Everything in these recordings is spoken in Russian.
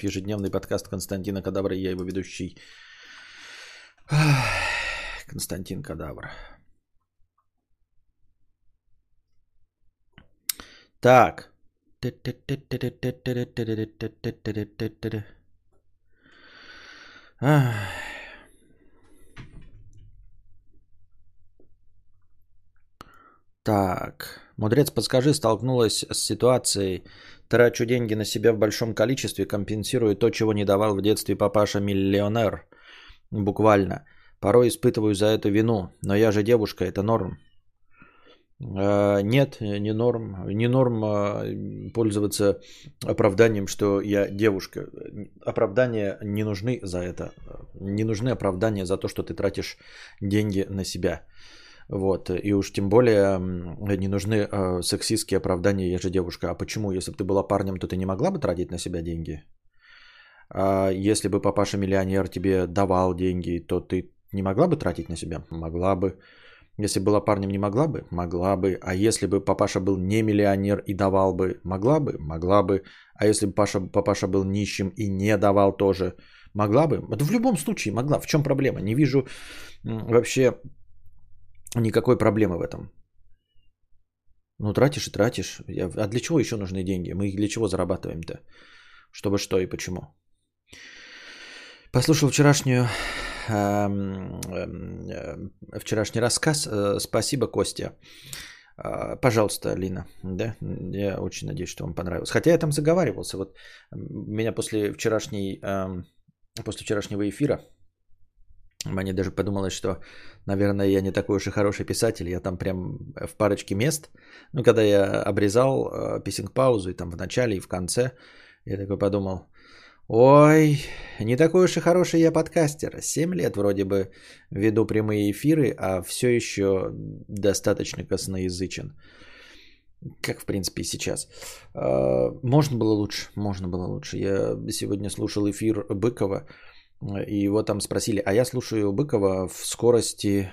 ежедневный подкаст Константина Кадавра, и я его ведущий Константин Кадавр. Так. Так, мудрец, подскажи, столкнулась с ситуацией, трачу деньги на себя в большом количестве, компенсирую то, чего не давал в детстве папаша-миллионер. Буквально. Порой испытываю за это вину, но я же девушка, это норм. Э, нет, не норм. Не норм э, пользоваться оправданием, что я девушка. Оправдания не нужны за это. Не нужны оправдания за то, что ты тратишь деньги на себя. Вот. И уж тем более не нужны э, сексистские оправдания, я же девушка. А почему? Если бы ты была парнем, то ты не могла бы тратить на себя деньги? А если бы папаша-миллионер тебе давал деньги, то ты не могла бы тратить на себя? Могла бы. Если была парнем, не могла бы? Могла бы. А если бы папаша был не миллионер и давал бы? Могла бы? Могла бы. А если бы папаша, папаша был нищим и не давал тоже? Могла бы? Это в любом случае могла. В чем проблема? Не вижу вообще никакой проблемы в этом. Ну, тратишь и тратишь. А для чего еще нужны деньги? Мы их для чего зарабатываем-то? Чтобы что и почему? Послушал вчерашнюю, эм, эм, вчерашний рассказ. Э, спасибо, Костя. Э, пожалуйста, Лина. Да? Я очень надеюсь, что вам понравилось. Хотя я там заговаривался. Вот меня после вчерашней, эм, после вчерашнего эфира мне даже подумалось, что, наверное, я не такой уж и хороший писатель. Я там прям в парочке мест. Ну, когда я обрезал э, писинг-паузу и там в начале и в конце, я такой подумал, ой, не такой уж и хороший я подкастер. Семь лет вроде бы веду прямые эфиры, а все еще достаточно косноязычен. Как, в принципе, и сейчас. Э, можно было лучше, можно было лучше. Я сегодня слушал эфир Быкова, и его там спросили, а я слушаю Быкова в скорости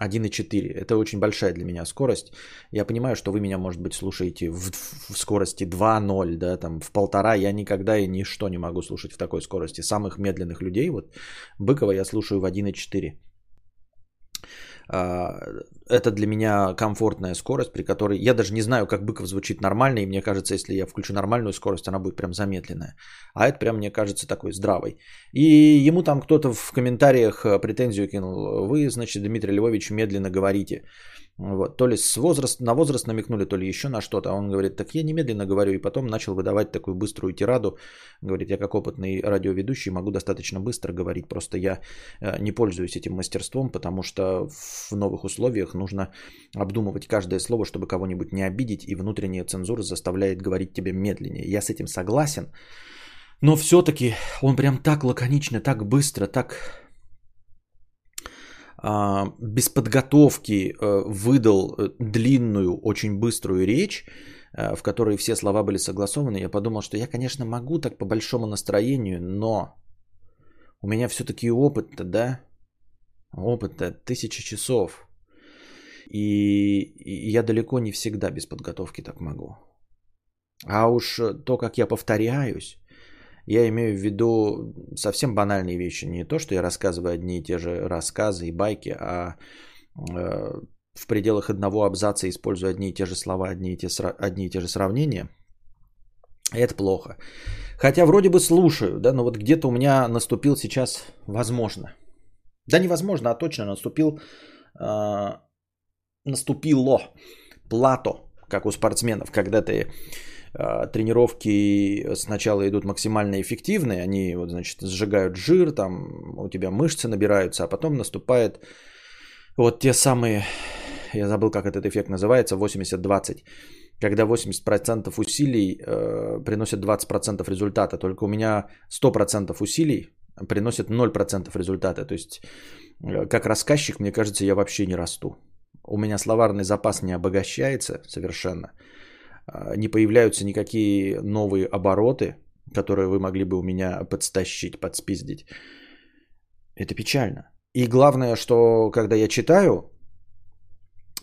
1,4. Это очень большая для меня скорость. Я понимаю, что вы меня, может быть, слушаете в, в скорости 2.0, да, там в полтора. Я никогда и ничто не могу слушать в такой скорости. Самых медленных людей, вот Быкова я слушаю в 1.4. А, это для меня комфортная скорость, при которой я даже не знаю, как Быков звучит нормально, и мне кажется, если я включу нормальную скорость, она будет прям замедленная. А это прям, мне кажется, такой здравый. И ему там кто-то в комментариях претензию кинул. Вы, значит, Дмитрий Львович, медленно говорите. Вот. То ли с возраст, на возраст намекнули, то ли еще на что-то. А он говорит, так я немедленно говорю. И потом начал выдавать такую быструю тираду. Говорит, я как опытный радиоведущий могу достаточно быстро говорить. Просто я э, не пользуюсь этим мастерством, потому что в новых условиях нужно обдумывать каждое слово, чтобы кого-нибудь не обидеть. И внутренняя цензура заставляет говорить тебе медленнее. Я с этим согласен. Но все-таки он прям так лаконично, так быстро, так без подготовки э, выдал э, длинную, очень быструю речь, э, в которой все слова были согласованы, я подумал, что я, конечно, могу так по большому настроению, но у меня все-таки опыт-то, да? Опыт-то тысячи часов. И я далеко не всегда без подготовки так могу. А уж то, как я повторяюсь, я имею в виду совсем банальные вещи. Не то, что я рассказываю одни и те же рассказы и байки, а э, в пределах одного абзаца использую одни и те же слова, одни и те, одни и те же сравнения. Это плохо. Хотя вроде бы слушаю, да, но вот где-то у меня наступил сейчас, возможно, да невозможно, а точно наступил, э, наступило плато, как у спортсменов, когда ты тренировки сначала идут максимально эффективные, они вот, значит, сжигают жир, там у тебя мышцы набираются, а потом наступает вот те самые, я забыл, как этот эффект называется, 80-20, когда 80% усилий э, приносят 20% результата, только у меня 100% усилий приносят 0% результата, то есть э, как рассказчик, мне кажется, я вообще не расту. У меня словарный запас не обогащается совершенно. А, не появляются никакие новые обороты, которые вы могли бы у меня подстащить, подспиздить. Это печально. И главное, что когда я читаю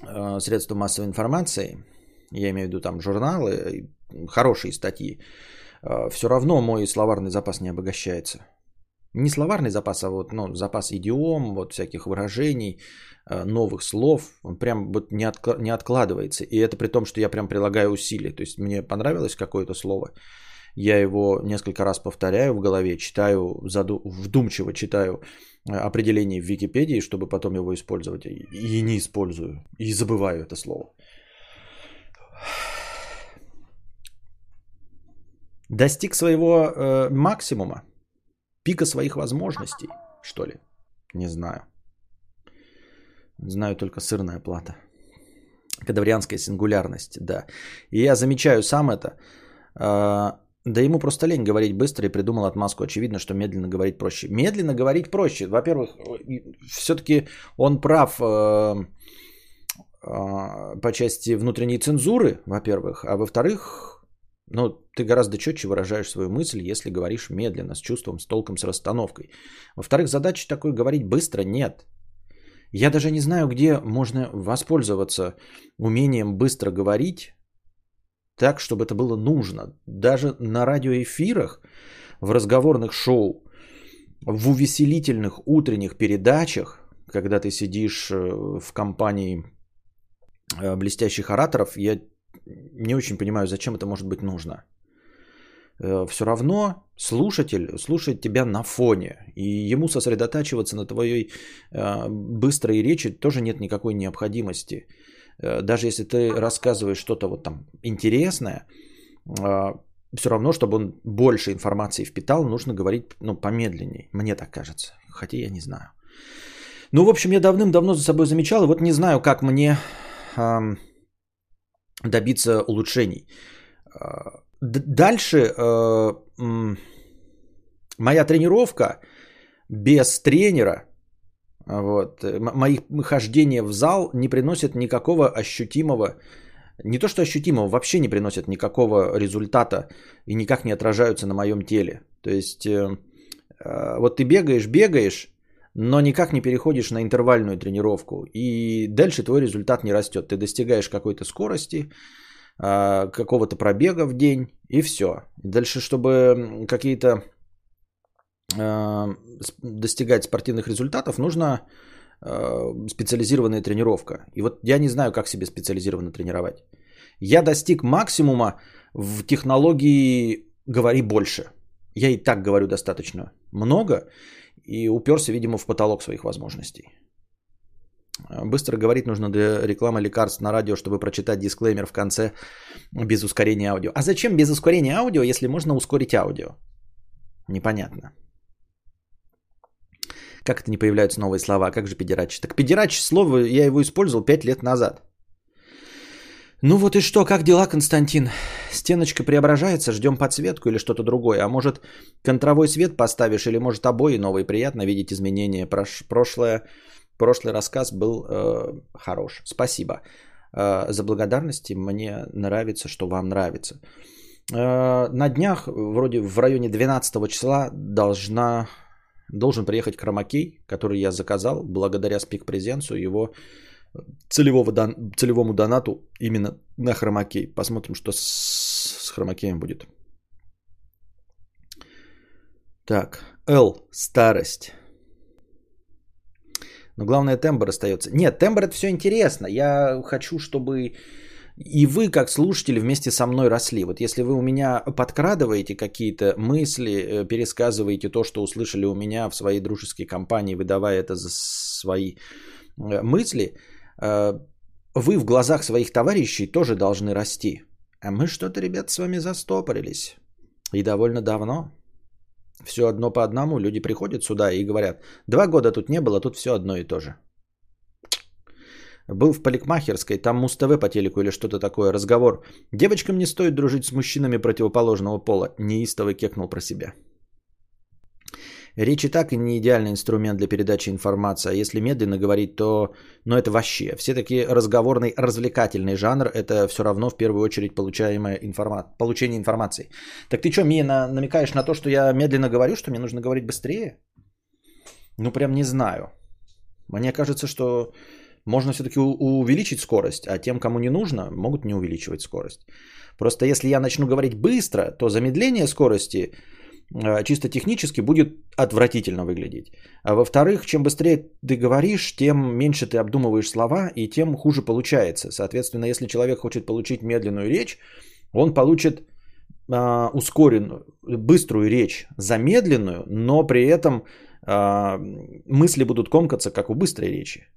а, средства массовой информации, я имею в виду там журналы, хорошие статьи, э, все равно мой словарный запас не обогащается. Не словарный запас, а вот ну, запас идиом, вот всяких выражений, э, новых слов, он прям вот не, отк- не откладывается. И это при том, что я прям прилагаю усилия. То есть мне понравилось какое-то слово, я его несколько раз повторяю в голове, читаю, заду- вдумчиво читаю э, определение в Википедии, чтобы потом его использовать. И не использую, и забываю это слово. Достиг своего э, максимума, пика своих возможностей, что ли? Не знаю. Знаю только сырная плата. Кадаврианская сингулярность, да. И я замечаю сам это. Э, да ему просто лень говорить быстро и придумал отмазку. Очевидно, что медленно говорить проще. Медленно говорить проще. Во-первых, все-таки он прав э, э, по части внутренней цензуры, во-первых. А во-вторых, ну, ты гораздо четче выражаешь свою мысль, если говоришь медленно, с чувством, с толком, с расстановкой. Во-вторых, задача такой говорить быстро нет. Я даже не знаю, где можно воспользоваться умением быстро говорить так, чтобы это было нужно. Даже на радиоэфирах, в разговорных шоу, в увеселительных утренних передачах, когда ты сидишь э, в компании э, блестящих ораторов, я не очень понимаю, зачем это может быть нужно. Э, Все равно слушатель слушает тебя на фоне, и ему сосредотачиваться на твоей быстрой речи тоже нет никакой необходимости. Э, даже если ты рассказываешь что-то вот там интересное, все равно, чтобы он больше информации впитал, нужно говорить ну, помедленнее. Мне так кажется. Хотя я не знаю. Ну, в общем, я давным-давно за собой замечал, и вот не знаю, как мне э, добиться улучшений. Дальше э, моя тренировка без тренера вот. Э, мои хождения в зал не приносят никакого ощутимого, не то что ощутимого, вообще не приносят никакого результата и никак не отражаются на моем теле. То есть э, э, вот ты бегаешь, бегаешь, но никак не переходишь на интервальную тренировку. И дальше твой результат не растет. Ты достигаешь какой-то скорости, какого-то пробега в день, и все. Дальше, чтобы какие-то Э, достигать спортивных результатов, нужна э, специализированная тренировка. И вот я не знаю, как себе специализированно тренировать. Я достиг максимума в технологии «говори больше». Я и так говорю достаточно много и уперся, видимо, в потолок своих возможностей. Быстро говорить нужно для рекламы лекарств на радио, чтобы прочитать дисклеймер в конце без ускорения аудио. А зачем без ускорения аудио, если можно ускорить аудио? Непонятно. Как это не появляются новые слова? Как же педерач? Так педерач слово, я его использовал 5 лет назад. Ну вот и что, как дела, Константин? Стеночка преображается, ждем подсветку или что-то другое? А может, контровой свет поставишь или может обои новые? Приятно видеть изменения. Прош- прошлое, прошлый рассказ был э, хорош. Спасибо э, за благодарности. Мне нравится, что вам нравится. Э, на днях, вроде в районе 12 числа, должна должен приехать хромакей, который я заказал благодаря спик-презенцу его целевого дон, целевому донату именно на хромакей. Посмотрим, что с, с хромакеем будет. Так, Л. Старость. Но главное тембр остается. Нет, тембр это все интересно. Я хочу, чтобы и вы, как слушатели, вместе со мной росли. Вот если вы у меня подкрадываете какие-то мысли, э, пересказываете то, что услышали у меня в своей дружеской компании, выдавая это за свои э, мысли, э, вы в глазах своих товарищей тоже должны расти. А мы что-то, ребят, с вами застопорились. И довольно давно. Все одно по одному. Люди приходят сюда и говорят, два года тут не было, тут все одно и то же. Был в парикмахерской, там Муз-ТВ по телеку или что-то такое, разговор. Девочкам не стоит дружить с мужчинами противоположного пола. Неистово кекнул про себя. Речь и так не идеальный инструмент для передачи информации, а если медленно говорить, то ну, это вообще. Все-таки разговорный, развлекательный жанр – это все равно в первую очередь получаемая информа... получение информации. Так ты что, мне на... намекаешь на то, что я медленно говорю, что мне нужно говорить быстрее? Ну, прям не знаю. Мне кажется, что можно все-таки увеличить скорость, а тем, кому не нужно, могут не увеличивать скорость. Просто если я начну говорить быстро, то замедление скорости чисто технически будет отвратительно выглядеть. А во-вторых, чем быстрее ты говоришь, тем меньше ты обдумываешь слова и тем хуже получается. Соответственно, если человек хочет получить медленную речь, он получит э, ускоренную, быструю речь, замедленную, но при этом э, мысли будут комкаться, как у быстрой речи.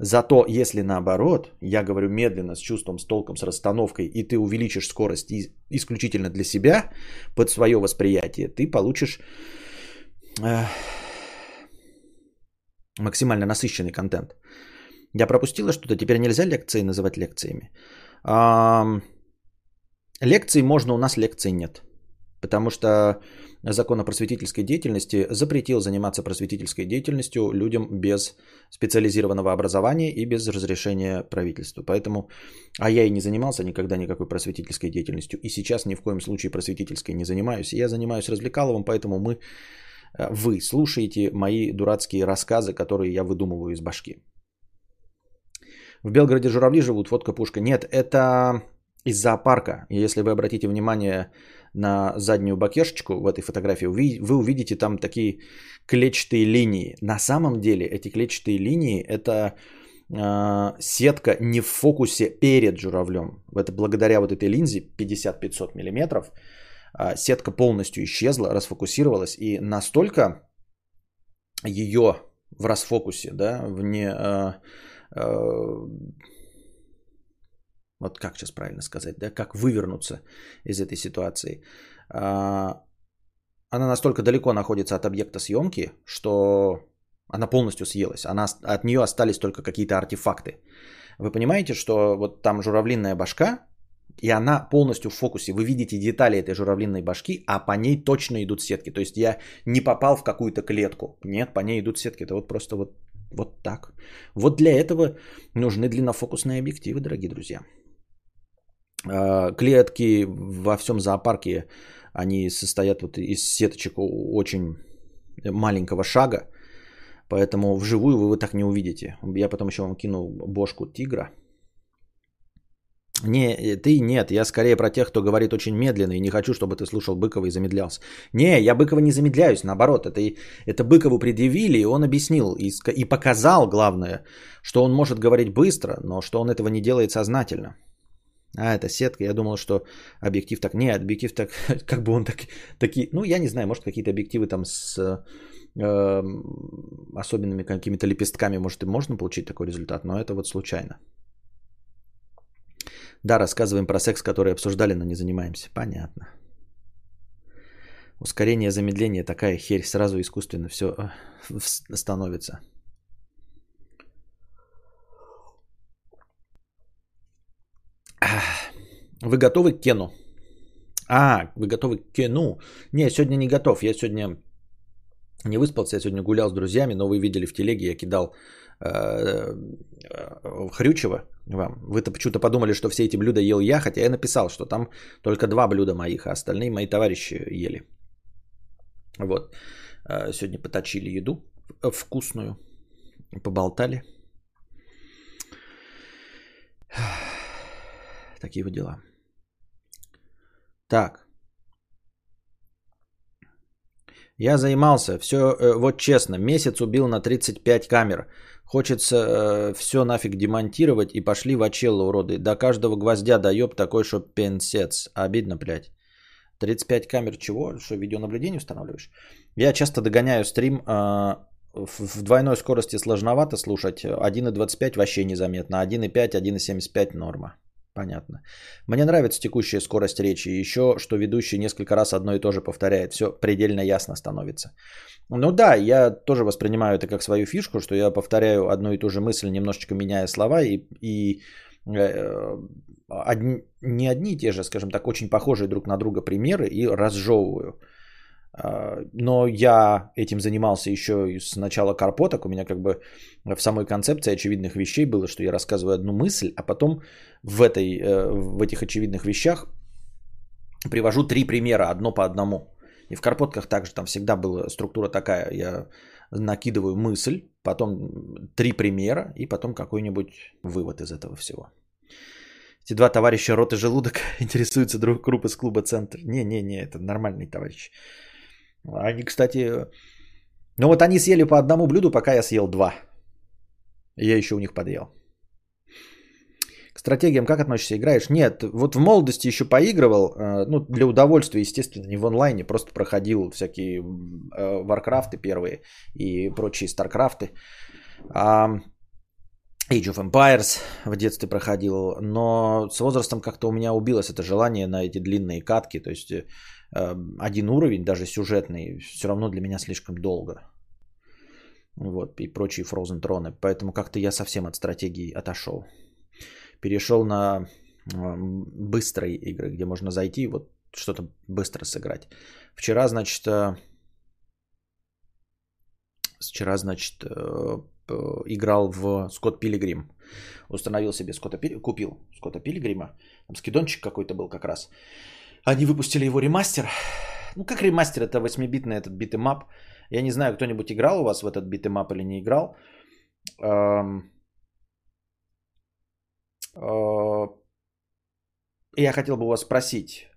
Зато если наоборот, я говорю медленно, с чувством, с толком, с расстановкой, и ты увеличишь скорость исключительно для себя, под свое восприятие, ты получишь э, максимально насыщенный контент. Я пропустила что-то, теперь нельзя лекции называть лекциями. А, лекции можно, у нас лекций нет. Потому что закон о просветительской деятельности запретил заниматься просветительской деятельностью людям без специализированного образования и без разрешения правительства. Поэтому, а я и не занимался никогда никакой просветительской деятельностью, и сейчас ни в коем случае просветительской не занимаюсь. Я занимаюсь развлекаловым, поэтому мы, э, вы слушаете мои дурацкие рассказы, которые я выдумываю из башки. В Белгороде журавли живут, фотка пушка. Нет, это из зоопарка. Если вы обратите внимание на заднюю бакешечку в этой фотографии, вы увидите там такие клетчатые линии. На самом деле эти клетчатые линии это э, сетка не в фокусе перед журавлем. Это благодаря вот этой линзе 50-500 мм э, сетка полностью исчезла, расфокусировалась и настолько ее в расфокусе, да, вне э, э, вот как сейчас правильно сказать, да, как вывернуться из этой ситуации. А, она настолько далеко находится от объекта съемки, что она полностью съелась. Она, от нее остались только какие-то артефакты. Вы понимаете, что вот там журавлиная башка, и она полностью в фокусе. Вы видите детали этой журавлиной башки, а по ней точно идут сетки. То есть я не попал в какую-то клетку. Нет, по ней идут сетки. Это вот просто вот, вот так. Вот для этого нужны длиннофокусные объективы, дорогие друзья. А, клетки во всем зоопарке, они состоят вот из сеточек очень маленького шага, поэтому вживую вы, вы так не увидите. Я потом еще вам кину бошку тигра. Не, ты нет, я скорее про тех, кто говорит очень медленно, и не хочу, чтобы ты слушал Быкова и замедлялся. Не, я Быкова не замедляюсь, наоборот, это, это Быкову предъявили, и он объяснил, и, и показал, главное, что он может говорить быстро, но что он этого не делает сознательно. А, это сетка. Я думал, что объектив так... Не, объектив так... Как бы он так... Такие... Ну, я не знаю, может, какие-то объективы там с э, особенными какими-то лепестками, может, и можно получить такой результат, но это вот случайно. Да, рассказываем про секс, который обсуждали, но не занимаемся. Понятно. Ускорение, замедление, такая херь, сразу искусственно все э, становится. Вы готовы к Кену? А, вы готовы к Кену? Не, сегодня не готов. Я сегодня не выспался, я сегодня гулял с друзьями, но вы видели в телеге, я кидал э, э, Хрючева вам. Вы-то почему-то подумали, что все эти блюда ел я, хотя я написал, что там только два блюда моих, а остальные мои товарищи ели. Вот. Э, сегодня поточили еду вкусную, поболтали. Такие вот дела. Так. Я занимался, все, э, вот честно, месяц убил на 35 камер. Хочется э, все нафиг демонтировать и пошли в очело, уроды. До каждого гвоздя доеб такой, что пенсец. Обидно, блядь. 35 камер чего? Что, видеонаблюдение устанавливаешь? Я часто догоняю стрим э, в двойной скорости сложновато слушать. 1.25 вообще незаметно. 1.5, 1.75 норма. Понятно. Мне нравится текущая скорость речи. Еще, что ведущий несколько раз одно и то же повторяет. Все предельно ясно становится. Ну да, я тоже воспринимаю это как свою фишку, что я повторяю одну и ту же мысль, немножечко меняя слова и, и э, одни, не одни и те же, скажем так, очень похожие друг на друга примеры и разжевываю. А, но я этим занимался еще с начала карпоток. У меня как бы в самой концепции очевидных вещей было, что я рассказываю одну мысль, а потом в, этой, э, в этих очевидных вещах привожу три примера, одно по одному. И в карпотках также там всегда была структура такая. Я накидываю мысль, потом три примера и потом какой-нибудь вывод из этого всего. Эти два товарища рот и желудок интересуются друг группы из клуба «Центр». Не-не-не, это нормальные товарищи. Они, кстати... Ну вот они съели по одному блюду, пока я съел два. Я еще у них подъел. К стратегиям как относишься? Играешь? Нет, вот в молодости еще поигрывал, э, ну, для удовольствия, естественно, не в онлайне, просто проходил всякие э, варкрафты первые и прочие старкрафты. Age of Empires в детстве проходил, но с возрастом как-то у меня убилось это желание на эти длинные катки, то есть э, один уровень, даже сюжетный, все равно для меня слишком долго. Вот, и прочие Frozen троны. Поэтому как-то я совсем от стратегии отошел перешел на быстрые игры, где можно зайти и вот что-то быстро сыграть. Вчера, значит, э, вчера, значит, э, играл в Скотт Пилигрим. Установил себе Скотта Пилигрима, купил Скотта Пилигрима. Там скидончик какой-то был как раз. Они выпустили его ремастер. Ну, как ремастер, это 8-битный этот beat 'em up. Я не знаю, кто-нибудь играл у вас в этот beat 'em up или не играл. Э, я хотел бы вас спросить,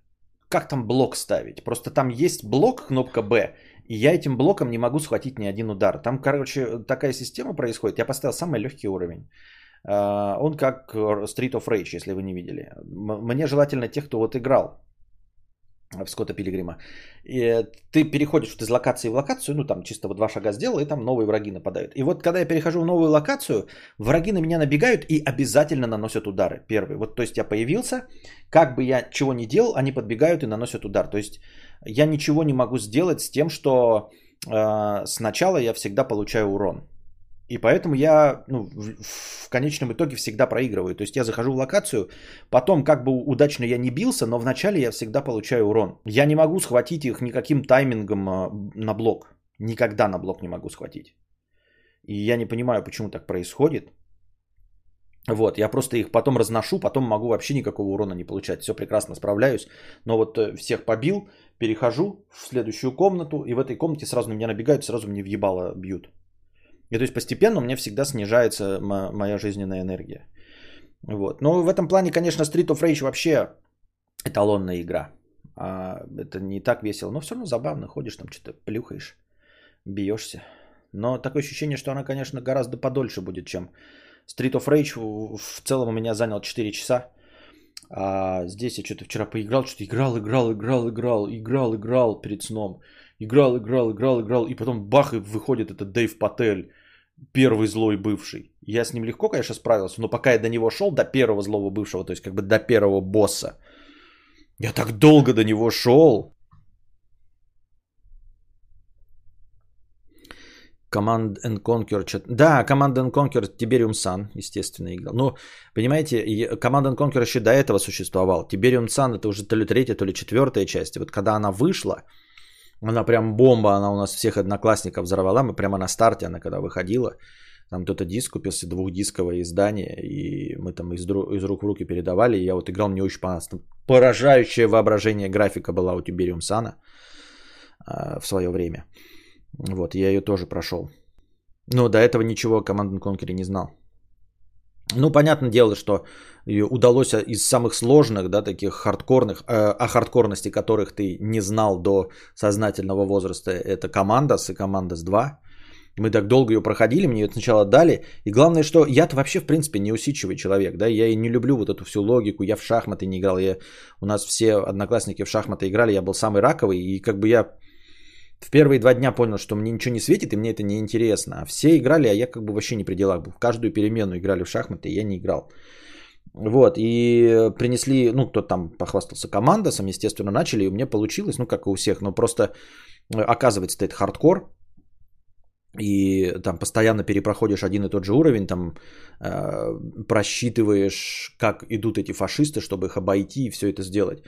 как там блок ставить? Просто там есть блок, кнопка B, и я этим блоком не могу схватить ни один удар. Там, короче, такая система происходит. Я поставил самый легкий уровень. Э, он как Street of Rage, если вы не видели. Мне желательно тех, кто вот играл в Скотта Пилигрима. И ты переходишь вот из локации в локацию, ну там чисто вот два шага сделал, и там новые враги нападают. И вот когда я перехожу в новую локацию, враги на меня набегают и обязательно наносят удары. Первый. Вот то есть я появился, как бы я чего не делал, они подбегают и наносят удар. То есть я ничего не могу сделать с тем, что э, сначала я всегда получаю урон. И поэтому я ну, в, в конечном итоге всегда проигрываю. То есть я захожу в локацию, потом как бы удачно я не бился, но вначале я всегда получаю урон. Я не могу схватить их никаким таймингом а, на блок. Никогда на блок не могу схватить. И я не понимаю, почему так происходит. Вот, я просто их потом разношу, потом могу вообще никакого урона не получать. Все прекрасно справляюсь. Но вот э, всех побил, перехожу в следующую комнату, и в этой комнате сразу на меня набегают, сразу мне въебало бьют. И то есть постепенно у меня всегда снижается моя жизненная энергия. Вот. Но в этом плане, конечно, Street of Rage вообще эталонная игра. А это не так весело, но все равно забавно. Ходишь там, что-то плюхаешь, бьешься. Но такое ощущение, что она, конечно, гораздо подольше будет, чем Street of Rage. В целом у меня занял 4 часа. А здесь я что-то вчера поиграл, что-то играл, играл, играл, играл, играл, играл перед сном. Играл, играл, играл, играл. И потом бах, и выходит этот Дэйв Патель первый злой бывший. Я с ним легко, конечно, справился, но пока я до него шел, до первого злого бывшего, то есть как бы до первого босса, я так долго до него шел. Command and Conquer. Да, Command and Conquer Tiberium Sun, естественно, играл. Ну, понимаете, Command and Conquer еще до этого существовал. Tiberium Sun это уже то ли третья, то ли четвертая часть. И вот когда она вышла, она прям бомба, она у нас всех одноклассников взорвала. Мы прямо на старте, она когда выходила, там кто-то диск купился, двухдисковое издание, и мы там из, друг, из рук в руки передавали. И я вот играл, мне очень понравилось. Там поражающее воображение графика была у Тибериум Сана э, в свое время. Вот, я ее тоже прошел. Но до этого ничего о Command Conquer не знал. Ну, понятное дело, что удалось из самых сложных, да, таких хардкорных, э, о хардкорности которых ты не знал до сознательного возраста, это Командос и Командос 2. Мы так долго ее проходили, мне ее сначала дали. И главное, что я-то вообще, в принципе, не усидчивый человек, да, я и не люблю вот эту всю логику, я в шахматы не играл, я... у нас все одноклассники в шахматы играли, я был самый раковый, и как бы я в первые два дня понял, что мне ничего не светит, и мне это не интересно. А все играли, а я как бы вообще не при делах был. В каждую перемену играли в шахматы, и я не играл. Вот, и принесли, ну, кто там похвастался командосом, естественно, начали, и у меня получилось, ну, как и у всех, но просто э, оказывается, это хардкор, и там постоянно перепроходишь один и тот же уровень, там э, просчитываешь, как идут эти фашисты, чтобы их обойти и все это сделать.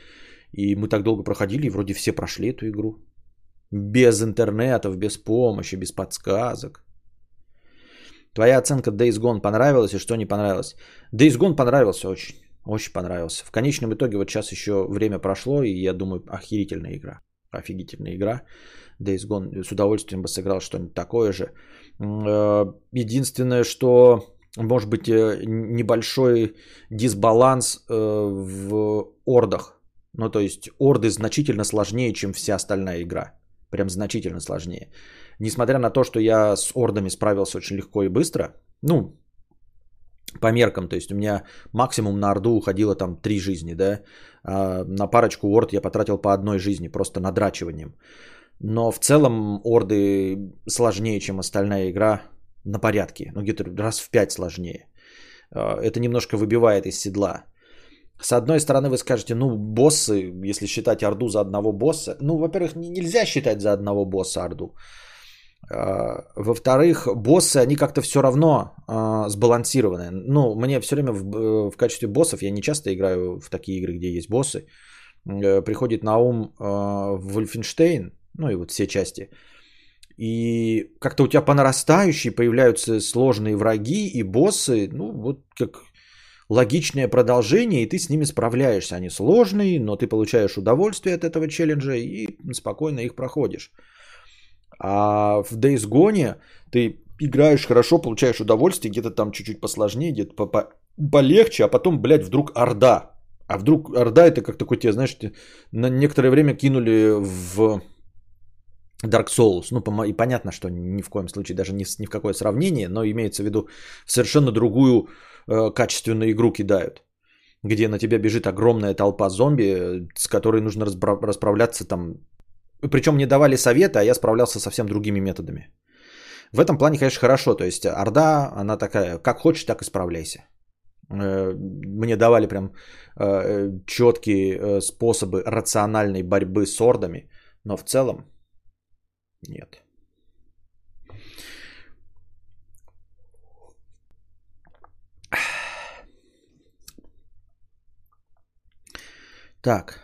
И мы так долго проходили, и вроде все прошли эту игру. Без интернетов, без помощи, без подсказок. Твоя оценка Days Gone понравилась и что не понравилось? Days Gone понравился очень. Очень понравился. В конечном итоге вот сейчас еще время прошло, и я думаю, охерительная игра. Офигительная игра. Days Gone с удовольствием бы сыграл что-нибудь такое же. Э, единственное, что может быть э, небольшой дисбаланс э, в ордах. Ну, то есть орды значительно сложнее, чем вся остальная игра. Прям значительно сложнее. Несмотря на то, что я с ордами справился очень легко и быстро, ну, по меркам, то есть у меня максимум на орду уходило там три жизни, да, а на парочку орд я потратил по одной жизни, просто надрачиванием. Но в целом орды сложнее, чем остальная игра на порядке, ну где-то раз в пять сложнее. А, это немножко выбивает из седла. С одной стороны, вы скажете, ну, боссы, если считать Орду за одного босса, ну, во-первых, нельзя считать за одного босса Орду. А, во-вторых, боссы, они как-то все равно а, сбалансированы. Ну, мне все время в, э, в качестве боссов, я не часто играю в такие игры, где есть боссы, э, приходит на ум а, Вольфенштейн, ну и вот все части. И как-то у тебя по нарастающей появляются сложные враги и боссы, ну вот как логичное продолжение, и ты с ними справляешься. Они сложные, но ты получаешь удовольствие от этого челленджа и спокойно их проходишь. А в Days Gone ты играешь хорошо, получаешь удовольствие, где-то там чуть-чуть посложнее, где-то полегче, а потом, блядь, вдруг Орда. А вдруг Орда это как такой, тебе, знаешь, на некоторое время кинули в Dark Souls. Ну, и понятно, что ни в коем случае даже ни, ни в какое сравнение, но имеется в виду совершенно другую э, качественную игру кидают. Где на тебя бежит огромная толпа зомби, с которой нужно расправляться там причем мне давали советы, а я справлялся совсем другими методами. В этом плане, конечно, хорошо. То есть Орда, она такая, как хочешь, так и справляйся. Э, мне давали прям э, четкие э, способы рациональной борьбы с ордами, но в целом нет. Так.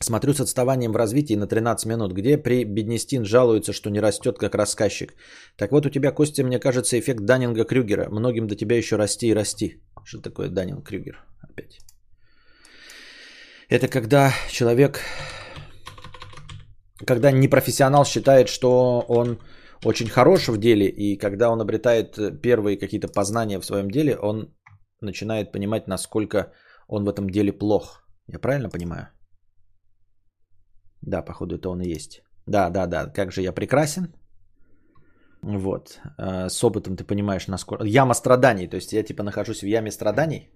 Смотрю с отставанием в развитии на 13 минут, где при Беднестин жалуется, что не растет как рассказчик. Так вот у тебя, Костя, мне кажется, эффект Даннинга-Крюгера. Многим до тебя еще расти и расти. Что такое Даннинг-Крюгер? Опять. Это когда человек, когда непрофессионал считает, что он очень хорош в деле, и когда он обретает первые какие-то познания в своем деле, он начинает понимать, насколько он в этом деле плох. Я правильно понимаю? Да, походу это он и есть. Да, да, да. Как же я прекрасен. Вот. Э, с опытом ты понимаешь, насколько... Яма страданий. То есть я типа нахожусь в яме страданий.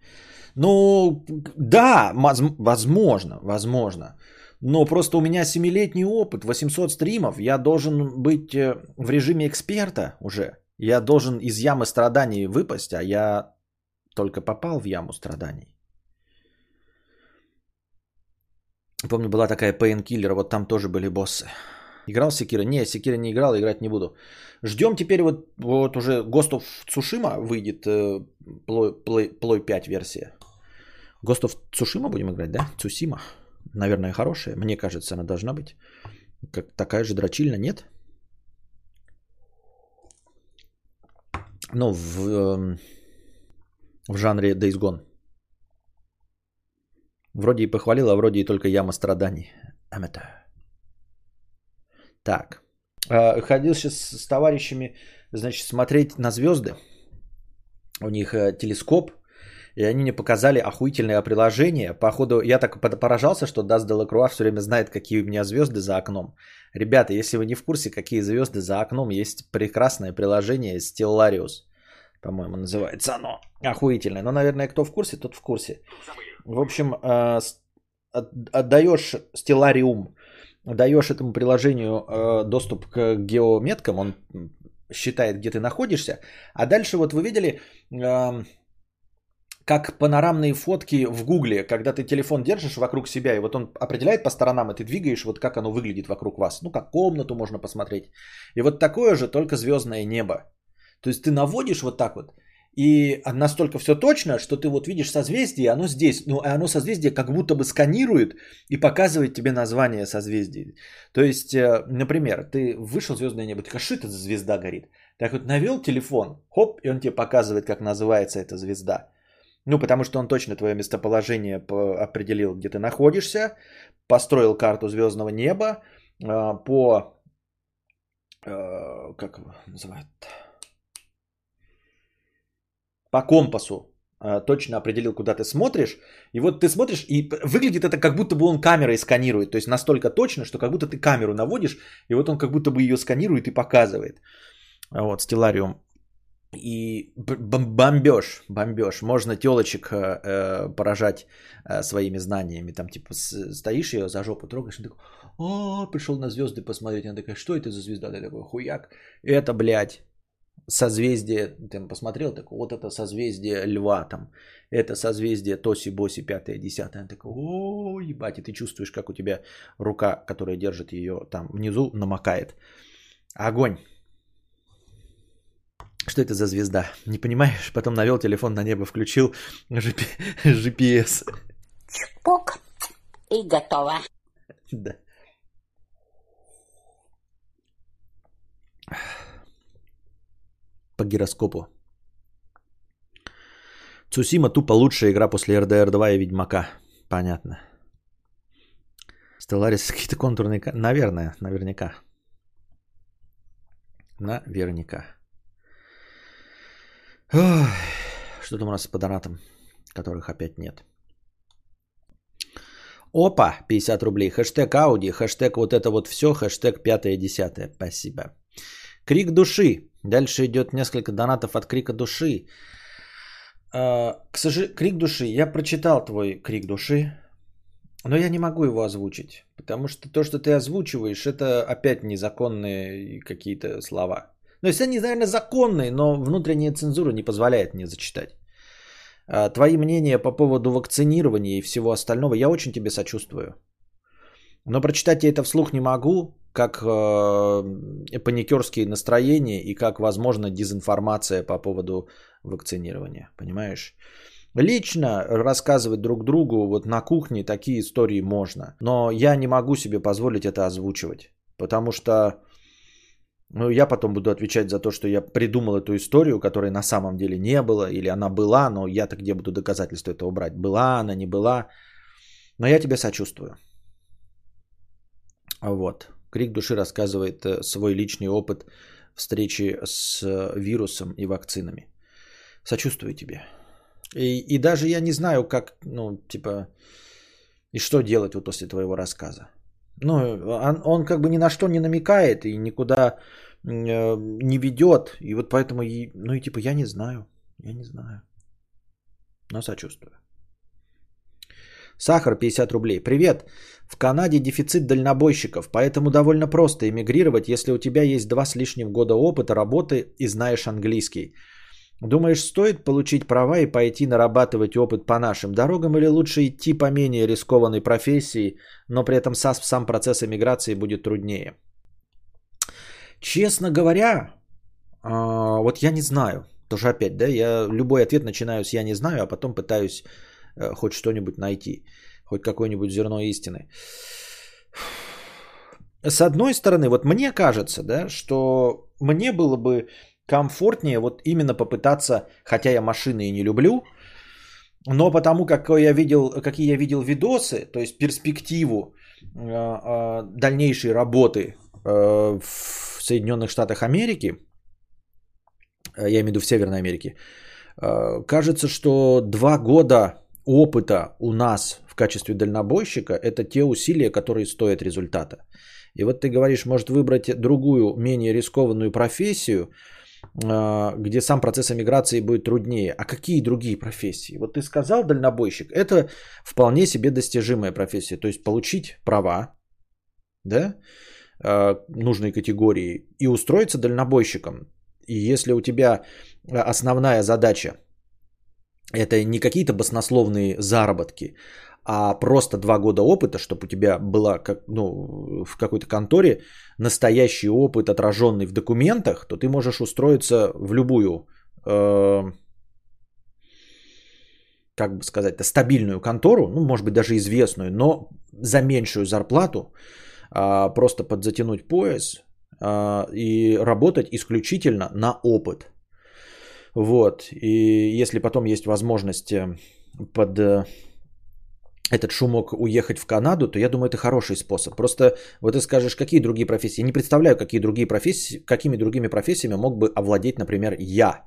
Ну, да, возможно, возможно. Но просто у меня 7-летний опыт, 800 стримов. Я должен быть э, в режиме эксперта уже. Я должен из ямы страданий выпасть, а я только попал в яму страданий. Помню, была такая Painkiller, вот там тоже были боссы. Играл Секира? Не, Секира не играл, играть не буду. Ждем теперь вот, вот уже Ghost of Tsushima выйдет, э, Play, Play, Play 5 версия. Ghost of Tsushima будем играть, да? Цусима. Наверное, хорошая. Мне кажется, она должна быть. Как такая же дрочильна, нет? Ну, в, э, в жанре Days Gone. Вроде и похвалил, а вроде и только яма страданий. Амета. Так. А, ходил сейчас с товарищами, значит, смотреть на звезды. У них э, телескоп. И они мне показали охуительное приложение. Походу, я так поражался, что Даст Делакруа все время знает, какие у меня звезды за окном. Ребята, если вы не в курсе, какие звезды за окном, есть прекрасное приложение Stellarius. По-моему, называется оно. Охуительное. Но, наверное, кто в курсе, тот в курсе. В общем, э, отдаешь стеллариум, даешь этому приложению э, доступ к геометкам, он считает, где ты находишься. А дальше вот вы видели, э, как панорамные фотки в Гугле, когда ты телефон держишь вокруг себя, и вот он определяет по сторонам, и ты двигаешь, вот как оно выглядит вокруг вас. Ну, как комнату можно посмотреть. И вот такое же, только звездное небо. То есть ты наводишь вот так вот, и настолько все точно, что ты вот видишь созвездие, оно здесь. Ну, оно созвездие как будто бы сканирует и показывает тебе название созвездия. То есть, э, например, ты вышел в звездное небо, ты говоришь, что это звезда горит? Так вот навел телефон, хоп, и он тебе показывает, как называется эта звезда. Ну, потому что он точно твое местоположение определил, где ты находишься, построил карту звездного неба а, по... А, как называют? По компасу а, точно определил, куда ты смотришь. И вот ты смотришь, и выглядит это как будто бы он камерой сканирует. То есть настолько точно, что как будто ты камеру наводишь, и вот он как будто бы ее сканирует и показывает. Вот, стеллариум. И бомбеж, бомбеж. Можно телочек э, э, поражать э, своими знаниями. Там типа стоишь ее за жопу трогаешь, и такой, о, пришел на звезды посмотреть. Она такая, что это за звезда? Ты такой, хуяк. Это, блядь, созвездие, ты посмотрел, так вот это созвездие льва там, это созвездие Тоси, Боси, пятое, десятое. Она такая, о, ебать, и ты чувствуешь, как у тебя рука, которая держит ее там внизу, намокает. Огонь. Что это за звезда? Не понимаешь? Потом навел телефон на небо, включил GPS. Чпок. И готово. Да. По гироскопу. Цусима тупо лучшая игра после RDR 2 и Ведьмака. Понятно. Стелларис какие-то контурные... Наверное, наверняка. Наверняка. Ой, что там у нас с донатом, которых опять нет. Опа, 50 рублей. Хэштег Ауди, хэштег вот это вот все, хэштег пятое, десятое. Спасибо. Крик души. Дальше идет несколько донатов от крика души. А, к сожалению, крик души. Я прочитал твой крик души, но я не могу его озвучить, потому что то, что ты озвучиваешь, это опять незаконные какие-то слова. Ну, есть они, наверное, законные, но внутренняя цензура не позволяет мне зачитать. А, твои мнения по поводу вакцинирования и всего остального, я очень тебе сочувствую. Но прочитать я это вслух не могу, как э, паникерские настроения и как, возможно, дезинформация по поводу вакцинирования. Понимаешь? Лично рассказывать друг другу вот на кухне такие истории можно. Но я не могу себе позволить это озвучивать. Потому что ну, я потом буду отвечать за то, что я придумал эту историю, которой на самом деле не было, или она была, но я-то где буду доказательства этого брать? Была она, не была. Но я тебе сочувствую. Вот. Крик души рассказывает э, свой личный опыт встречи с э, вирусом и вакцинами. Сочувствую тебе. И, и даже я не знаю, как, ну, типа, и что делать вот после твоего рассказа. Ну, он, он как бы ни на что не намекает и никуда э, не ведет. И вот поэтому, и, ну и типа, я не знаю. Я не знаю. Но сочувствую. Сахар 50 рублей. Привет. В Канаде дефицит дальнобойщиков, поэтому довольно просто эмигрировать, если у тебя есть два с лишним года опыта работы и знаешь английский. Думаешь, стоит получить права и пойти нарабатывать опыт по нашим дорогам или лучше идти по менее рискованной профессии, но при этом сам процесс эмиграции будет труднее? Честно говоря, а, вот я не знаю. Тоже опять, да, я любой ответ начинаю с «я не знаю», а потом пытаюсь хоть что-нибудь найти хоть какое-нибудь зерно истины. С одной стороны, вот мне кажется, да, что мне было бы комфортнее вот именно попытаться, хотя я машины и не люблю, но потому как я видел, какие я видел видосы, то есть перспективу э, э, дальнейшей работы э, в Соединенных Штатах Америки, э, я имею в виду в Северной Америке, э, кажется, что два года опыта у нас качестве дальнобойщика, это те усилия, которые стоят результата. И вот ты говоришь, может выбрать другую, менее рискованную профессию, а, где сам процесс эмиграции будет труднее. А какие другие профессии? Вот ты сказал дальнобойщик, это вполне себе достижимая профессия. То есть получить права, да, а, нужной категории и устроиться дальнобойщиком. И если у тебя основная задача это не какие-то баснословные заработки, а просто два года опыта, чтобы у тебя была как, ну, в какой-то конторе настоящий опыт, отраженный в документах, то ты можешь устроиться в любую, э, как бы сказать, стабильную контору, ну, может быть, даже известную, но за меньшую зарплату, э, просто подзатянуть пояс э, и работать исключительно на опыт. Вот. И если потом есть возможность э, под э, этот шумок уехать в Канаду, то я думаю, это хороший способ. Просто вот ты скажешь, какие другие профессии. Я не представляю, какие другие профессии, какими другими профессиями мог бы овладеть, например, я.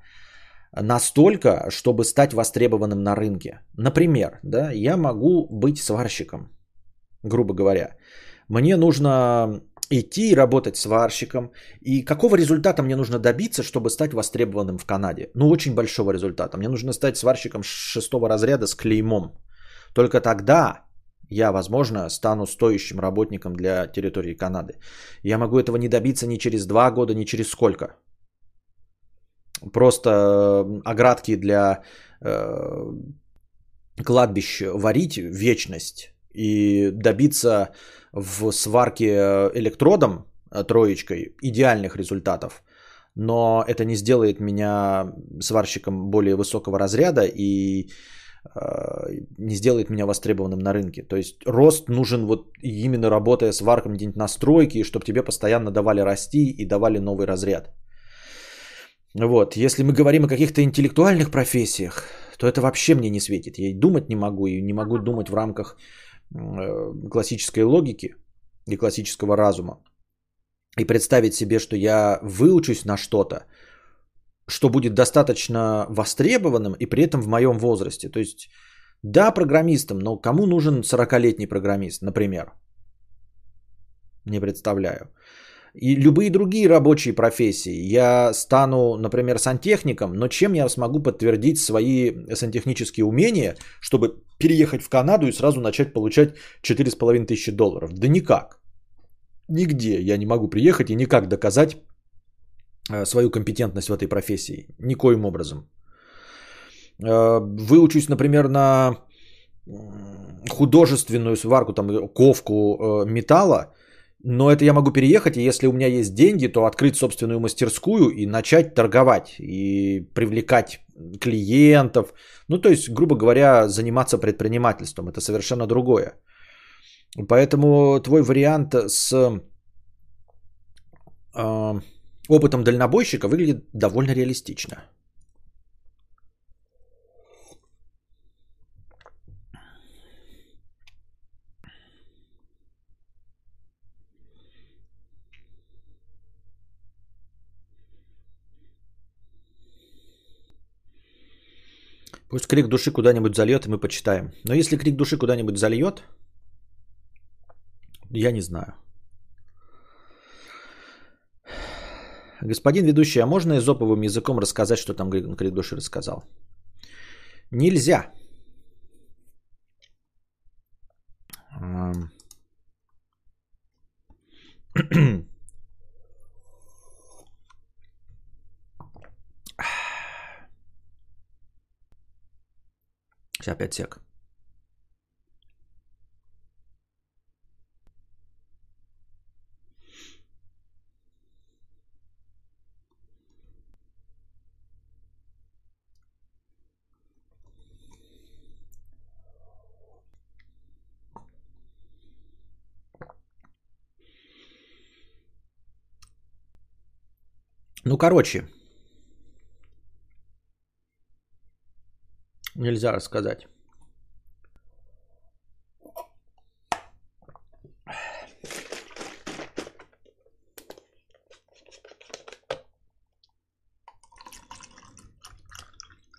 Настолько, чтобы стать востребованным на рынке. Например, да, я могу быть сварщиком, грубо говоря. Мне нужно идти и работать сварщиком. И какого результата мне нужно добиться, чтобы стать востребованным в Канаде? Ну, очень большого результата. Мне нужно стать сварщиком шестого разряда с клеймом. Только тогда я, возможно, стану стоящим работником для территории Канады. Я могу этого не добиться ни через два года, ни через сколько. Просто оградки для э, кладбищ варить вечность и добиться в сварке электродом э, троечкой идеальных результатов. Но это не сделает меня сварщиком более высокого разряда и э, не сделает меня востребованным на рынке. То есть рост нужен вот именно работая с варком где-нибудь на стройке, чтобы тебе постоянно давали расти и давали новый разряд. Вот, если мы говорим о каких-то интеллектуальных профессиях, то это вообще мне не светит. Я и думать не могу, и не могу думать в рамках Э, классической логики и классического разума и представить себе, что я выучусь на что-то, что будет достаточно востребованным и при этом в моем возрасте. То есть, да, программистом, но кому нужен 40-летний программист, например? Не представляю и любые другие рабочие профессии. Я стану, например, сантехником, но чем я смогу подтвердить свои сантехнические умения, чтобы переехать в Канаду и сразу начать получать 4,5 тысячи долларов? Да никак. Нигде я не могу приехать и никак доказать э, свою компетентность в этой профессии. Никоим образом. Э, выучусь, например, на художественную сварку, там, ковку э, металла, но это я могу переехать, и если у меня есть деньги, то открыть собственную мастерскую и начать торговать и привлекать клиентов. Ну, то есть, грубо говоря, заниматься предпринимательством. Это совершенно другое. Поэтому твой вариант с э, опытом дальнобойщика выглядит довольно реалистично. Пусть крик души куда-нибудь зальет, и мы почитаем. Но если крик души куда-нибудь зальет, я не знаю. Господин ведущий, а можно изоповым языком рассказать, что там крик души рассказал? Нельзя. Сейчас 5 сек. Ну, короче, Нельзя рассказать.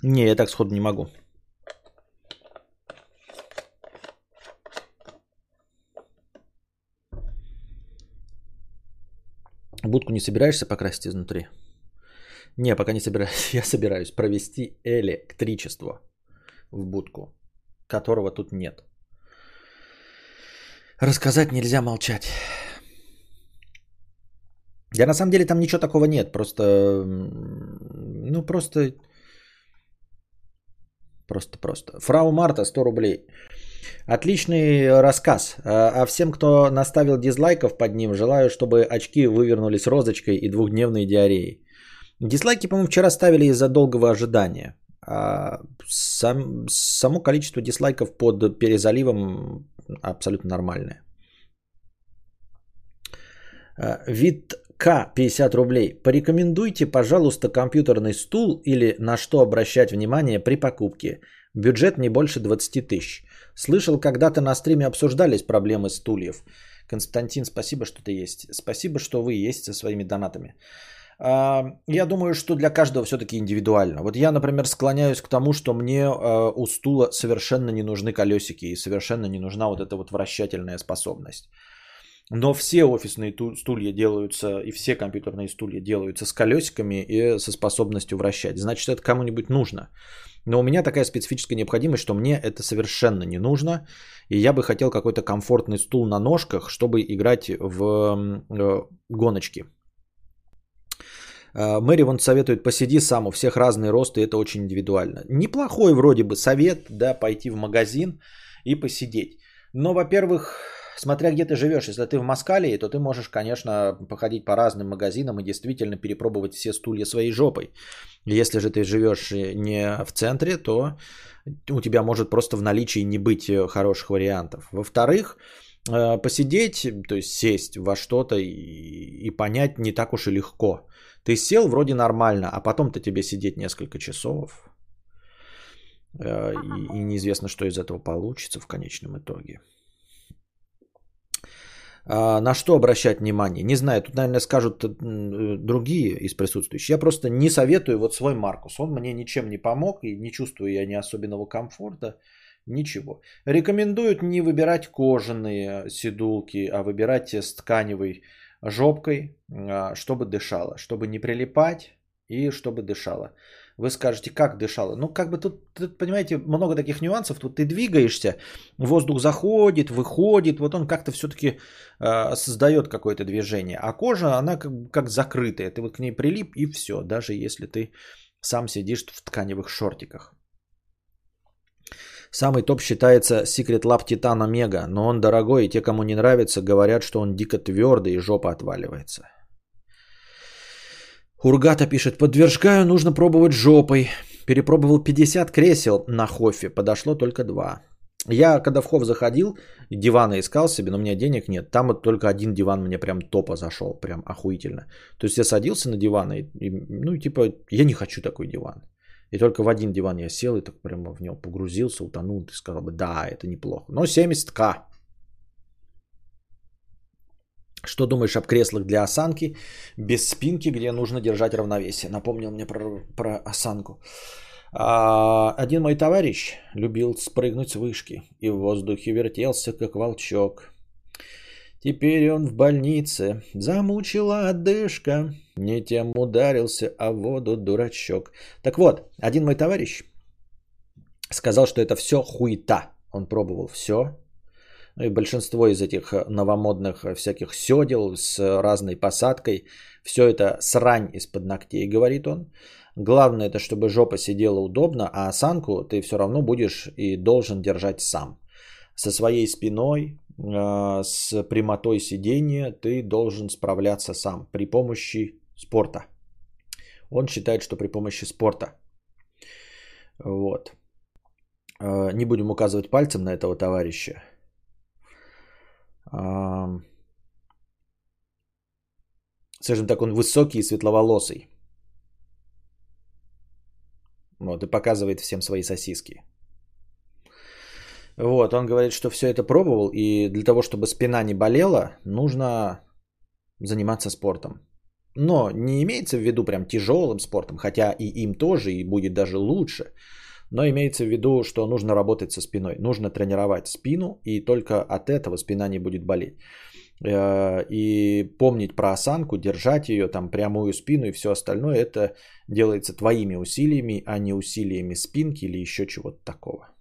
Не, я так сходу не могу. Будку не собираешься покрасить изнутри? Не, пока не собираюсь. Я собираюсь провести электричество в будку, которого тут нет. Рассказать нельзя молчать. Я на самом деле там ничего такого нет, просто, ну просто, просто, просто. Фрау Марта 100 рублей. Отличный рассказ. А, а всем, кто наставил дизлайков под ним, желаю, чтобы очки вывернулись розочкой и двухдневной диареей. Дизлайки, по-моему, вчера ставили из-за долгого ожидания. А сам, само количество дизлайков под перезаливом абсолютно нормальное. А, вид К 50 рублей. Порекомендуйте, пожалуйста, компьютерный стул или на что обращать внимание при покупке. Бюджет не больше 20 тысяч. Слышал, когда-то на стриме обсуждались проблемы стульев. Константин, спасибо, что ты есть. Спасибо, что вы есть со своими донатами. Я думаю, что для каждого все-таки индивидуально. Вот я, например, склоняюсь к тому, что мне а, у стула совершенно не нужны колесики и совершенно не нужна вот эта вот вращательная способность. Но все офисные стулья делаются и все компьютерные стулья делаются с колесиками и со способностью вращать. Значит, это кому-нибудь нужно. Но у меня такая специфическая необходимость, что мне это совершенно не нужно. И я бы хотел какой-то комфортный стул на ножках, чтобы играть в э, гоночки. Э, Мэри вон советует, посиди сам, у всех разные росты, это очень индивидуально. Неплохой вроде бы совет, да, пойти в магазин и посидеть. Но, во-первых, смотря где ты живешь, если ты в Москале, то ты можешь, конечно, походить по разным магазинам и действительно перепробовать все стулья своей жопой. Если же ты живешь не в центре, то у тебя может просто в наличии не быть э, хороших вариантов. Во-вторых, э, посидеть, то есть сесть во что-то и понять не так уж и легко. Ты сел вроде нормально, а потом-то тебе сидеть несколько часов. Э, и, и неизвестно, что из этого получится в конечном итоге. А, на что обращать внимание? Не знаю, тут, наверное, скажут э, другие из присутствующих. Я просто не советую вот свой Маркус. Он мне ничем не помог и не чувствую я ни особенного комфорта. Ничего. Рекомендуют не выбирать кожаные сидулки, а выбирать с тканевой жопкой, а, чтобы дышало, чтобы не прилипать и чтобы дышало. Вы скажете, как дышало? Ну, как бы тут, тут, понимаете, много таких нюансов. Тут ты двигаешься, воздух заходит, выходит, вот он как-то все-таки э, создает какое-то движение. А кожа, она как, как закрытая. Ты вот к ней прилип и все, даже если ты сам сидишь в тканевых шортиках. Самый топ считается Secret Lab Titan Omega, но он дорогой, и те, кому не нравится, говорят, что он дико твердый и жопа отваливается. Ургата пишет, подтверждаю, нужно пробовать жопой. Перепробовал 50 кресел на Хофе, подошло только два. Я когда в Хоф заходил, дивана искал себе, но у меня денег нет. Там вот только один диван мне прям топа зашел, прям охуительно. То есть я садился на диван, и, и, ну типа я не хочу такой диван. И только в один диван я сел и так прямо в него погрузился, утонул. Ты сказал бы, да, это неплохо. Но 70к. Что думаешь об креслах для осанки без спинки, где нужно держать равновесие? Напомнил мне про, про осанку. А, один мой товарищ любил спрыгнуть с вышки и в воздухе вертелся, как волчок. Теперь он в больнице, замучила одышка, не тем ударился, а воду дурачок. Так вот, один мой товарищ сказал, что это все хуета. Он пробовал все, и большинство из этих новомодных всяких седел с разной посадкой, все это срань из-под ногтей, говорит он. Главное это, чтобы жопа сидела удобно, а осанку ты все равно будешь и должен держать сам. Со своей спиной, э, с прямотой сидения ты должен справляться сам при помощи спорта. Он считает, что при помощи спорта. Вот. Не будем указывать пальцем на этого товарища скажем так, он высокий и светловолосый. Вот, и показывает всем свои сосиски. Вот, он говорит, что все это пробовал, и для того, чтобы спина не болела, нужно заниматься спортом. Но не имеется в виду прям тяжелым спортом, хотя и им тоже, и будет даже лучше. Но имеется в виду, что нужно работать со спиной. Нужно тренировать спину, и только от этого спина не будет болеть. Э, и помнить про осанку, держать ее, там прямую спину и все остальное, это делается твоими усилиями, а не усилиями спинки или еще чего-то такого.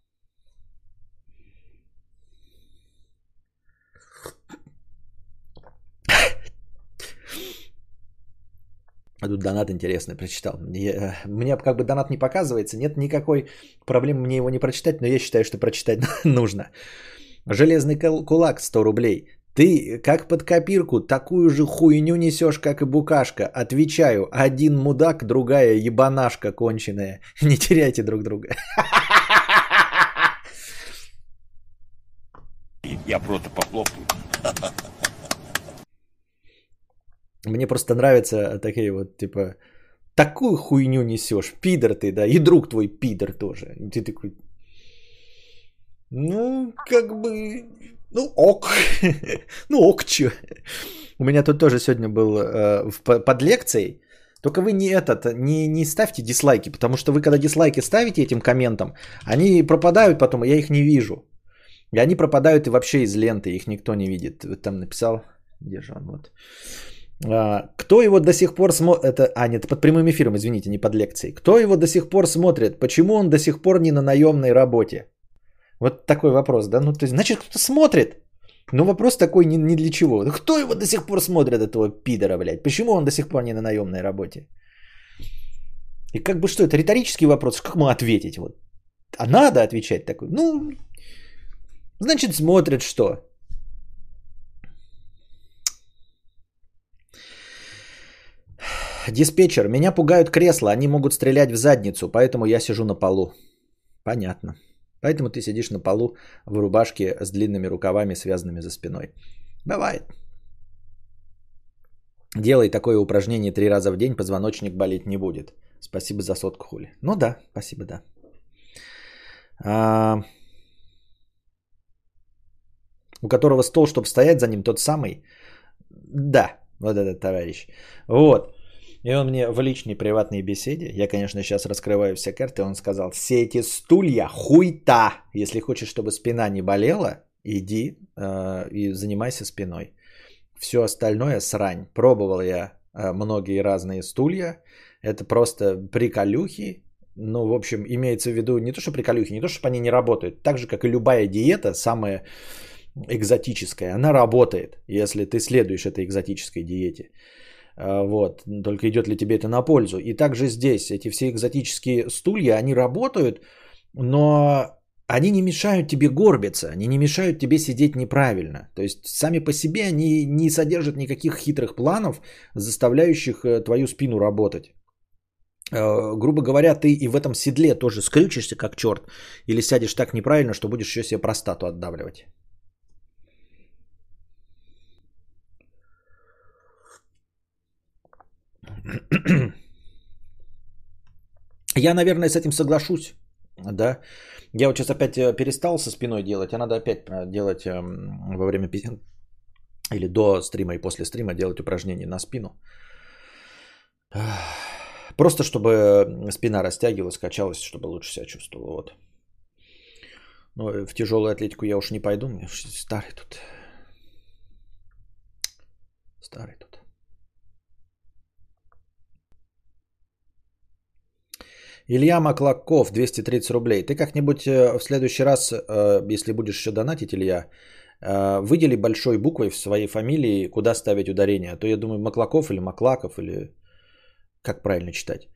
А тут донат интересный прочитал. Я, мне как бы донат не показывается, нет никакой проблемы мне его не прочитать, но я считаю, что прочитать нужно. Железный кулак 100 рублей. Ты как под копирку такую же хуйню несешь, как и букашка. Отвечаю, один мудак, другая ебанашка конченая. Не теряйте друг друга. Я просто похлопаю. Мне просто нравятся такие вот, типа, такую хуйню несешь, пидор ты, да, и друг твой пидор тоже. Ты такой, ну, как бы, ну ок, ну ок, чё. У меня тут тоже сегодня был э, под лекцией, только вы не этот, не, не ставьте дизлайки, потому что вы когда дизлайки ставите этим комментам, они пропадают потом, я их не вижу. И они пропадают и вообще из ленты, их никто не видит. Там написал, где же он, вот. А, кто его до сих пор смотрит, это, а нет, под прямым эфиром, извините, не под лекцией. Кто его до сих пор смотрит, почему он до сих пор не на наемной работе? Вот такой вопрос, да? Ну, то есть, значит, кто-то смотрит. Но вопрос такой ни, ни для чего. Ну, кто его до сих пор смотрит, этого пидора, блядь? Почему он до сих пор не на наемной работе? И как бы что, это риторический вопрос, как мы ответить? Вот. А надо отвечать такой. Ну, значит, смотрит что? Диспетчер, меня пугают кресла, они могут стрелять в задницу, поэтому я сижу на полу. Понятно. Поэтому ты сидишь на полу в рубашке с длинными рукавами, связанными за спиной. Бывает. Делай такое упражнение три раза в день, позвоночник болеть не будет. Спасибо за сотку, хули. Ну да, спасибо, да. А... У которого стол, чтобы стоять за ним, тот самый. Да, вот этот товарищ. Вот. И он мне в личной приватной беседе, я, конечно, сейчас раскрываю все карты, он сказал, все эти стулья хуйта. Если хочешь, чтобы спина не болела, иди э, и занимайся спиной. Все остальное срань. Пробовал я э, многие разные стулья. Это просто приколюхи. Ну, в общем, имеется в виду не то, что приколюхи, не то, что они не работают. Так же, как и любая диета, самая экзотическая, она работает, если ты следуешь этой экзотической диете. А, вот, только идет ли тебе это на пользу. И также здесь эти все экзотические стулья, они работают, но они не мешают тебе горбиться, они не мешают тебе сидеть неправильно. То есть сами по себе они не содержат никаких хитрых планов, заставляющих э, твою спину работать. Э, грубо говоря, ты и в этом седле тоже скрючишься как черт, или сядешь так неправильно, что будешь еще себе простату отдавливать. Я, наверное, с этим соглашусь. Да. Я вот сейчас опять э, перестал со спиной делать, а надо опять э, делать эм, во время или до стрима и после стрима делать упражнения на спину. Просто чтобы спина растягивалась, качалась, чтобы лучше себя чувствовала. Вот. Но э, в тяжелую атлетику я уж не пойду, мне старый тут. Старый тут. Илья Маклаков, 230 рублей. Ты как-нибудь э, в следующий раз, э, если будешь еще донатить, Илья, э, выдели большой буквой в своей фамилии, куда ставить ударение. А то я думаю, Маклаков или Маклаков, или как правильно читать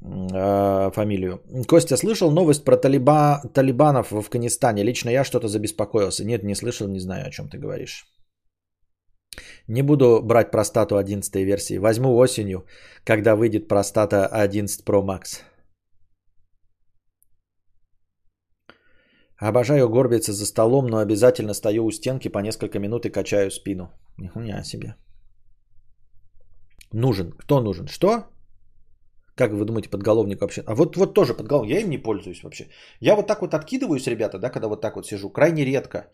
фамилию. Костя, слышал новость про талиба, талибанов в Афганистане? Лично я что-то забеспокоился. Нет, не слышал, не знаю, о чем ты говоришь. Не буду брать простату 11 версии. Возьму осенью, когда выйдет простата 11 Pro Max. Обожаю горбиться за столом, но обязательно стою у стенки по несколько минут и качаю спину. Нихуя себе. Нужен. Кто нужен? Что? Как вы думаете, подголовник вообще? А вот, вот тоже подголовник. Я им не пользуюсь вообще. Я вот так вот откидываюсь, ребята, да, когда вот так вот сижу. Крайне редко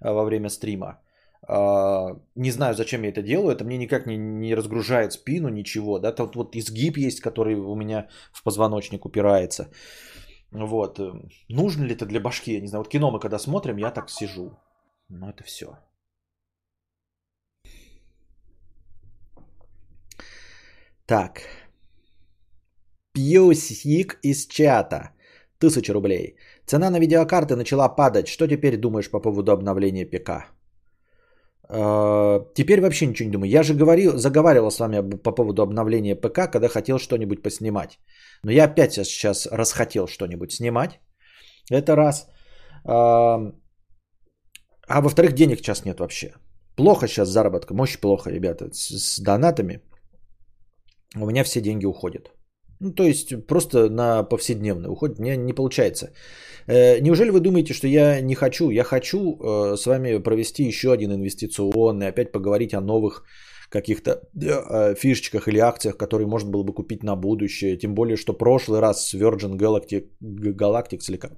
а, во время стрима. А, не знаю, зачем я это делаю. Это мне никак не, не разгружает спину, ничего. Да, тут вот изгиб есть, который у меня в позвоночник упирается. Вот. Э, нужно ли это для башки? Я не знаю. Вот кино мы когда смотрим, я так сижу. Но это все. Так. Пьюсик из чата. Тысяча рублей. Цена на видеокарты начала падать. Что теперь думаешь по поводу обновления ПК? А, теперь вообще ничего не думаю. Я же говорил, заговаривал с вами по поводу обновления ПК, когда хотел что-нибудь поснимать. Но я опять сейчас расхотел что-нибудь снимать. Это раз. А, а во-вторых, денег сейчас нет вообще. Плохо сейчас заработка, очень плохо, ребята, с, с донатами. У меня все деньги уходят. Ну, то есть просто на повседневный уход мне не получается. Э, неужели вы думаете, что я не хочу? Я хочу э, с вами провести еще один инвестиционный, опять поговорить о новых каких-то э, фишечках или акциях, которые можно было бы купить на будущее. Тем более, что прошлый раз с Virgin Galactic, Galactics или как,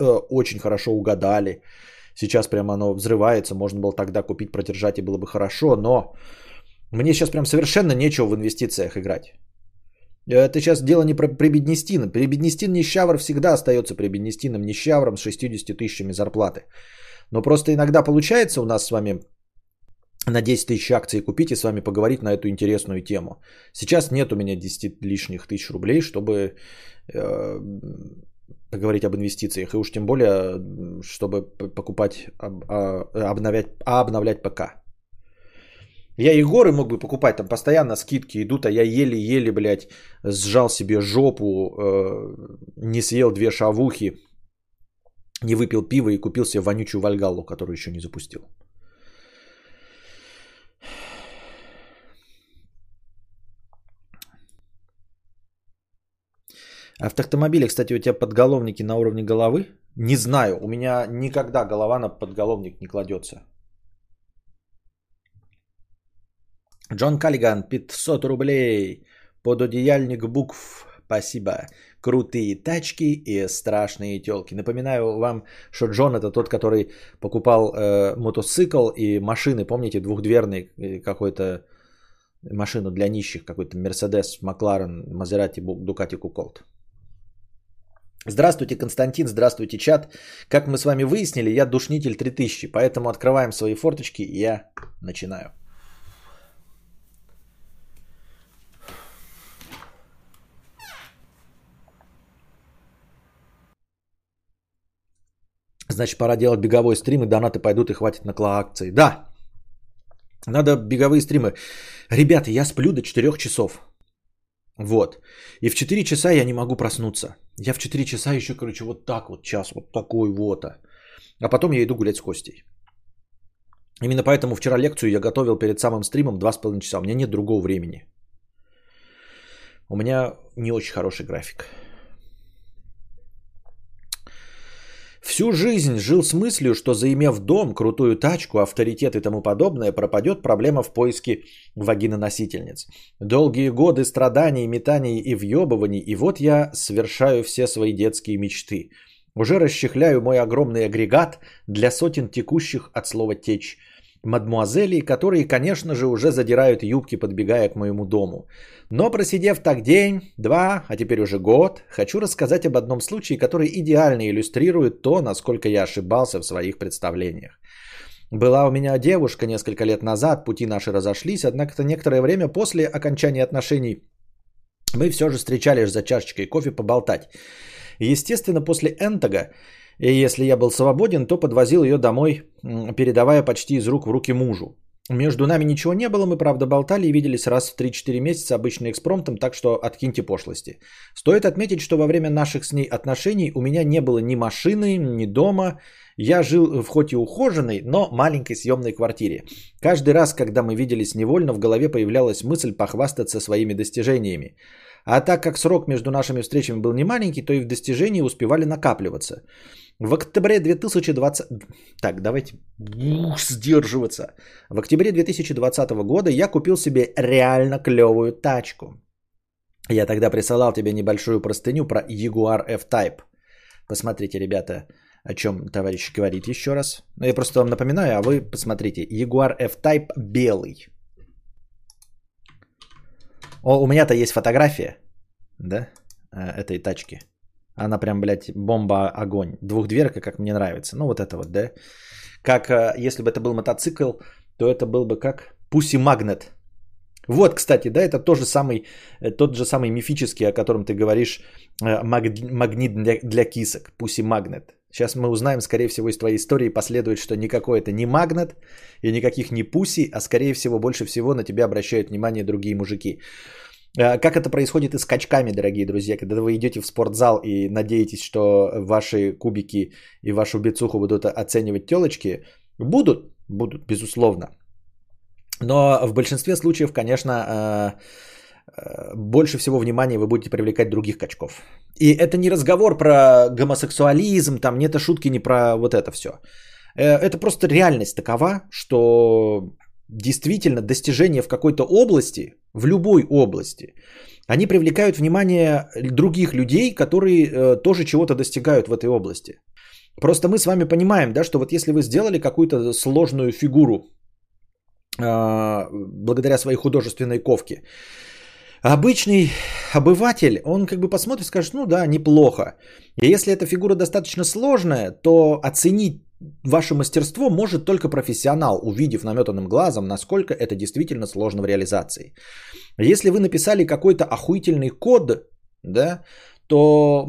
э, очень хорошо угадали. Сейчас прямо оно взрывается, можно было тогда купить, продержать и было бы хорошо, но мне сейчас прям совершенно нечего в инвестициях играть. Это сейчас дело не про прибеднестин. Прибеднестин нищавр всегда остается прибеднестином нищавром с 60 тысячами зарплаты. Но просто иногда получается у нас с вами на 10 тысяч акций купить и с вами поговорить на эту интересную тему. Сейчас нет у меня 10 лишних тысяч рублей, чтобы э, поговорить об инвестициях. И уж тем более, чтобы покупать, об, а, обновлять, обновлять ПК. Я Егоры мог бы покупать, там постоянно скидки идут, а я еле-еле, блядь, сжал себе жопу, э, не съел две шавухи, не выпил пиво и купил себе вонючую Вальгаллу, которую еще не запустил. А в автомобиле, кстати, у тебя подголовники на уровне головы? Не знаю, у меня никогда голова на подголовник не кладется. Джон Каллиган, 500 рублей. Пододеяльник букв. Спасибо. Крутые тачки и страшные телки. Напоминаю вам, что Джон это тот, который покупал э, мотоцикл и машины. Помните, двухдверный э, какой-то машину для нищих, какой-то Мерседес, Макларен, Мазерати, Дукати, Куколт. Здравствуйте, Константин, здравствуйте, чат. Как мы с вами выяснили, я душнитель 3000, поэтому открываем свои форточки и я начинаю. Значит, пора делать беговой стрим, и донаты пойдут и хватит на акции. Да, надо беговые стримы. Ребята, я сплю до 4 часов. Вот. И в 4 часа я не могу проснуться. Я в 4 часа еще, короче, вот так вот час, вот такой вот. А потом я иду гулять с Костей. Именно поэтому вчера лекцию я готовил перед самым стримом 2,5 часа. У меня нет другого времени. У меня не очень хороший график. Всю жизнь жил с мыслью, что заимев дом, крутую тачку, авторитет и тому подобное, пропадет проблема в поиске вагиноносительниц. Долгие годы страданий, метаний и въебываний, и вот я совершаю все свои детские мечты. Уже расчехляю мой огромный агрегат для сотен текущих от слова «течь» мадмуазелей, которые, конечно же, уже задирают юбки, подбегая к моему дому. Но просидев так день, два, а теперь уже год, хочу рассказать об одном случае, который идеально иллюстрирует то, насколько я ошибался в своих представлениях. Была у меня девушка несколько лет назад, пути наши разошлись, однако некоторое время после окончания отношений мы все же встречались за чашечкой кофе поболтать. Естественно, после Энтога и если я был свободен, то подвозил ее домой, передавая почти из рук в руки мужу. Между нами ничего не было, мы правда болтали и виделись раз в 3-4 месяца, обычно экспромтом, так что откиньте пошлости. Стоит отметить, что во время наших с ней отношений у меня не было ни машины, ни дома. Я жил в хоть и ухоженной, но маленькой съемной квартире. Каждый раз, когда мы виделись невольно, в голове появлялась мысль похвастаться своими достижениями. А так как срок между нашими встречами был не маленький, то и в достижении успевали накапливаться. В октябре 2020... Так, давайте сдерживаться. В октябре 2020 года я купил себе реально клевую тачку. Я тогда присылал тебе небольшую простыню про Jaguar F-Type. Посмотрите, ребята, о чем товарищ говорит еще раз. Ну, я просто вам напоминаю, а вы посмотрите. Jaguar F-Type белый. О, у меня-то есть фотография, да, э, этой тачки. Она прям, блядь, бомба огонь. Двухдверка, как мне нравится. Ну, вот это вот, да. Как, э, если бы это был мотоцикл, то это был бы как Пуси Магнет. Вот, кстати, да, это тот же самый, э, тот же самый мифический, о котором ты говоришь, магнит для, для кисок, Пуси Магнет. Сейчас мы узнаем, скорее всего, из твоей истории последует, что никакой это не магнет и никаких не пуси, а скорее всего, больше всего на тебя обращают внимание другие мужики. А, как это происходит и с качками, дорогие друзья, когда вы идете в спортзал и надеетесь, что ваши кубики и вашу бицуху будут оценивать телочки? Будут, будут, безусловно. Но в большинстве случаев, конечно, а, а, больше всего внимания вы будете привлекать других качков. И это не разговор про гомосексуализм, там нет шутки не про вот это все. Э, это просто реальность такова, что действительно достижения в какой-то области, в любой области, они привлекают внимание других людей, которые э, тоже чего-то достигают в этой области. Просто мы с вами понимаем, да, что вот если вы сделали какую-то сложную фигуру э, благодаря своей художественной ковке, обычный обыватель, он как бы посмотрит и скажет, ну да, неплохо. И если эта фигура достаточно сложная, то оценить ваше мастерство может только профессионал, увидев наметанным глазом, насколько это действительно сложно в реализации. Если вы написали какой-то охуительный код, да, то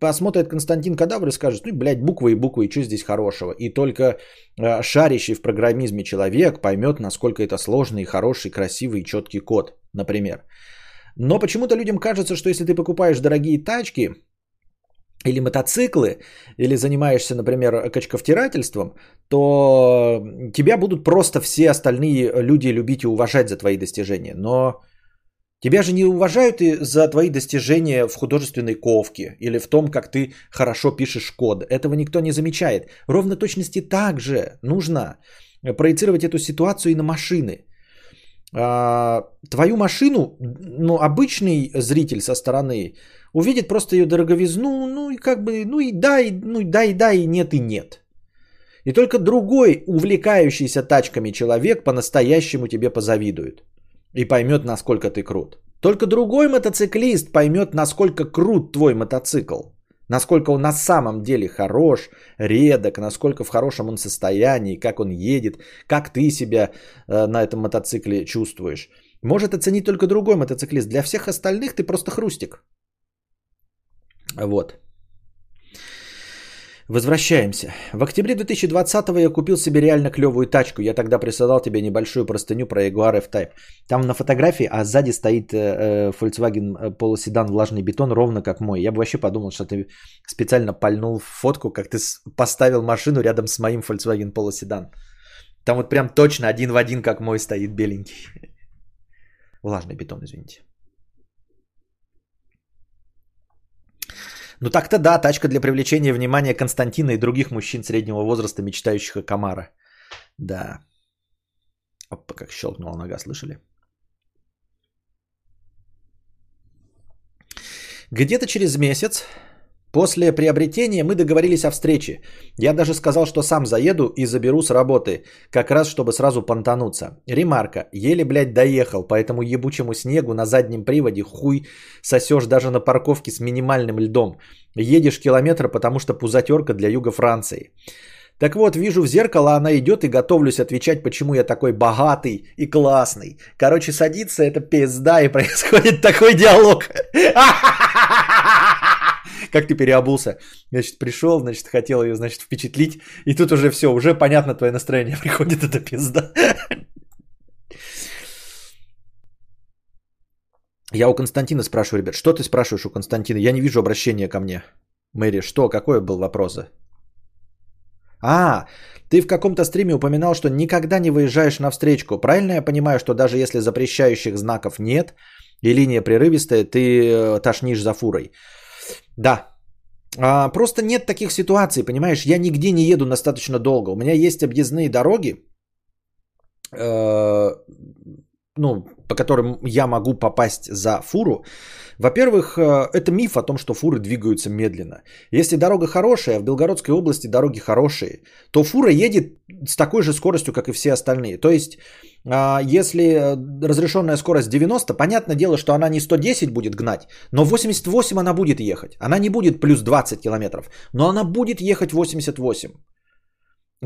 посмотрит Константин Кадавр и скажет, ну, блядь, буквы и буквы, и что здесь хорошего? И только э, шарящий в программизме человек поймет, насколько это сложный, хороший, красивый четкий код, например. Но почему-то людям кажется, что если ты покупаешь дорогие тачки, или мотоциклы, или занимаешься, например, качковтирательством, то тебя будут просто все остальные люди любить и уважать за твои достижения. Но тебя же не уважают и за твои достижения в художественной ковке или в том, как ты хорошо пишешь код. Этого никто не замечает. Ровно точности так же нужно проецировать эту ситуацию и на машины. А, твою машину, ну, обычный зритель со стороны увидит просто ее дороговизну, ну и как бы, ну и да, и, ну и да, и да, и нет, и нет. И только другой увлекающийся тачками человек по-настоящему тебе позавидует и поймет, насколько ты крут. Только другой мотоциклист поймет, насколько крут твой мотоцикл. Насколько он на самом деле хорош, редок, насколько в хорошем он состоянии, как он едет, как ты себя э, на этом мотоцикле чувствуешь. Может оценить только другой мотоциклист. Для всех остальных ты просто хрустик. Вот. Возвращаемся. В октябре 2020 я купил себе реально клевую тачку. Я тогда присылал тебе небольшую простыню про Jaguar F-Type. Там на фотографии, а сзади стоит э, э Volkswagen э, полуседан влажный бетон, ровно как мой. Я бы вообще подумал, что ты специально пальнул фотку, как ты поставил машину рядом с моим Volkswagen полуседан. Там вот прям точно один в один, как мой стоит беленький. Влажный бетон, извините. Ну так-то да, тачка для привлечения внимания Константина и других мужчин среднего возраста, мечтающих о Камара. Да. Опа, как щелкнула нога, слышали? Где-то через месяц После приобретения мы договорились о встрече. Я даже сказал, что сам заеду и заберу с работы, как раз чтобы сразу понтануться. Ремарка. Еле, блядь, доехал, поэтому ебучему снегу на заднем приводе хуй сосешь даже на парковке с минимальным льдом. Едешь километр, потому что пузатерка для юга Франции. Так вот, вижу в зеркало, она идет и готовлюсь отвечать, почему я такой богатый и классный. Короче, садится это пизда и происходит такой диалог. как ты переобулся. Значит, пришел, значит, хотел ее, значит, впечатлить. И тут уже все, уже понятно твое настроение. Приходит эта пизда. Я у Константина спрашиваю, ребят, что ты спрашиваешь у Константина? Я не вижу обращения ко мне. Мэри, что? Какой был вопрос? А, ты в каком-то стриме упоминал, что никогда не выезжаешь на встречку. Правильно я понимаю, что даже если запрещающих знаков нет и линия прерывистая, ты э, тошнишь за фурой? Да. А, просто нет таких ситуаций, понимаешь? Я нигде не еду достаточно долго. У меня есть объездные дороги, э, ну, по которым я могу попасть за фуру. Во-первых, э, это миф о том, что фуры двигаются медленно. Если дорога хорошая, в Белгородской области дороги хорошие, то фура едет с такой же скоростью, как и все остальные. То есть, а, если э, разрешенная скорость 90, понятное дело, что она не 110 будет гнать, но 88 она будет ехать. Она не будет плюс 20 километров, но она будет ехать 88.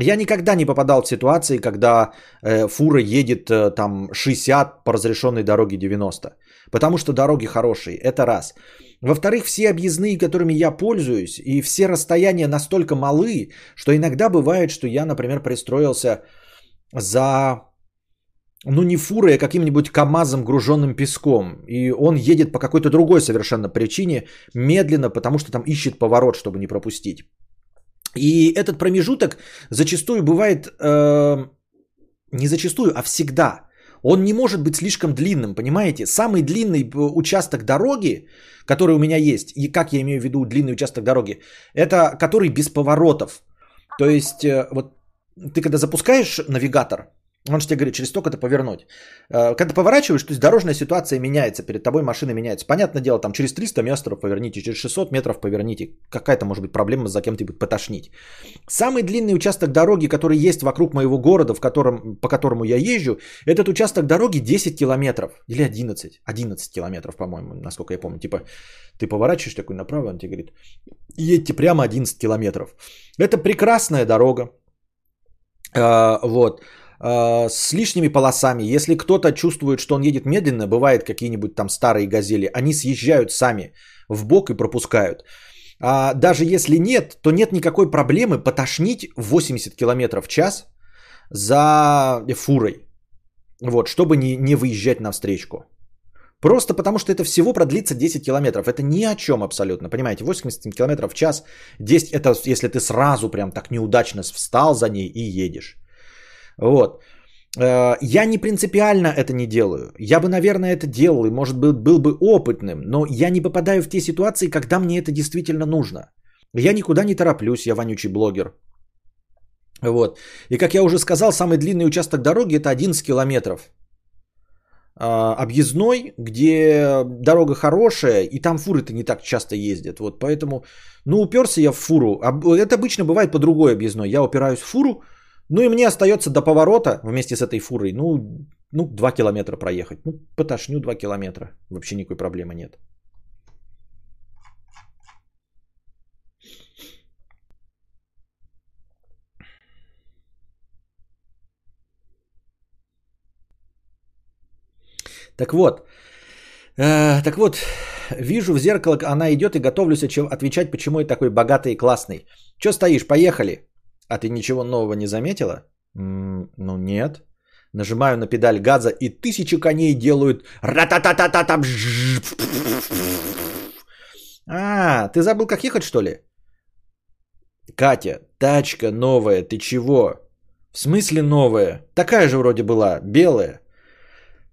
Я никогда не попадал в ситуации, когда э, фура едет э, там 60 по разрешенной дороге 90. Потому что дороги хорошие, это раз. Во-вторых, все объездные, которыми я пользуюсь, и все расстояния настолько малы, что иногда бывает, что я, например, пристроился за, ну не фурой, а каким-нибудь КАМАЗом, груженным песком. И он едет по какой-то другой совершенно причине, медленно, потому что там ищет поворот, чтобы не пропустить. И этот промежуток зачастую бывает, э, не зачастую, а всегда. Он не может быть слишком длинным, понимаете? Самый длинный участок дороги, который у меня есть, и как я имею в виду длинный участок дороги, это который без поворотов. То есть, э, вот ты когда запускаешь навигатор, Он же тебе говорит, через столько-то повернуть. Э, когда поворачиваешь, то есть дорожная ситуация меняется, перед тобой машина меняется. Понятное дело, там через 300 метров поверните, через 600 метров поверните. Какая-то может быть проблема, за кем-то будет потошнить. Самый длинный участок дороги, который есть вокруг моего города, в котором, по которому я езжу, этот участок дороги 10 километров. Или 11. 11 километров, по-моему, насколько я помню. Типа ты поворачиваешь такой направо, он тебе говорит, едьте прямо 11 километров. Это прекрасная дорога. А, вот. Э, с лишними полосами. Если кто-то чувствует, что он едет медленно, бывает какие-нибудь там старые газели, они съезжают сами в бок и пропускают. А даже если нет, то нет никакой проблемы потошнить 80 км в час за фурой. Вот, чтобы не, не выезжать на встречку. Просто потому, что это всего продлится 10 километров. Это ни о чем абсолютно. Понимаете, 80 километров в час. 10 это если ты сразу прям так неудачно встал за ней и едешь. Вот. Э, я не принципиально это не делаю. Я бы, наверное, это делал и, может быть, был бы опытным, но я не попадаю в те ситуации, когда мне это действительно нужно. Я никуда не тороплюсь, я вонючий блогер. Вот. И как я уже сказал, самый длинный участок дороги это 11 километров. А, объездной, где дорога хорошая, и там фуры-то не так часто ездят. Вот поэтому, ну, уперся я в фуру. Это обычно бывает по другой объездной. Я упираюсь в фуру, ну и мне остается до поворота вместе с этой фурой, ну, ну 2 километра проехать. Ну, потошню 2 километра. Вообще никакой проблемы нет. Так вот, э, так вот, вижу в зеркало, она идет и готовлюсь отвечать, почему я такой богатый и классный. Че стоишь, поехали. А ты ничего нового не заметила? Ну нет. Нажимаю на педаль газа и тысячи коней делают ра-та-та-та-та-та. А, ты забыл, как ехать, что ли? Катя, тачка новая, ты чего? В смысле новая? Такая же вроде была, белая.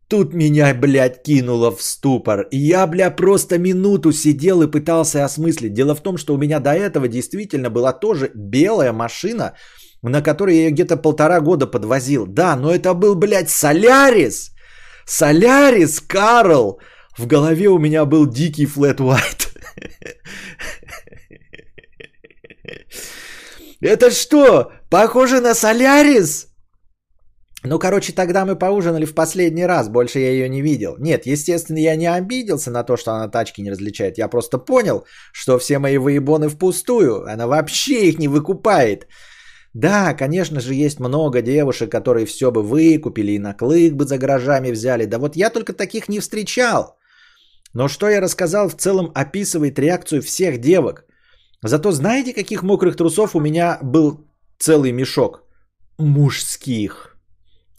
Тут меня, блядь, кинуло в ступор. Я, бля, просто минуту сидел и пытался осмыслить. Дело в том, что у меня до этого действительно была тоже белая машина, на которой я ее где-то полтора года подвозил. Да, но это был, блядь, Солярис. Солярис, Карл. В голове у меня был дикий флэт white. Это что, похоже на Солярис? Ну, короче, тогда мы поужинали в последний раз, больше я ее не видел. Нет, естественно, я не обиделся на то, что она тачки не различает. Я просто понял, что все мои выебоны впустую. Она вообще их не выкупает. Да, конечно же, есть много девушек, которые все бы выкупили и на клык бы за гаражами взяли. Да вот я только таких не встречал. Но что я рассказал в целом описывает реакцию всех девок. Зато знаете, каких мокрых трусов у меня был целый мешок? Мужских.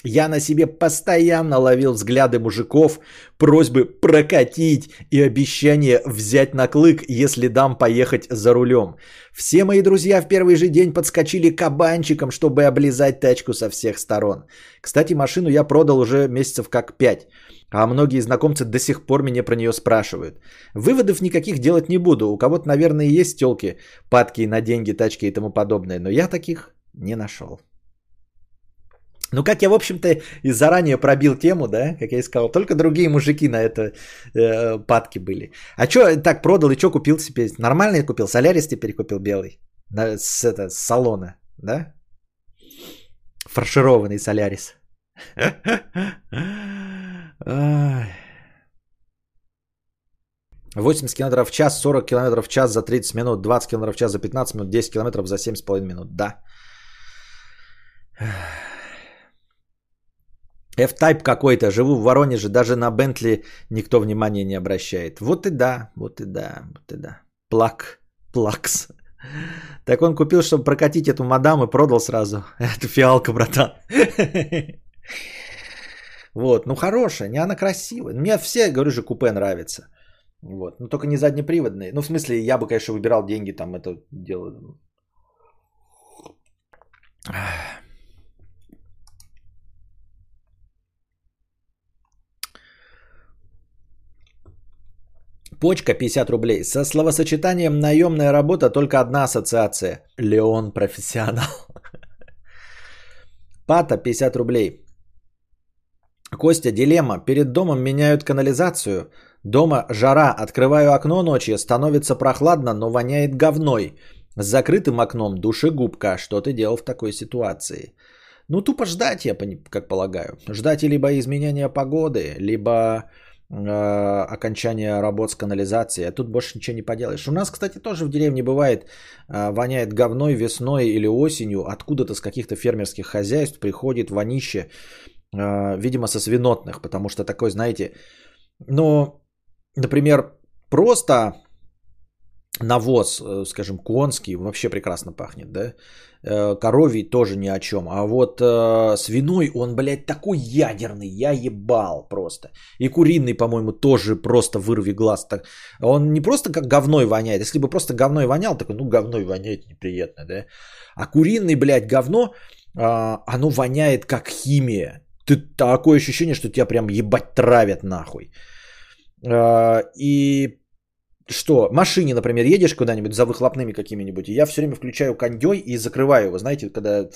Я на себе постоянно ловил взгляды мужиков, просьбы прокатить и обещание взять на клык, если дам поехать за рулем. Все мои друзья в первый же день подскочили кабанчиком, чтобы облизать тачку со всех сторон. Кстати, машину я продал уже месяцев как пять, а многие знакомцы до сих пор меня про нее спрашивают. Выводов никаких делать не буду, у кого-то, наверное, есть телки, падки на деньги, тачки и тому подобное, но я таких не нашел. Ну, как я, в общем-то, и заранее пробил тему, да, как я и сказал, только другие мужики на это э, падки были. А что так продал и что купил себе? Нормально я купил, Солярис теперь купил белый, на, с, это, с салона, да? Фаршированный Солярис. 80 км в час, 40 км в час за 30 минут, 20 км в час за 15 минут, 10 км за 7,5 минут, да. F-Type какой-то, живу в Воронеже, даже на Бентли никто внимания не обращает. Вот и да, вот и да, вот и да. Плак, плакс. Так он купил, чтобы прокатить эту мадам и продал сразу. Эту фиалка, братан. Вот, ну хорошая, не она красивая. Мне все, говорю же, купе нравится. Вот, но только не заднеприводные. Ну, в смысле, я бы, конечно, выбирал деньги, там это дело. Почка 50 рублей. Со словосочетанием наемная работа только одна ассоциация. Леон профессионал. Пата 50 рублей. Костя, дилемма. Перед домом меняют канализацию. Дома жара. Открываю окно ночью. Становится прохладно, но воняет говной. С закрытым окном душегубка. Что ты делал в такой ситуации? Ну, тупо ждать, я как полагаю. Ждать либо изменения погоды, либо окончания работ с канализацией. А тут больше ничего не поделаешь. У нас, кстати, тоже в деревне бывает, э, воняет говной весной или осенью. Откуда-то с каких-то фермерских хозяйств приходит вонище, э, видимо, со свинотных. Потому что такой, знаете, ну, например, просто навоз, э, скажем, конский вообще прекрасно пахнет, да? Э, коровий тоже ни о чем. А вот э, свиной он, блядь, такой ядерный, я ебал просто. И куриный, по-моему, тоже просто вырви глаз. Так. Он не просто как говной воняет. Если бы просто говной вонял, такой, ну, говной воняет неприятно, да? А куриный, блядь, говно, э, оно воняет как химия. Ты такое ощущение, что тебя прям ебать травят нахуй. Э, и что, машине, например, едешь куда-нибудь за выхлопными какими-нибудь, и я все время включаю кондей и закрываю его, знаете, когда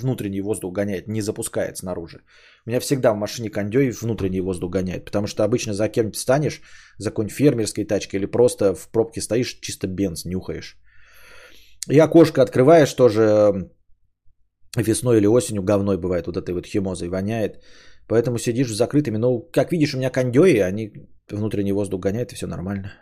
внутренний воздух гоняет, не запускает снаружи. У меня всегда в машине кондей внутренний воздух гоняет, потому что обычно за кем станешь, за какой-нибудь фермерской тачкой или просто в пробке стоишь, чисто бенз нюхаешь. И окошко открываешь тоже весной или осенью говной бывает, вот этой вот химозой воняет. Поэтому сидишь закрытыми, но как видишь, у меня кондеи, они внутренний воздух гоняют, и все нормально.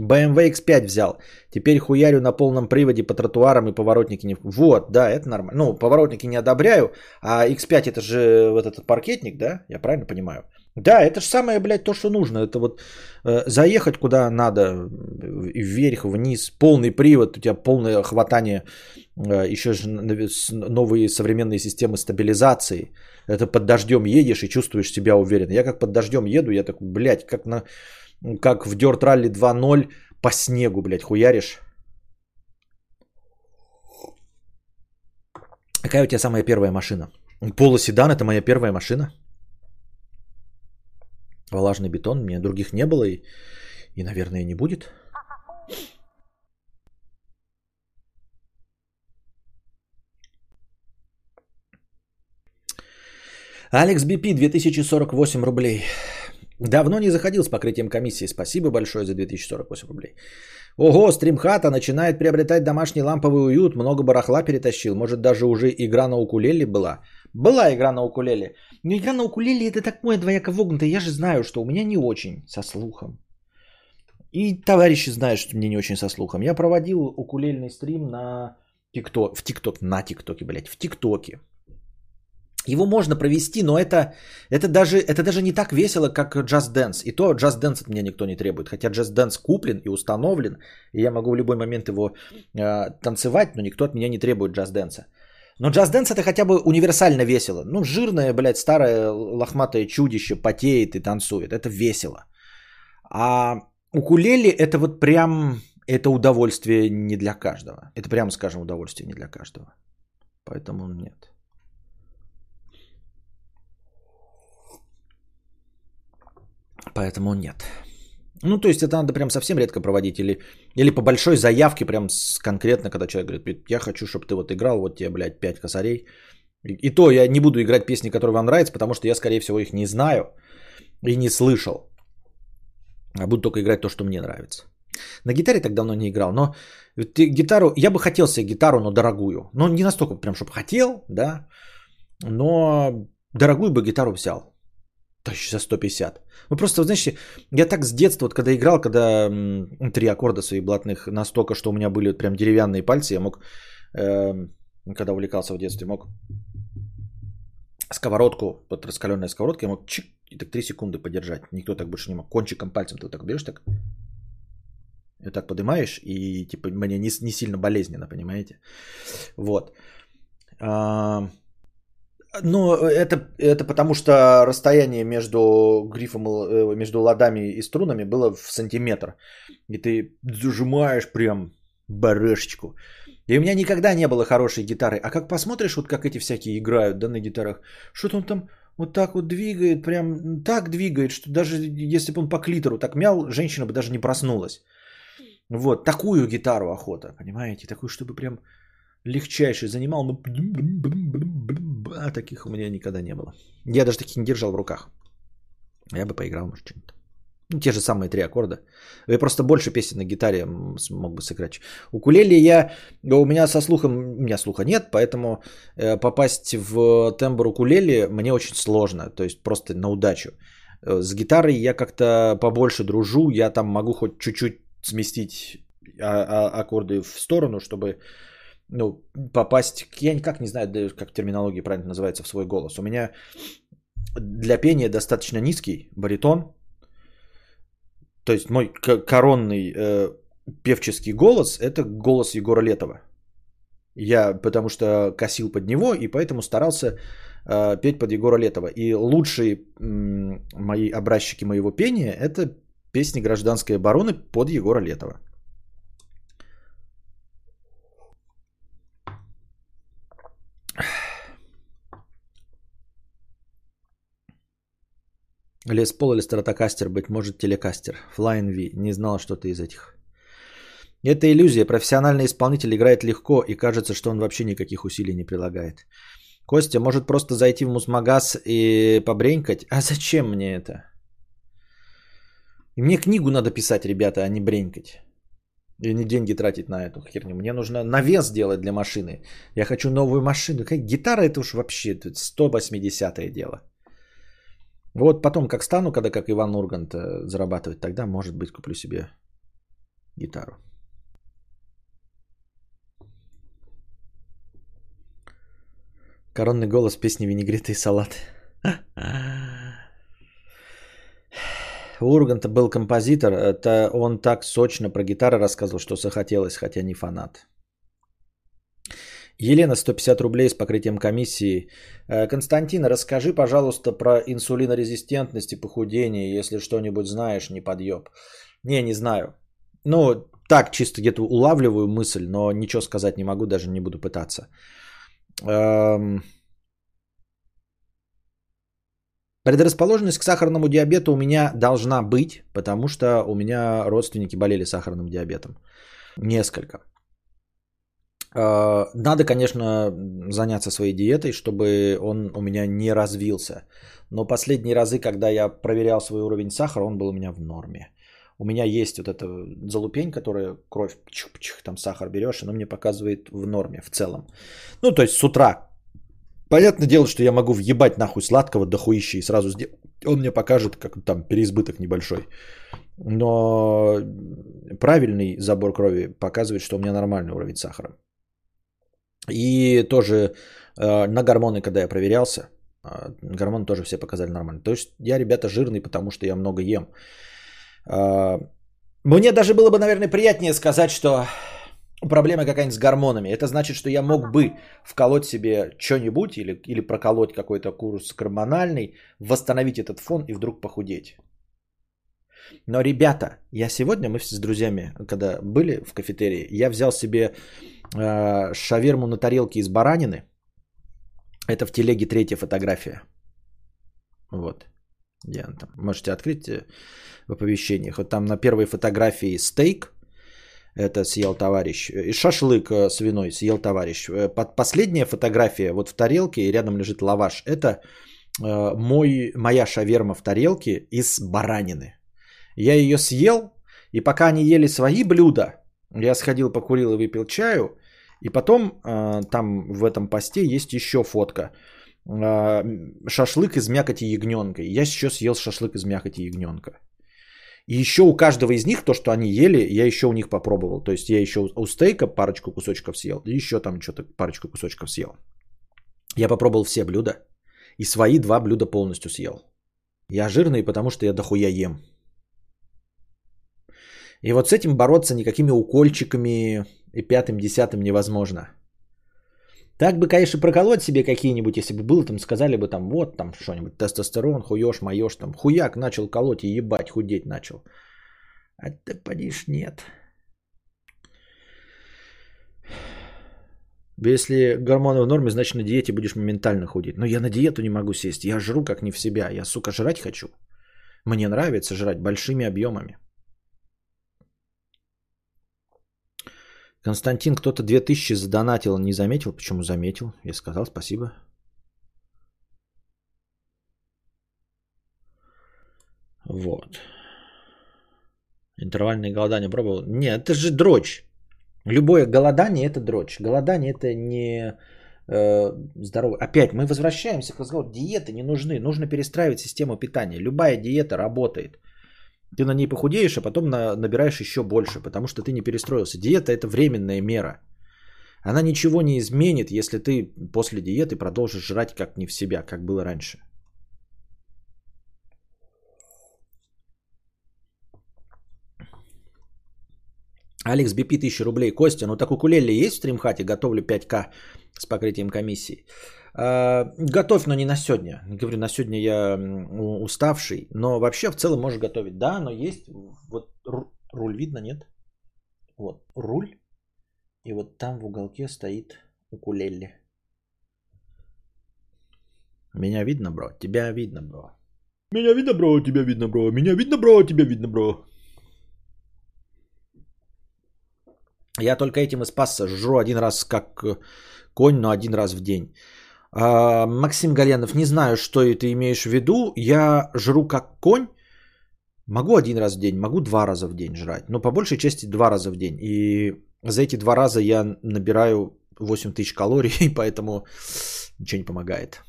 BMW X5 взял. Теперь хуярю на полном приводе по тротуарам и поворотники не... Вот, да, это нормально. Ну, поворотники не одобряю, а X5 это же вот этот паркетник, да? Я правильно понимаю? Да, это же самое, блядь, то, что нужно. Это вот э, заехать куда надо, вверх, вниз, полный привод, у тебя полное хватание, э, еще же новые современные системы стабилизации. Это под дождем едешь и чувствуешь себя уверенно. Я как под дождем еду, я такой, блядь, как на как в Dirt Rally 2.0 по снегу, блядь, хуяришь. Какая у тебя самая первая машина? Полоседан это моя первая машина. Влажный бетон, у меня других не было и, и наверное, не будет. Алекс Бипи, 2048 рублей. Давно не заходил с покрытием комиссии. Спасибо большое за 2048 рублей. Ого, стримхата начинает приобретать домашний ламповый уют. Много барахла перетащил. Может даже уже игра на укулеле была. Была игра на укулеле. Но игра на укулеле это такое двояко вогнутое. Я же знаю, что у меня не очень со слухом. И товарищи знают, что мне не очень со слухом. Я проводил укулельный стрим на ТикТок. В ТикТок, на ТикТоке, блядь. В ТикТоке. Его можно провести, но это, это, даже, это даже не так весело, как Just Dance. И то Just Dance от меня никто не требует. Хотя Just Dance куплен и установлен, и я могу в любой момент его э, танцевать, но никто от меня не требует Just Dance. Но Just Dance это хотя бы универсально весело. Ну, жирное, блядь, старое лохматое чудище потеет и танцует. Это весело. А укулеле это вот прям, это удовольствие не для каждого. Это прямо скажем удовольствие не для каждого. Поэтому нет. Поэтому нет. Ну, то есть это надо прям совсем редко проводить. Или, или по большой заявке, прям с, конкретно, когда человек говорит, я хочу, чтобы ты вот играл, вот тебе, блядь, 5 косарей. И, и то я не буду играть песни, которые вам нравятся, потому что я, скорее всего, их не знаю и не слышал. А буду только играть то, что мне нравится. На гитаре так давно не играл, но гитару, я бы хотел себе гитару, но дорогую. Ну, не настолько прям, чтобы хотел, да, но дорогую бы гитару взял тысяч за 150. Ну просто, знаешь, я так с детства, вот когда играл, когда м, три аккорда своих блатных настолько, что у меня были вот прям деревянные пальцы, я мог, э, когда увлекался в детстве, мог сковородку, под раскаленная сковородка, я мог чик, и так 3 секунды подержать. Никто так больше не мог. Кончиком пальцем ты вот так берешь, так, и так поднимаешь, и типа мне не, не сильно болезненно, понимаете? Вот. А, ну, это, это потому что расстояние между грифом, э, между ладами и струнами было в сантиметр. И ты зажимаешь прям барышечку. И у меня никогда не было хорошей гитары. А как посмотришь, вот как эти всякие играют, да, на гитарах, что-то он там вот так вот двигает, прям так двигает, что даже если бы он по клитору так мял, женщина бы даже не проснулась. Вот, такую гитару охота, понимаете? Такую, чтобы прям легчайший занимал, но таких у меня никогда не было. Я даже таких не держал в руках. Я бы поиграл, может, что-нибудь. Ну, те же самые три аккорда. Я просто больше песен на гитаре мог бы сыграть. Укулеле я... У меня со слухом... У меня слуха нет, поэтому э, попасть в тембр укулеле мне очень сложно. То есть просто на удачу. Э, с гитарой я как-то побольше дружу. Я там могу хоть чуть-чуть сместить а, а, аккорды в сторону, чтобы ну, попасть... Я никак не знаю, как терминология правильно называется в свой голос. У меня для пения достаточно низкий баритон, то есть мой коронный э, певческий голос – это голос Егора Летова. Я потому что косил под него и поэтому старался э, петь под Егора Летова. И лучшие э, мои образчики моего пения – это песни гражданской обороны под Егора Летова. Лес Пол или Стратокастер, быть может, телекастер. Flying V. Не знал, что ты из этих. Это иллюзия. Профессиональный исполнитель играет легко и кажется, что он вообще никаких усилий не прилагает. Костя, может просто зайти в мусмагаз и побренькать? А зачем мне это? И мне книгу надо писать, ребята, а не бренькать. И не деньги тратить на эту херню. Мне нужно навес делать для машины. Я хочу новую машину. Как гитара это уж вообще 180-е дело. Вот потом, как стану, когда как Иван Ургант э, зарабатывать, тогда, может быть, куплю себе гитару. Коронный голос песни «Винегреты и салат». У был композитор, это он так сочно про гитары рассказывал, что захотелось, хотя не фанат. Елена, 150 рублей с покрытием комиссии. Э, Константин, расскажи, пожалуйста, про инсулинорезистентность и похудение, если что-нибудь знаешь, не подъеб. Не, не знаю. Ну, так, чисто где-то улавливаю мысль, но ничего сказать не могу, даже не буду пытаться. Эм... Предрасположенность к сахарному диабету у меня должна быть, потому что у меня родственники болели сахарным диабетом. Несколько. Э, надо, конечно, заняться своей диетой, чтобы он у меня не развился. Но последние разы, когда я проверял свой уровень сахара, он был у меня в норме. У меня есть вот эта залупень, которая кровь, чих-чих, там сахар берешь, она мне показывает в норме в целом. Ну, то есть с утра. Понятное дело, что я могу въебать нахуй сладкого до хуища и сразу сделать. Он мне покажет, как там переизбыток небольшой. Но правильный забор крови показывает, что у меня нормальный уровень сахара. И тоже э, на гормоны, когда я проверялся, э, гормоны тоже все показали нормально. То есть я, ребята, жирный, потому что я много ем. Э, мне даже было бы, наверное, приятнее сказать, что проблема какая-нибудь с гормонами. Это значит, что я мог бы вколоть себе что-нибудь или, или проколоть какой-то курс гормональный, восстановить этот фон и вдруг похудеть. Но, ребята, я сегодня, мы с друзьями, когда были в кафетерии, я взял себе шаверму на тарелке из баранины. Это в телеге третья фотография. Вот. Где она там? Можете открыть э, в оповещениях. Вот там на первой фотографии стейк. Это съел товарищ. И шашлык э, свиной съел товарищ. Э, под последняя фотография вот в тарелке и рядом лежит лаваш. Это мой, моя шаверма в тарелке из баранины. Я ее съел, и пока они ели свои блюда, я сходил, покурил и выпил чаю. И потом э, там в этом посте есть еще фотка. Э, шашлык из мякоти ягненка. Я еще съел шашлык из мякоти ягненка. И еще у каждого из них, то, что они ели, я еще у них попробовал. То есть я еще у стейка парочку кусочков съел. И еще там что-то парочку кусочков съел. Я попробовал все блюда. И свои два блюда полностью съел. Я жирный, потому что я дохуя ем. И вот с этим бороться никакими укольчиками и пятым, десятым невозможно. Так бы, конечно, проколоть себе какие-нибудь, если бы было, там сказали бы там, вот там что-нибудь, тестостерон, хуешь, моешь, там, хуяк начал колоть и ебать, худеть начал. А ты подишь, нет. Если гормоны в норме, значит на диете будешь моментально худеть. Но я на диету не могу сесть. Я жру как не в себя. Я, сука, жрать хочу. Мне нравится жрать большими объемами. Константин, кто-то 2000 задонатил, не заметил. Почему заметил? Я сказал спасибо. Вот. Интервальное голодание пробовал? Нет, это же дрочь. Любое голодание это дрочь. Голодание это не э, здоровый. Опять мы возвращаемся к разговору. Диеты не нужны. Нужно перестраивать систему питания. Любая диета работает. Ты на ней похудеешь, а потом на, набираешь еще больше, потому что ты не перестроился. Диета это временная мера. Она ничего не изменит, если ты после диеты продолжишь жрать как не в себя, как было раньше. Алекс Бипи 1000 рублей. Костя, ну так укулеле есть в стримхате? Готовлю 5К с покрытием комиссии. А, готовь, но не на сегодня. Говорю, на сегодня я уставший. Но вообще в целом можешь готовить. Да, но есть. Вот руль видно, нет? Вот руль. И вот там в уголке стоит укулеле. Меня видно, бро? Тебя видно, бро? Меня видно, бро? Тебя видно, бро? Меня видно, бро? Тебя видно, бро? Я только этим и спасся. Жру один раз как конь, но один раз в день. А, Максим Галенов, не знаю, что ты имеешь в виду. Я жру как конь. Могу один раз в день, могу два раза в день жрать. Но по большей части два раза в день. И за эти два раза я набираю 8 тысяч калорий, поэтому ничего не помогает.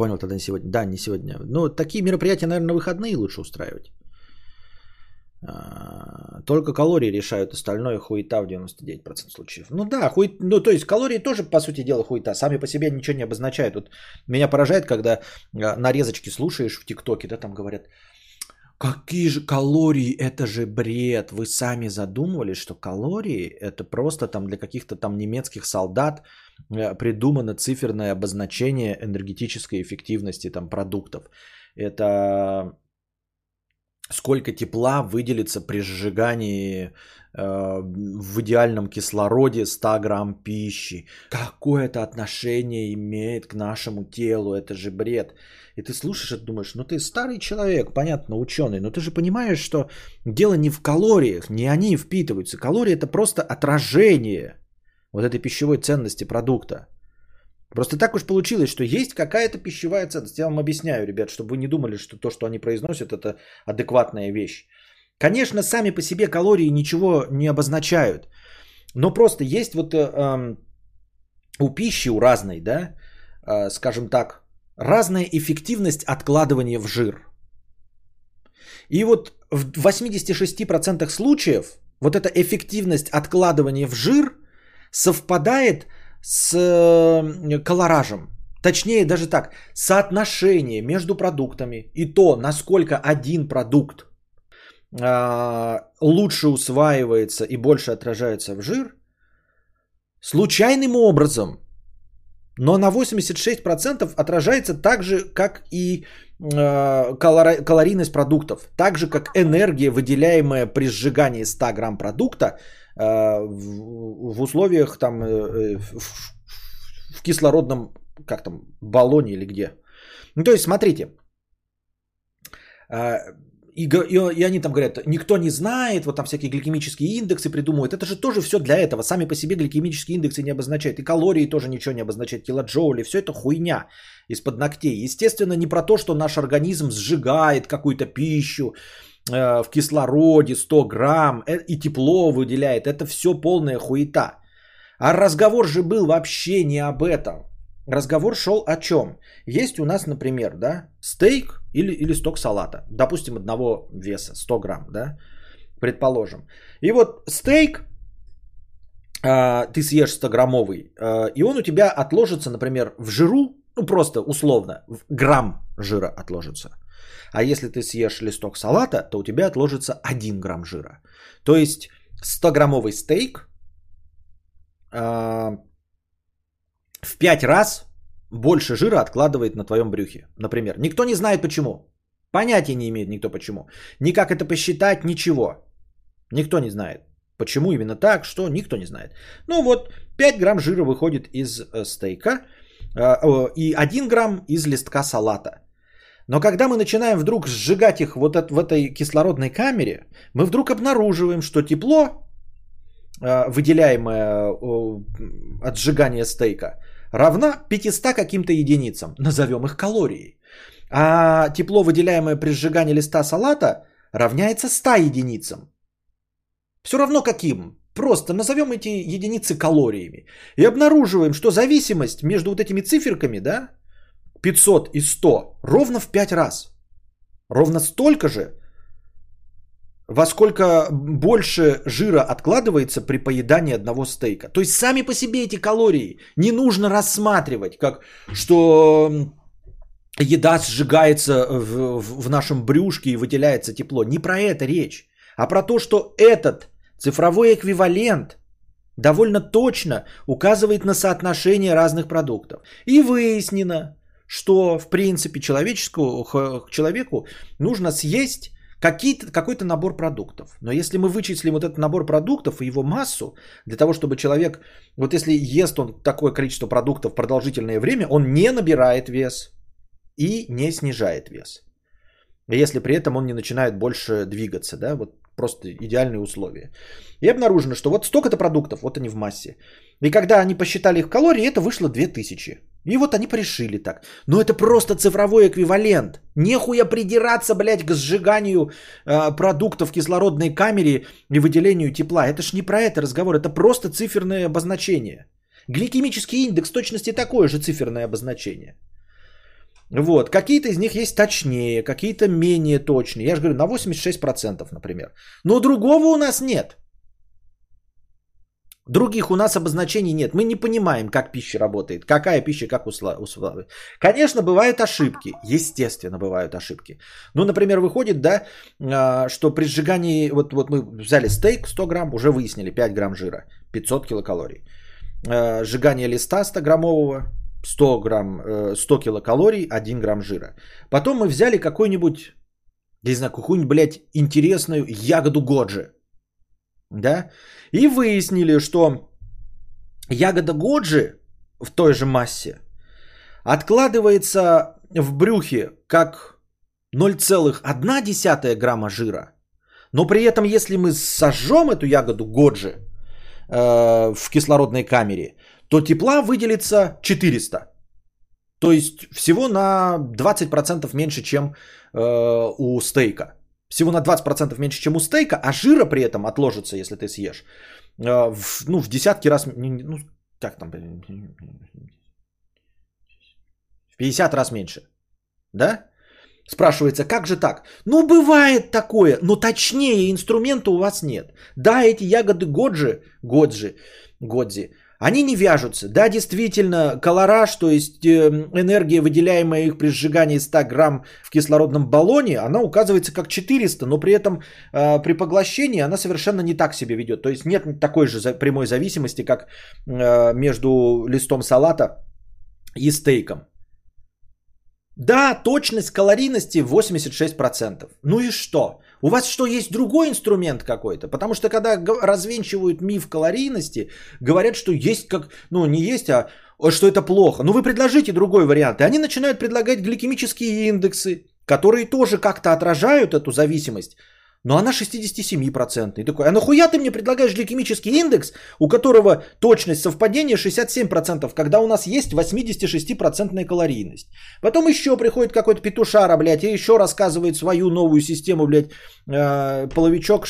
Понял тогда не сегодня. Да, не сегодня. Ну, такие мероприятия, наверное, на выходные лучше устраивать. А, только калории решают, остальное хуета в 99% случаев. Ну да, хуй... ну то есть калории тоже, по сути дела, хуета. Сами по себе ничего не обозначают. Вот меня поражает, когда а, нарезочки слушаешь в ТикТоке, да, там говорят, какие же калории, это же бред. Вы сами задумывались, что калории это просто там для каких-то там немецких солдат, Э, придумано циферное обозначение энергетической эффективности там, продуктов. Это сколько тепла выделится при сжигании э, в идеальном кислороде 100 грамм пищи. Какое это отношение имеет к нашему телу? Это же бред. И ты слушаешь и думаешь, ну ты старый человек, понятно, ученый, но ты же понимаешь, что дело не в калориях, не они впитываются. Калории это просто отражение вот этой пищевой ценности продукта. Просто так уж получилось, что есть какая-то пищевая ценность. Я вам объясняю, ребят, чтобы вы не думали, что то, что они произносят, это адекватная вещь. Конечно, сами по себе калории ничего не обозначают. Но просто есть вот э, э, у пищи, у разной, да, э, скажем так, разная эффективность откладывания в жир. И вот в 86% случаев вот эта эффективность откладывания в жир – совпадает с э, колоражем. Точнее, даже так, соотношение между продуктами и то, насколько один продукт э, лучше усваивается и больше отражается в жир, случайным образом, но на 86% отражается так же, как и э, калорийность продуктов, так же, как энергия, выделяемая при сжигании 100 грамм продукта, в, в условиях там э, э, в, кислородном как там баллоне или где. Ну то есть смотрите, и, и, и они там говорят, никто не знает, вот там всякие гликемические индексы придумывают. Это же тоже все для этого. Сами по себе гликемические индексы не обозначают. И калории тоже ничего не обозначают. Килоджоули. Все это хуйня из-под ногтей. Естественно, не про то, что наш организм сжигает какую-то пищу, Э, в кислороде 100 грамм э, и тепло выделяет. Это все полная хуета. А разговор же был вообще не об этом. Разговор шел о чем? Есть у нас, например, да, стейк или, или сток салата. Допустим, одного веса, 100 грамм, да, предположим. И вот стейк, э, ты съешь 100-граммовый, э, и он у тебя отложится, например, в жиру, ну просто условно, в грамм жира отложится. А если ты съешь листок салата, то у тебя отложится 1 грамм жира. То есть 100-граммовый стейк э, в 5 раз больше жира откладывает на твоем брюхе. Например, никто не знает почему. Понятия не имеет никто почему. Ни как это посчитать, ничего. Никто не знает. Почему именно так, что, никто не знает. Ну вот, 5 грамм жира выходит из э, стейка э, и 1 грамм из листка салата. Но когда мы начинаем вдруг сжигать их вот в этой кислородной камере, мы вдруг обнаруживаем, что тепло, э, выделяемое от сжигания стейка, равна 500 каким-то единицам. Назовем их калории. А тепло, выделяемое при сжигании листа салата, равняется 100 единицам. Все равно каким. Просто назовем эти единицы калориями. И обнаруживаем, что зависимость между вот этими циферками, да, 500 и 100, ровно в 5 раз. Ровно столько же, во сколько больше жира откладывается при поедании одного стейка. То есть сами по себе эти калории не нужно рассматривать, как что еда сжигается в, в, в нашем брюшке и выделяется тепло. Не про это речь, а про то, что этот цифровой эквивалент довольно точно указывает на соотношение разных продуктов. И выяснено, что в принципе человеческому, человеку нужно съесть какой-то набор продуктов. Но если мы вычислим вот этот набор продуктов и его массу, для того, чтобы человек, вот если ест он такое количество продуктов продолжительное время, он не набирает вес и не снижает вес. Если при этом он не начинает больше двигаться, да, вот просто идеальные условия. И обнаружено, что вот столько-то продуктов, вот они в массе. И когда они посчитали их калории, это вышло 2000. И вот они порешили так. Но это просто цифровой эквивалент. Нехуя придираться, блядь, к сжиганию э, продуктов в кислородной камере и выделению тепла. Это ж не про это разговор, это просто циферное обозначение. Гликемический индекс точности такое же циферное обозначение. Вот. Какие-то из них есть точнее, какие-то менее точные. Я же говорю, на 86%, например. Но другого у нас нет. Других у нас обозначений нет. Мы не понимаем, как пища работает, какая пища как усваивает. Конечно, бывают ошибки. Естественно, бывают ошибки. Ну, например, выходит, да, а, что при сжигании, вот, вот мы взяли стейк 100 грамм, уже выяснили 5 грамм жира, 500 килокалорий. А, сжигание листа 100 граммового, 100 грамм, 100 э, килокалорий, 1 грамм жира. Потом мы взяли какой-нибудь, не знаю, какую-нибудь, блядь, интересную ягоду годжи. Да? И выяснили, что ягода годжи в той же массе откладывается в брюхе как 0,1 грамма жира. Но при этом, если мы сожжем эту ягоду годжи э, в кислородной камере, то тепла выделится 400. То есть всего на 20% меньше, чем э, у стейка. Всего на 20% меньше, чем у стейка, а жира при этом отложится, если ты съешь. Э, в, ну, в десятки раз, ну, как там, в 50 раз меньше. Да? Спрашивается, как же так? Ну, бывает такое, но точнее инструмента у вас нет. Да, эти ягоды годжи, годжи, годзи, они не вяжутся. Да, действительно, колораж, то есть эм, энергия, выделяемая их при сжигании 100 грамм в кислородном баллоне, она указывается как 400, но при этом э, при поглощении она совершенно не так себя ведет. То есть нет такой же прямой зависимости, как э, между листом салата и стейком. Да, точность калорийности 86%. Ну и что? У вас что, есть другой инструмент какой-то? Потому что когда развенчивают миф калорийности, говорят, что есть как, ну не есть, а что это плохо. Ну вы предложите другой вариант. И они начинают предлагать гликемические индексы, которые тоже как-то отражают эту зависимость. Но она 67%. И такой, а нахуя ты мне предлагаешь гликемический индекс, у которого точность совпадения 67%, когда у нас есть 86% калорийность. Потом еще приходит какой-то петушара, блядь, и еще рассказывает свою новую систему, блядь, э, половичок,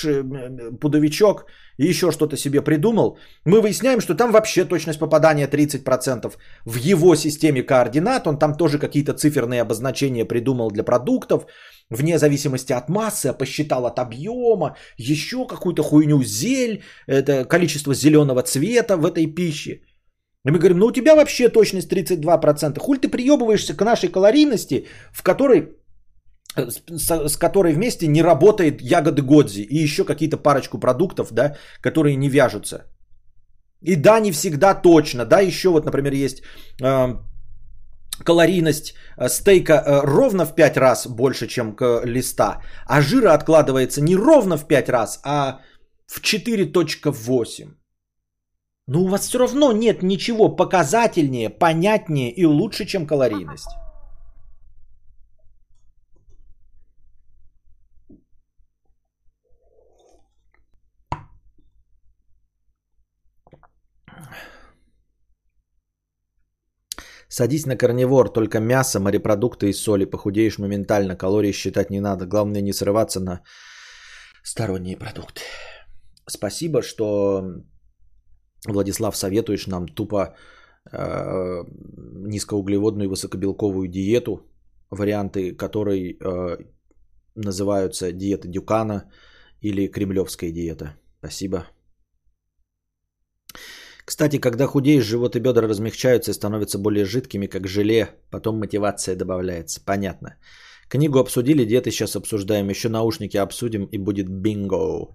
пудовичок, и еще что-то себе придумал. Мы выясняем, что там вообще точность попадания 30% в его системе координат. Он там тоже какие-то циферные обозначения придумал для продуктов вне зависимости от массы, а посчитал от объема, еще какую-то хуйню зель, это количество зеленого цвета в этой пище. И мы говорим, ну у тебя вообще точность 32%. Хуль ты приебываешься к нашей калорийности, в которой с, с которой вместе не работает ягоды Годзи и еще какие-то парочку продуктов, да, которые не вяжутся. И да, не всегда точно, да, еще вот, например, есть э, калорийность э, стейка э, ровно в 5 раз больше, чем к листа, а жира откладывается не ровно в 5 раз, а в 4.8. Но у вас все равно нет ничего показательнее, понятнее и лучше, чем калорийность. Садись на карнивор, только мясо, морепродукты и соли. Похудеешь моментально, калории считать не надо. Главное не срываться на сторонние продукты. Спасибо, что, Владислав, советуешь нам тупо э, низкоуглеводную высокобелковую диету, варианты которой э, называются диета Дюкана или кремлевская диета. Спасибо. Кстати, когда худеешь, живот и бедра размягчаются и становятся более жидкими, как желе. Потом мотивация добавляется. Понятно. Книгу обсудили, диеты сейчас обсуждаем. Еще наушники обсудим и будет бинго.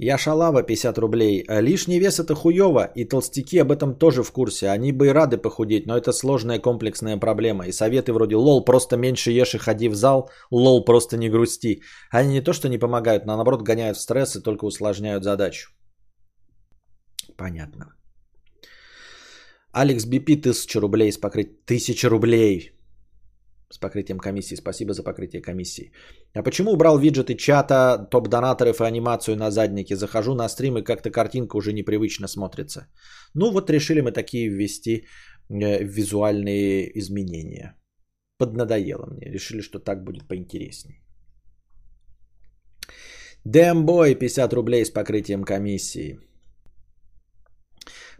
Я шалава 50 рублей. А лишний вес это хуево, и толстяки об этом тоже в курсе. Они бы и рады похудеть, но это сложная комплексная проблема. И советы вроде «Лол, просто меньше ешь и ходи в зал», «Лол, просто не грусти». Они не то что не помогают, но наоборот гоняют в стресс и только усложняют задачу. Понятно. Алекс Бипи, 1000 рублей с покрытием. 1000 рублей с покрытием комиссии. Спасибо за покрытие комиссии. А почему убрал виджеты чата, топ-донаторов и анимацию на заднике? Захожу на стрим и как-то картинка уже непривычно смотрится. Ну вот решили мы такие ввести э, визуальные изменения. Поднадоело мне. Решили, что так будет поинтереснее. Дэмбой 50 рублей с покрытием комиссии.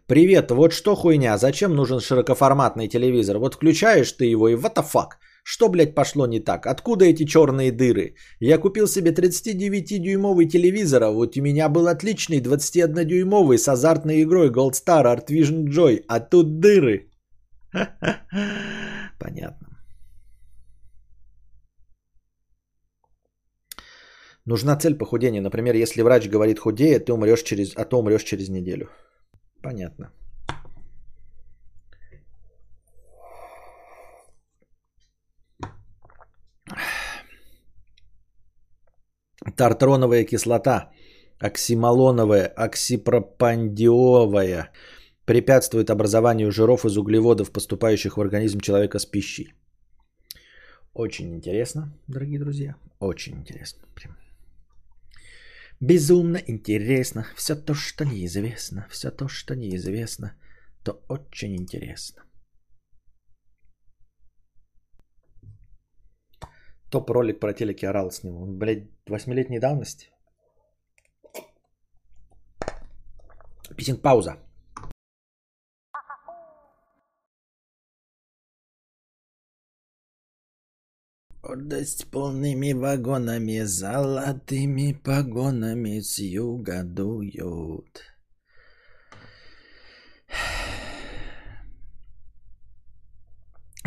Привет, вот что хуйня, зачем нужен широкоформатный телевизор? Вот включаешь ты его и what the fuck? Что, блядь, пошло не так? Откуда эти черные дыры? Я купил себе 39-дюймовый телевизор, а вот у меня был отличный 21-дюймовый с азартной игрой Gold Star Art Vision Joy, а тут дыры. Понятно. Нужна цель похудения. Например, если врач говорит худее, ты умрешь через, а то умрешь через неделю. Понятно. Тартроновая кислота, оксималоновая, оксипропандиовая препятствует образованию жиров из углеводов, поступающих в организм человека с пищей. Очень интересно, дорогие друзья. Очень интересно. Прям. Безумно интересно. Все то, что неизвестно. Все то, что неизвестно, то очень интересно. Топ-ролик про телеки орал с него. Блять, восьмилетней давности. Писинг пауза. Гордость полными вагонами, золотыми погонами с юга дуют.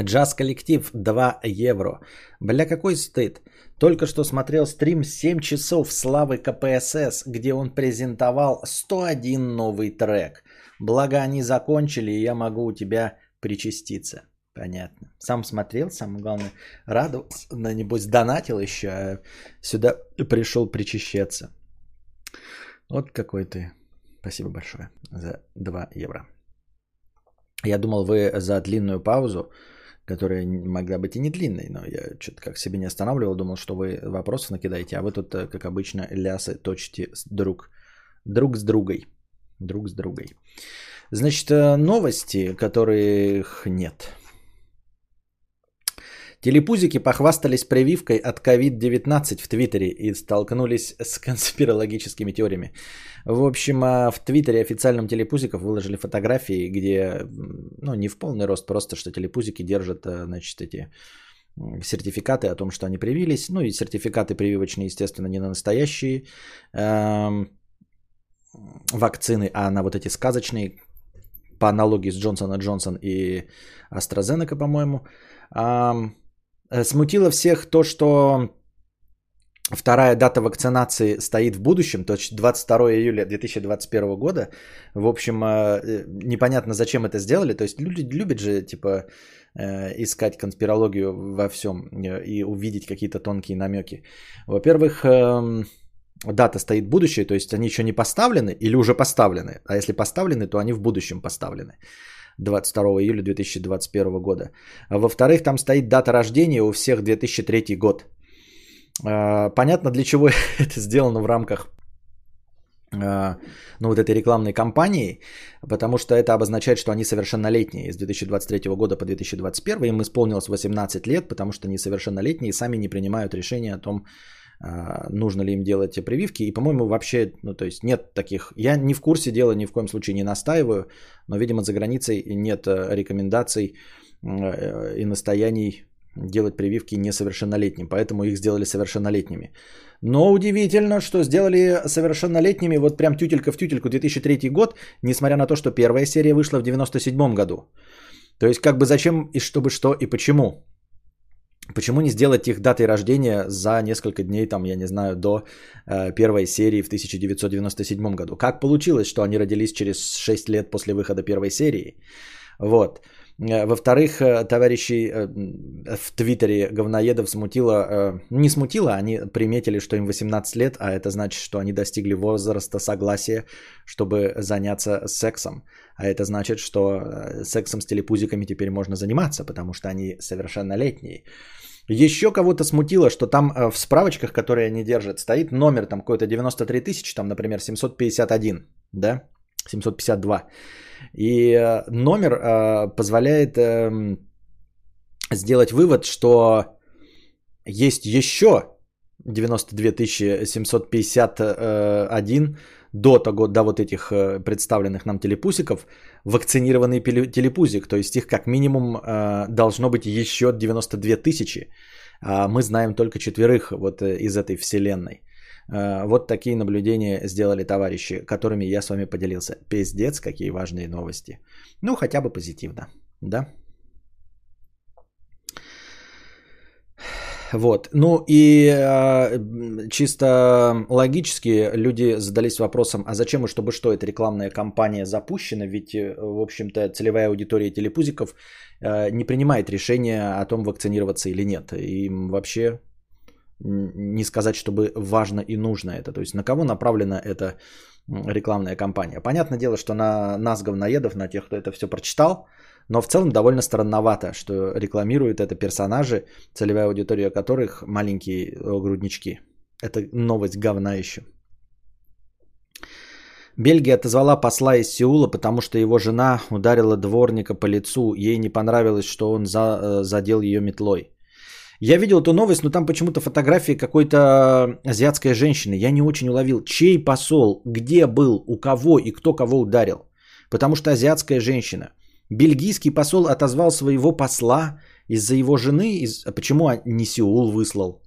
Джаз-коллектив 2 евро. Бля, какой стыд. Только что смотрел стрим 7 часов славы КПСС, где он презентовал 101 новый трек. Благо они закончили, и я могу у тебя причаститься. Понятно. Сам смотрел, самое главное, радовался, на небось донатил еще, а сюда пришел причащаться. Вот какой ты. Спасибо большое за 2 евро. Я думал, вы за длинную паузу которая могла быть и не длинной, но я что-то как себе не останавливал, думал, что вы вопросов накидаете, а вы тут, э, как обычно, лясы точите с друг, друг с другой. Друг с другой. Значит, э, новости, которых нет. Телепузики похвастались прививкой от COVID-19 в Твиттере и столкнулись с конспирологическими теориями. В общем, а, в Твиттере официальном телепузиков выложили фотографии, где, ну, не в полный рост, просто что телепузики держат, а, значит, эти сертификаты о том, что они привились. Ну и сертификаты прививочные, естественно, не на настоящие э, вакцины, а на вот эти сказочные, по аналогии с Джонсон Джонсон и AstraZeneca, по-моему. Э, смутило всех то, что Вторая дата вакцинации стоит в будущем, то есть 22 июля 2021 года. В общем, э, непонятно, зачем это сделали. То есть люди любят же, типа, э, искать конспирологию во всем э, и увидеть какие-то тонкие намеки. Во-первых, эм, дата стоит будущее, то есть они еще не поставлены или уже поставлены. А если поставлены, то они в будущем поставлены. 22 июля 2021 года. А во-вторых, там стоит дата рождения у всех 2003 год. А, понятно, для чего это сделано в рамках а, ну, вот этой рекламной кампании, потому что это обозначает, что они совершеннолетние. С 2023 года по 2021 им исполнилось 18 лет, потому что они совершеннолетние и сами не принимают решения о том, нужно ли им делать эти прививки. И, по-моему, вообще, ну, то есть нет таких... Я не в курсе дела, ни в коем случае не настаиваю, но, видимо, за границей нет э, рекомендаций э, и настояний делать прививки несовершеннолетним, поэтому их сделали совершеннолетними. Но удивительно, что сделали совершеннолетними вот прям тютелька в тютельку 2003 год, несмотря на то, что первая серия вышла в 97 году. То есть как бы зачем и чтобы что и почему? Почему не сделать их датой рождения за несколько дней, там, я не знаю, до э, первой серии в 1997 году? Как получилось, что они родились через 6 лет после выхода первой серии? Вот. Э, во-вторых, э, товарищи э, в Твиттере говноедов смутило, не смутило, они приметили, что им 18 лет, а это значит, что они достигли возраста согласия, чтобы заняться сексом. А это значит, что сексом с телепузиками теперь можно заниматься, потому что они совершеннолетние. Еще кого-то смутило, что там в справочках, которые они держат, стоит номер там какой-то 93 тысячи, там, например, 751, да, 752. И э, номер э, позволяет эм, сделать вывод, что есть еще 92 751 до того, до вот этих э, представленных нам телепузиков, вакцинированный телепузик. То есть их как минимум должно быть еще 92 тысячи. А мы знаем только четверых вот из этой вселенной. Э, вот такие наблюдения сделали товарищи, которыми я с вами поделился. Пиздец, какие важные новости. Ну, хотя бы позитивно, да? Вот. Ну и э, чисто логически люди задались вопросом, а зачем и чтобы что эта рекламная кампания запущена, ведь, э, в общем-то, целевая аудитория телепузиков э, не принимает решения о том, вакцинироваться или нет. Им вообще не сказать, чтобы важно и нужно это. То есть на кого направлена эта рекламная кампания. Понятное дело, что на нас, говноедов, на тех, кто это все прочитал, но в целом довольно странновато, что рекламируют это персонажи, целевая аудитория которых маленькие груднички. Это новость говна еще. Бельгия отозвала посла из Сеула, потому что его жена ударила дворника по лицу. Ей не понравилось, что он за, э, задел ее метлой. Я видел эту новость, но там почему-то фотографии какой-то азиатской женщины. Я не очень уловил, чей посол, где был, у кого и кто кого ударил. Потому что азиатская женщина. Бельгийский посол отозвал своего посла из-за его жены. Из... А почему не Сеул выслал?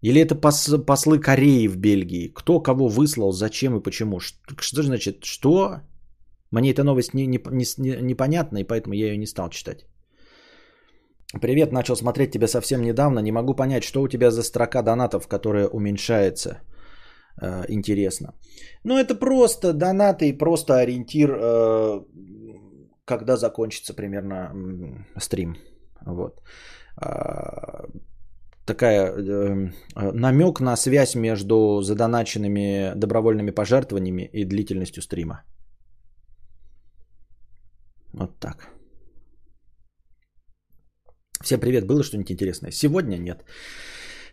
Или это пос... послы Кореи в Бельгии? Кто кого выслал, зачем и почему? Что, что значит, что? Мне эта новость не, не, не, непонятна, и поэтому я ее не стал читать. Привет, начал смотреть тебя совсем недавно. Не могу понять, что у тебя за строка донатов, которая уменьшается. Э, интересно. Ну, это просто донаты и просто ориентир, э, когда закончится примерно стрим. Вот. Э, такая э, намек на связь между задоначенными добровольными пожертвованиями и длительностью стрима. Вот так. Всем привет, было что-нибудь интересное? Сегодня нет.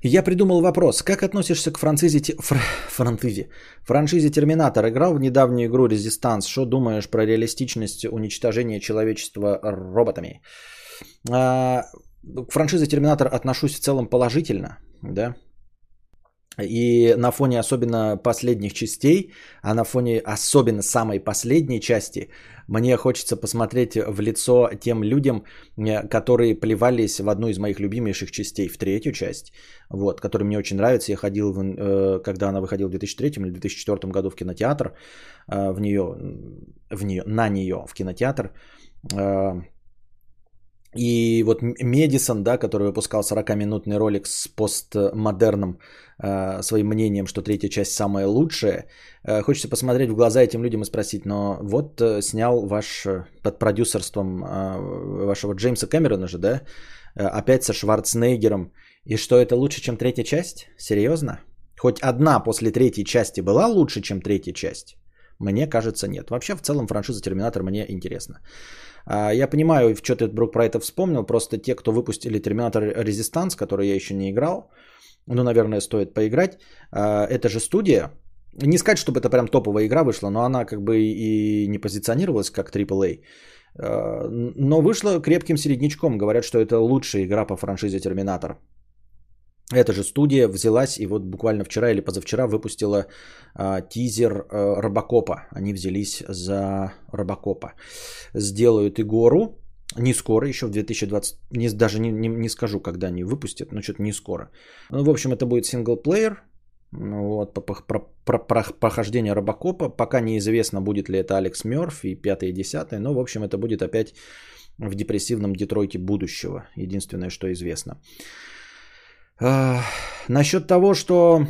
Я придумал вопрос. Как относишься к францизе... Фр... францизе... франшизе Терминатор? Играл в недавнюю игру Резистанс. Что думаешь про реалистичность уничтожения человечества роботами? А, к франшизе Терминатор отношусь в целом положительно. Да? И на фоне особенно последних частей, а на фоне особенно самой последней части, мне хочется посмотреть в лицо тем людям, э, которые плевались в одну из моих любимейших частей, в третью часть, вот, которая мне очень нравится. Я ходил, э, когда она выходила в 2003 или 2004 году в кинотеатр, э, в нее, в нее, на нее в кинотеатр. И вот Медисон, да, который выпускал 40-минутный ролик с постмодерном э, своим мнением, что третья часть самая лучшая, э, хочется посмотреть в глаза этим людям и спросить, но вот э, снял ваш э, под продюсерством э, вашего Джеймса Кэмерона же, да, э, опять со Шварценеггером, и что это лучше, чем третья часть? Серьезно? Хоть одна после третьей части была лучше, чем третья часть? Мне кажется, нет. Вообще, в целом, франшиза Терминатор мне интересна. А, я понимаю, в что ты Брук про это вспомнил, просто те, кто выпустили Терминатор Резистанс, который я еще не играл, ну, наверное, стоит поиграть. А, это же студия. Не сказать, чтобы это прям топовая игра вышла, но она как бы и не позиционировалась как AAA. А, но вышла крепким середнячком. Говорят, что это лучшая игра по франшизе Терминатор. Эта же студия взялась и вот буквально вчера или позавчера выпустила а, тизер а, Робокопа. Они взялись за Робокопа. Сделают Игору. Не скоро, еще в 2020, не, даже не, не, не скажу, когда они выпустят, но что-то не скоро. Ну, в общем, это будет синглплеер, вот, по, про, про, про прохождение Робокопа. Пока неизвестно, будет ли это Алекс Мерф и 5 и 10, но, в общем, это будет опять в депрессивном Детройте будущего. Единственное, что известно. Насчет того, что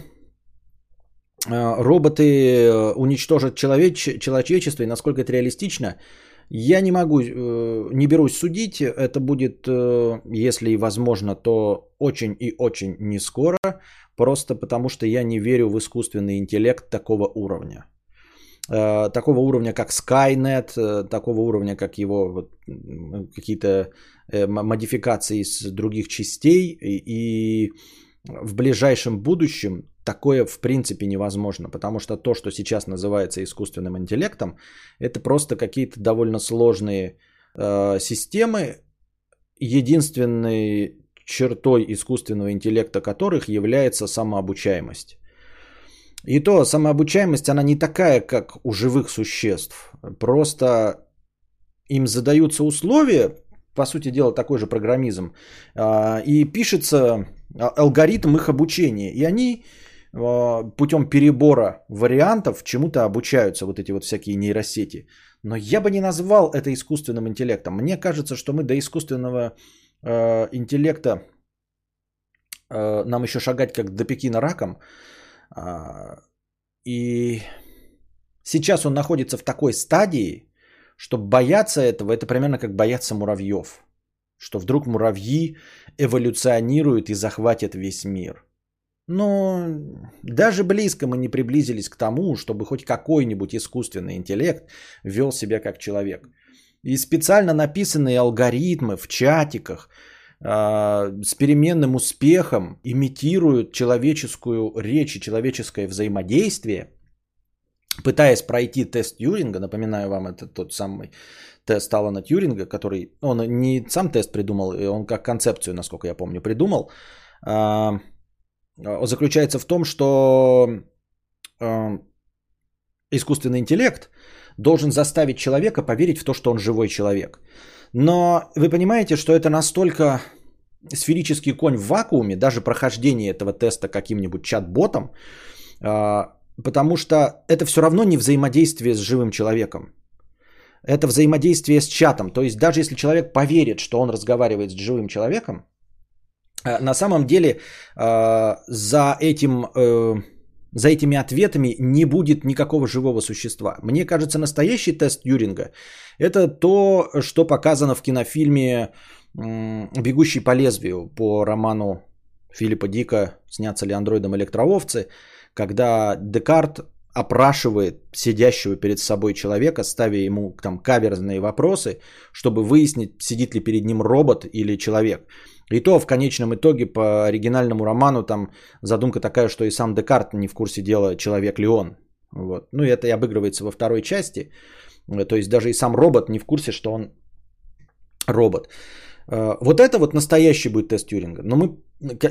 а, роботы э, уничтожат человеч... человечество и насколько это реалистично, я не могу, э, не берусь судить. Это будет, э, если возможно, то очень и очень не скоро. Просто потому, что я не верю в искусственный интеллект такого уровня. Такого уровня, как Skynet, такого уровня, как его вот, какие-то Э, модификации из других частей, и в ближайшем будущем такое в принципе невозможно, потому что то, что сейчас называется искусственным интеллектом, это просто какие-то довольно сложные э, системы, единственной чертой искусственного интеллекта которых является самообучаемость. И то самообучаемость, она не такая, как у живых существ. Просто им задаются условия, по сути дела, такой же программизм. А, и пишется алгоритм их обучения. И они а, путем перебора вариантов чему-то обучаются, вот эти вот всякие нейросети. Но я бы не назвал это искусственным интеллектом. Мне кажется, что мы до искусственного интеллекта нам еще шагать как до Пекина раком. И сейчас он находится в такой стадии, что бояться этого, это примерно как бояться муравьев. Что вдруг муравьи эволюционируют и захватят весь мир. Но даже близко мы не приблизились к тому, чтобы хоть какой-нибудь искусственный интеллект вел себя как человек. И специально написанные алгоритмы в чатиках э, с переменным успехом имитируют человеческую речь и человеческое взаимодействие – пытаясь пройти тест Тьюринга, напоминаю вам, это тот самый тест Алана Тьюринга, который, он не сам тест придумал, он как концепцию, насколько я помню, придумал, а, заключается в том, что а, искусственный интеллект должен заставить человека поверить в то, что он живой человек. Но вы понимаете, что это настолько сферический конь в вакууме, даже прохождение этого теста каким-нибудь чат-ботом, а, Потому что это все равно не взаимодействие с живым человеком. Это взаимодействие с чатом. То есть даже если человек поверит, что он разговаривает с живым человеком, э, на самом деле э, за, этим, э, за этими ответами не будет никакого живого существа. Мне кажется, настоящий тест Юринга – это то, что показано в кинофильме «Бегущий по лезвию» по роману Филиппа Дика «Снятся ли андроидом электроовцы», когда Декарт опрашивает сидящего перед собой человека, ставя ему там каверзные вопросы, чтобы выяснить, сидит ли перед ним робот или человек. И то в конечном итоге по оригинальному роману там задумка такая, что и сам Декарт не в курсе дела, человек ли он. Вот. Ну и это и обыгрывается во второй части. То есть даже и сам робот не в курсе, что он робот. Э, вот это вот настоящий будет тест Тьюринга. Но мы,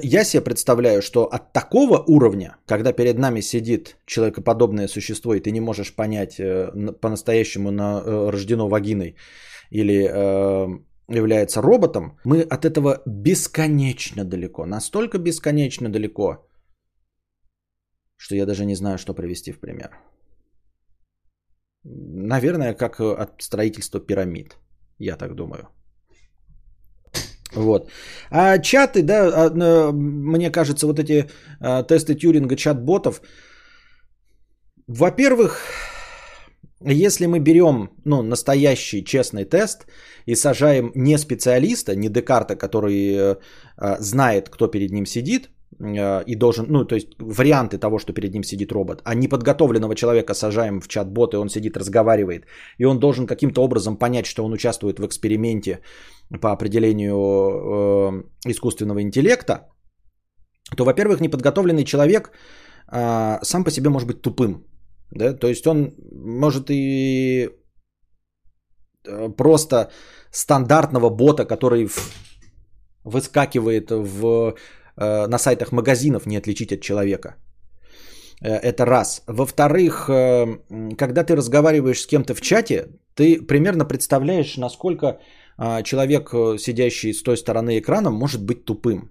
я себе представляю, что от такого уровня, когда перед нами сидит человекоподобное существо, и ты не можешь понять э, по-настоящему на, э, рождено вагиной или является роботом, мы от этого бесконечно далеко. Настолько бесконечно далеко, что я даже не знаю, что привести в пример. Наверное, как от строительства пирамид. Я так думаю. Вот. А чаты, да, а, мне кажется, вот эти а, тесты Тьюринга чат-ботов, во-первых, если мы берем ну, настоящий честный тест и сажаем не специалиста, не Декарта, который э, знает, кто перед ним сидит, и должен, ну, то есть варианты того, что перед ним сидит робот, а неподготовленного человека сажаем в чат-бот, и он сидит, разговаривает, и он должен каким-то образом понять, что он участвует в эксперименте по определению э, искусственного интеллекта, то, во-первых, неподготовленный человек э, сам по себе может быть тупым. Да? То есть он может и э, просто стандартного бота, который выскакивает в, э, на сайтах магазинов, не отличить от человека. Э, это раз. Во-вторых, когда ты разговариваешь с кем-то в чате, ты примерно представляешь, насколько человек, сидящий с той стороны экрана, может быть тупым.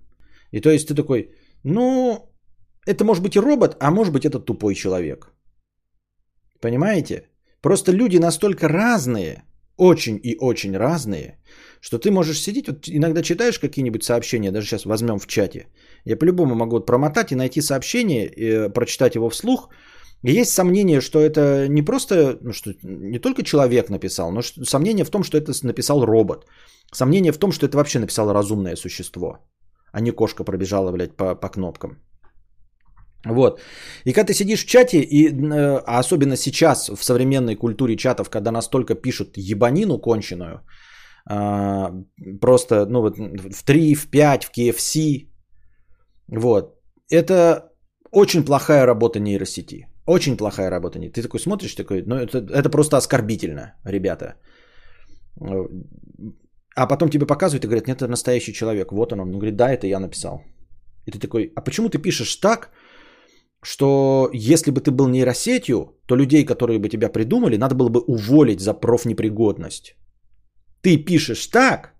И то есть ты такой, ну, это может быть и робот, а может быть это тупой человек. Понимаете? Просто люди настолько разные, очень и очень разные, что ты можешь сидеть, вот иногда читаешь какие-нибудь сообщения, даже сейчас возьмем в чате, я по-любому могу промотать и найти сообщение, и э, прочитать его вслух, есть сомнение, что это не просто, ну, что не только человек написал, но сомнение в том, что это написал робот. Сомнение в том, что это вообще написало разумное существо, а не кошка пробежала, блядь, по, по кнопкам. Вот. И когда ты сидишь в чате, и, э, а особенно сейчас в современной культуре чатов, когда настолько пишут ебанину конченую, а, просто ну, вот в 3, в 5, в KFC, вот, это очень плохая работа нейросети. Очень плохая работа. Ты такой смотришь, такой, ну это, это просто оскорбительно, ребята. А потом тебе показывают и говорят, нет, это настоящий человек. Вот он. Он говорит, да, это я написал. И ты такой, а почему ты пишешь так, что если бы ты был нейросетью, то людей, которые бы тебя придумали, надо было бы уволить за профнепригодность. Ты пишешь так,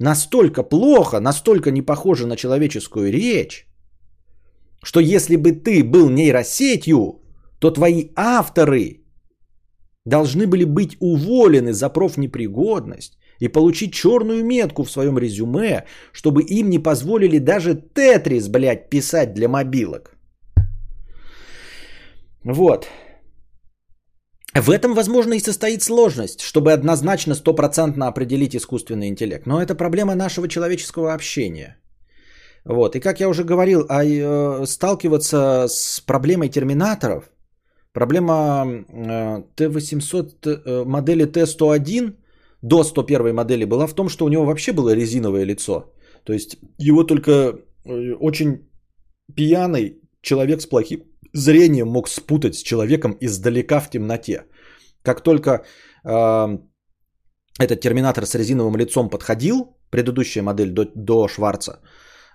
настолько плохо, настолько не похоже на человеческую речь, что если бы ты был нейросетью, то твои авторы должны были быть уволены за профнепригодность и получить черную метку в своем резюме, чтобы им не позволили даже Тетрис, блядь, писать для мобилок. Вот. В этом, возможно, и состоит сложность, чтобы однозначно стопроцентно определить искусственный интеллект. Но это проблема нашего человеческого общения. Вот. И как я уже говорил, а, э, сталкиваться с проблемой терминаторов, проблема э, Т-800 э, модели Т-101 до 101 модели была в том, что у него вообще было резиновое лицо. То есть его только очень пьяный человек с плохим зрением мог спутать с человеком издалека в темноте. Как только э, этот терминатор с резиновым лицом подходил, предыдущая модель до, до Шварца,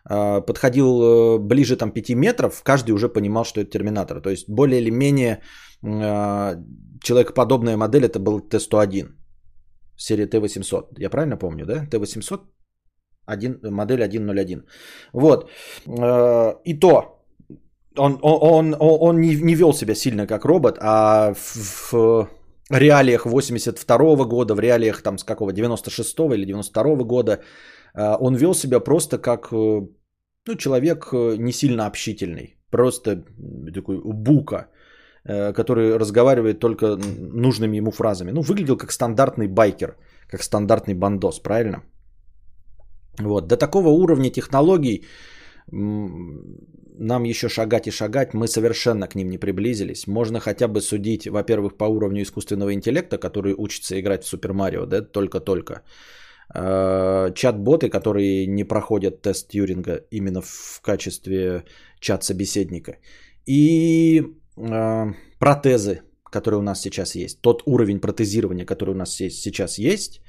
э, подходил э, ближе там 5 метров, каждый уже понимал, что это терминатор. То есть более или менее э, человекоподобная модель это был Т-101 серия Т-800. Я правильно помню, да? Т-800, один, модель 101. Вот. Э, и то, он, он, он, он не, не вел себя сильно как робот, а в, в реалиях 82 года, в реалиях там с какого, 96 или 92 года, э, он вел себя просто как э, ну, человек не сильно общительный. Просто такой бука. Э, который разговаривает только нужными ему фразами. Ну, выглядел как стандартный байкер, как стандартный бандос, правильно? Вот. До такого уровня технологий нам еще шагать и шагать, мы совершенно к ним не приблизились. Можно хотя бы судить, во-первых, по уровню искусственного интеллекта, который учится играть в Супер Марио, да, только-только. Э, чат-боты, которые не проходят тест Тьюринга именно в качестве чат-собеседника. И э, протезы, которые у нас сейчас есть, тот уровень протезирования, который у нас сейчас есть,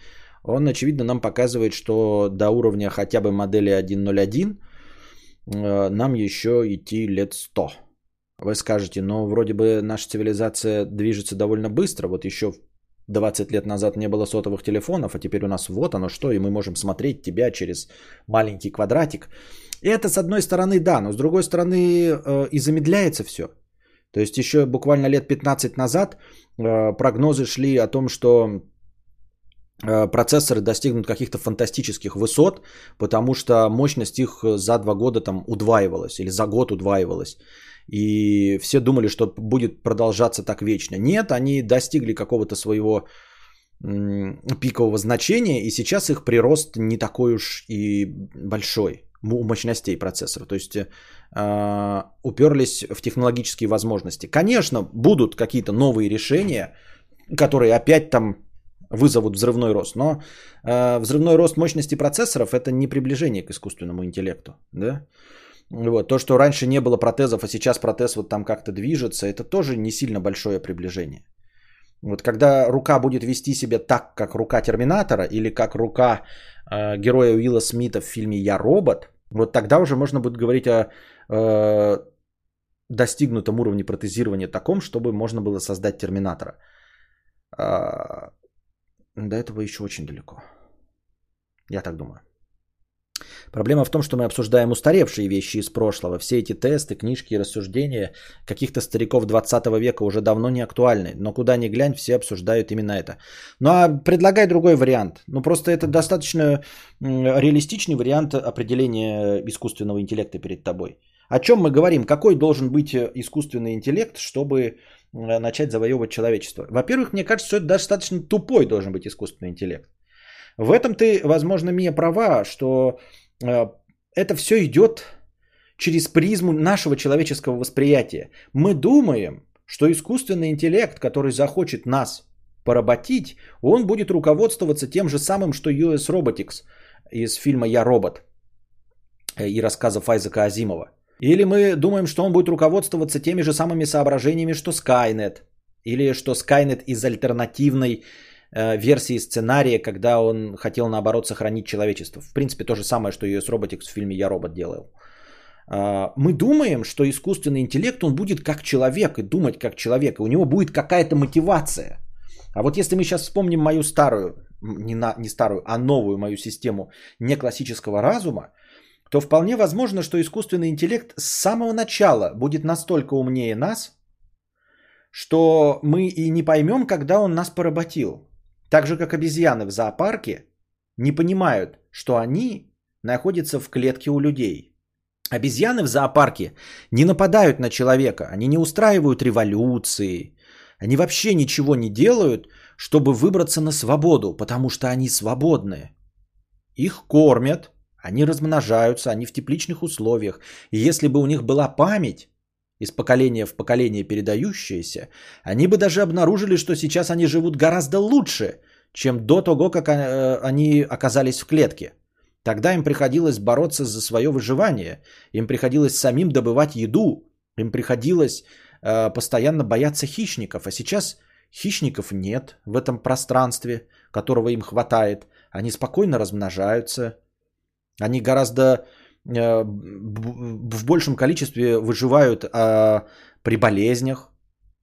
он, очевидно, нам показывает, что до уровня хотя бы модели 1.01 э, нам еще идти лет 100. Вы скажете, но вроде бы наша цивилизация движется довольно быстро. Вот еще 20 лет назад не было сотовых телефонов, а теперь у нас вот оно что, и мы можем смотреть тебя через маленький квадратик. И это с одной стороны да, но с другой стороны э, и замедляется все. То есть еще буквально лет 15 назад э, прогнозы шли о том, что э, процессоры достигнут каких-то фантастических высот, потому что мощность их за два года там удваивалась или за год удваивалась. И все думали, что будет продолжаться так вечно. Нет, они достигли какого-то своего пикового значения, и сейчас их прирост не такой уж и большой у мощностей процессора. То есть э, уперлись в технологические возможности. Конечно, будут какие-то новые решения, которые опять там вызовут взрывной рост. Но э, взрывной рост мощности процессоров это не приближение к искусственному интеллекту. Да? Вот. То, что раньше не было протезов, а сейчас протез вот там как-то движется, это тоже не сильно большое приближение. Вот когда рука будет вести себя так, как рука Терминатора или как рука э, героя Уилла Смита в фильме «Я робот», вот тогда уже можно будет говорить о э, достигнутом уровне протезирования таком, чтобы можно было создать Терминатора. Э, до этого еще очень далеко. Я так думаю. Проблема в том, что мы обсуждаем устаревшие вещи из прошлого. Все эти тесты, книжки и рассуждения каких-то стариков 20 века уже давно не актуальны. Но куда ни глянь, все обсуждают именно это. Ну а предлагай другой вариант. Ну просто это достаточно реалистичный вариант определения искусственного интеллекта перед тобой. О чем мы говорим? Какой должен быть э, искусственный интеллект, чтобы э, начать завоевывать человечество? Во-первых, мне кажется, что это достаточно тупой должен быть искусственный интеллект. В этом ты, возможно, Мия права, что э, это все идет через призму нашего человеческого восприятия. Мы думаем, что искусственный интеллект, который захочет нас поработить, он будет руководствоваться тем же самым, что US Robotics из фильма «Я робот» и рассказов Айзека Азимова. Или мы думаем, что он будет руководствоваться теми же самыми соображениями, что Skynet. Или что Skynet из альтернативной Э, версии сценария, когда он хотел наоборот сохранить человечество. В принципе, то же самое, что US Robotics в фильме «Я робот» делал. А, мы думаем, что искусственный интеллект, он будет как человек и думать как человек, и у него будет какая-то мотивация. А вот если мы сейчас вспомним мою старую, не, на, не старую, а новую мою систему неклассического разума, то вполне возможно, что искусственный интеллект с самого начала будет настолько умнее нас, что мы и не поймем, когда он нас поработил. Так же, как обезьяны в зоопарке не понимают, что они находятся в клетке у людей. Обезьяны в зоопарке не нападают на человека, они не устраивают революции, они вообще ничего не делают, чтобы выбраться на свободу, потому что они свободные. Их кормят, они размножаются, они в тепличных условиях. И если бы у них была память, из поколения в поколение передающиеся, они бы даже обнаружили, что сейчас они живут гораздо лучше, чем до того, как э, они оказались в клетке. Тогда им приходилось бороться за свое выживание, им приходилось самим добывать еду, им приходилось э, постоянно бояться хищников, а сейчас хищников нет в этом пространстве, которого им хватает. Они спокойно размножаются, они гораздо Э, в большем количестве выживают а, при болезнях.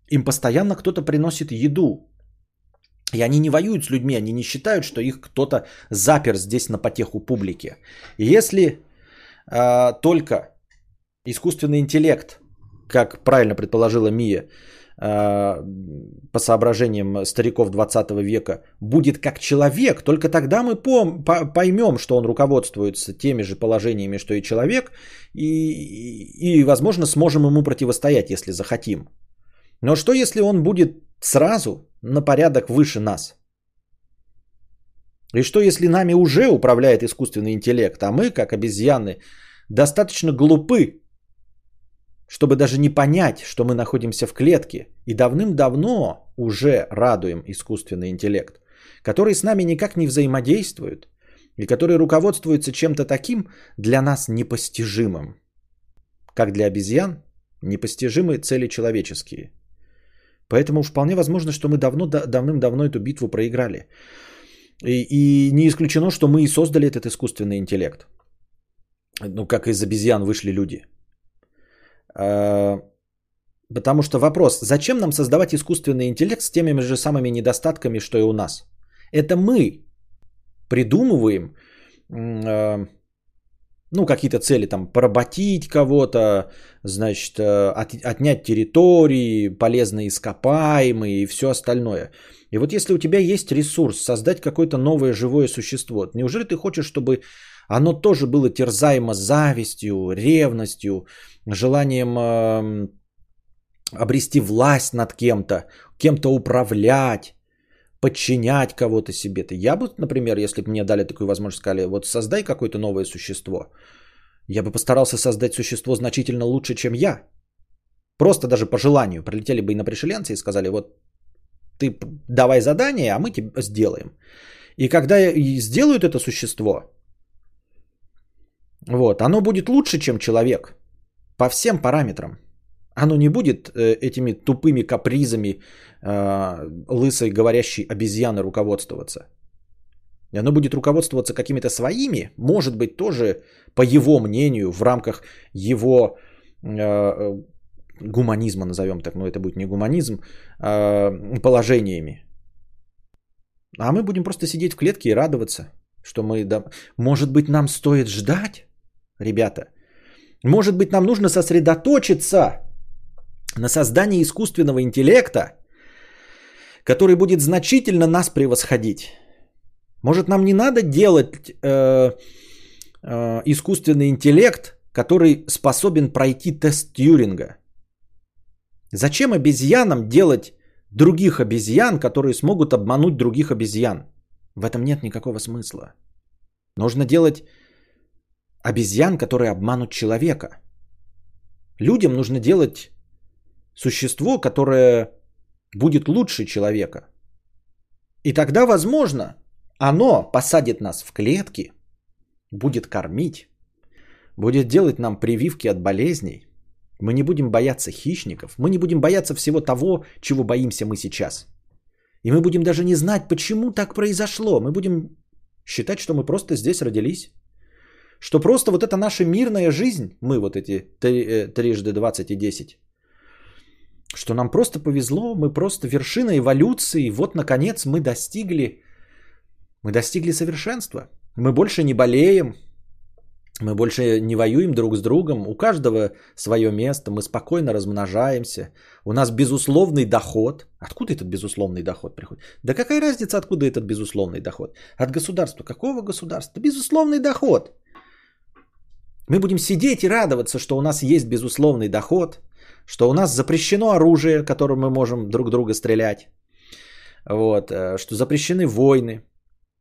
Им постоянно кто-то приносит еду. И они не воюют с людьми, они не считают, что их кто-то запер здесь на потеху публики. Если а, только искусственный интеллект, как правильно предположила Мия, по соображениям стариков 20 века, будет как человек, только тогда мы пом- поймем, что он руководствуется теми же положениями, что и человек, и, и, возможно, сможем ему противостоять, если захотим. Но что, если он будет сразу на порядок выше нас? И что, если нами уже управляет искусственный интеллект, а мы, как обезьяны, достаточно глупы, чтобы даже не понять, что мы находимся в клетке и давным-давно уже радуем искусственный интеллект, который с нами никак не взаимодействует и который руководствуется чем-то таким для нас непостижимым, как для обезьян непостижимые цели человеческие. Поэтому вполне возможно, что мы давно, давным-давно эту битву проиграли. И, и не исключено, что мы и создали этот искусственный интеллект. Ну, как из обезьян вышли люди – потому что вопрос, зачем нам создавать искусственный интеллект с теми же самыми недостатками, что и у нас? Это мы придумываем э, Ну, какие-то цели там поработить кого-то, значит, э, от, отнять территории, полезные ископаемые и все остальное. И вот если у тебя есть ресурс создать какое-то новое живое существо, неужели ты хочешь, чтобы оно тоже было терзаемо завистью, ревностью, желанием э, обрести власть над кем-то, кем-то управлять, подчинять кого-то себе-то. Я бы, например, если бы мне дали такую возможность, сказали, вот создай какое-то новое существо, я бы постарался создать существо значительно лучше, чем я. Просто даже по желанию. Прилетели бы и на пришеленцы и сказали, вот ты давай задание, а мы тебе сделаем. И когда сделают это существо, вот, оно будет лучше, чем человек. По всем параметрам. Оно не будет э, этими тупыми капризами э, лысой говорящей обезьяны руководствоваться. Оно будет руководствоваться какими-то своими, может быть, тоже по его мнению, в рамках его э, гуманизма, назовем так, но это будет не гуманизм, э, положениями. А мы будем просто сидеть в клетке и радоваться, что мы... Да... Может быть, нам стоит ждать, ребята? Может быть, нам нужно сосредоточиться на создание искусственного интеллекта, который будет значительно нас превосходить. Может, нам не надо делать э, э, искусственный интеллект, который способен пройти тест Тьюринга? Зачем обезьянам делать других обезьян, которые смогут обмануть других обезьян? В этом нет никакого смысла. Нужно делать обезьян, которые обманут человека. Людям нужно делать существо, которое будет лучше человека. И тогда, возможно, оно посадит нас в клетки, будет кормить, будет делать нам прививки от болезней. Мы не будем бояться хищников, мы не будем бояться всего того, чего боимся мы сейчас. И мы будем даже не знать, почему так произошло. Мы будем считать, что мы просто здесь родились. Что просто вот эта наша мирная жизнь, мы вот эти э, трижды 20 и 10, что нам просто повезло, мы просто вершина эволюции, вот наконец мы достигли, мы достигли совершенства. Мы больше не болеем, мы больше не воюем друг с другом, у каждого свое место, мы спокойно размножаемся, у нас безусловный доход. Откуда этот безусловный доход приходит? Да какая разница, откуда этот безусловный доход? От государства. Какого государства? Безусловный доход. Мы будем сидеть и радоваться, что у нас есть безусловный доход, что у нас запрещено оружие, которым мы можем друг друга стрелять, вот, э, что запрещены войны,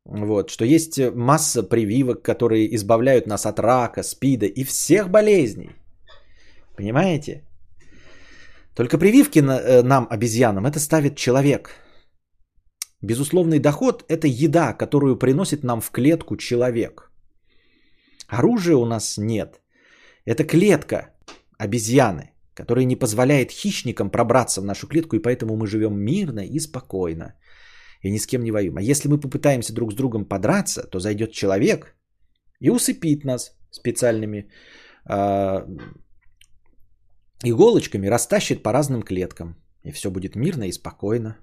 вот, что есть масса прививок, которые избавляют нас от рака, спида и всех болезней. Понимаете? Только прививки э, нам, обезьянам, это ставит человек. Безусловный доход – это еда, которую приносит нам в клетку человек. Оружия у нас нет. Это клетка обезьяны который не позволяет хищникам пробраться в нашу клетку, и поэтому мы живем мирно и спокойно. И ни с кем не воюем. А если мы попытаемся друг с другом подраться, то зайдет человек и усыпит нас специальными э, иголочками, растащит по разным клеткам. И все будет мирно и спокойно.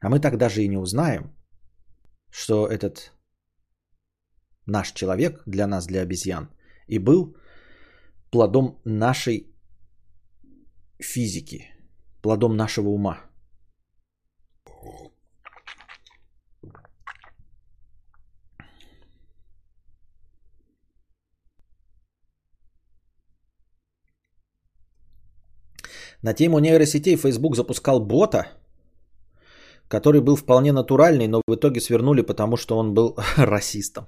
А мы так даже и не узнаем, что этот наш человек для нас, для обезьян, и был плодом нашей физики, плодом нашего ума. На тему нейросетей Facebook запускал бота, который был вполне натуральный, но в итоге свернули, потому что он был расистом.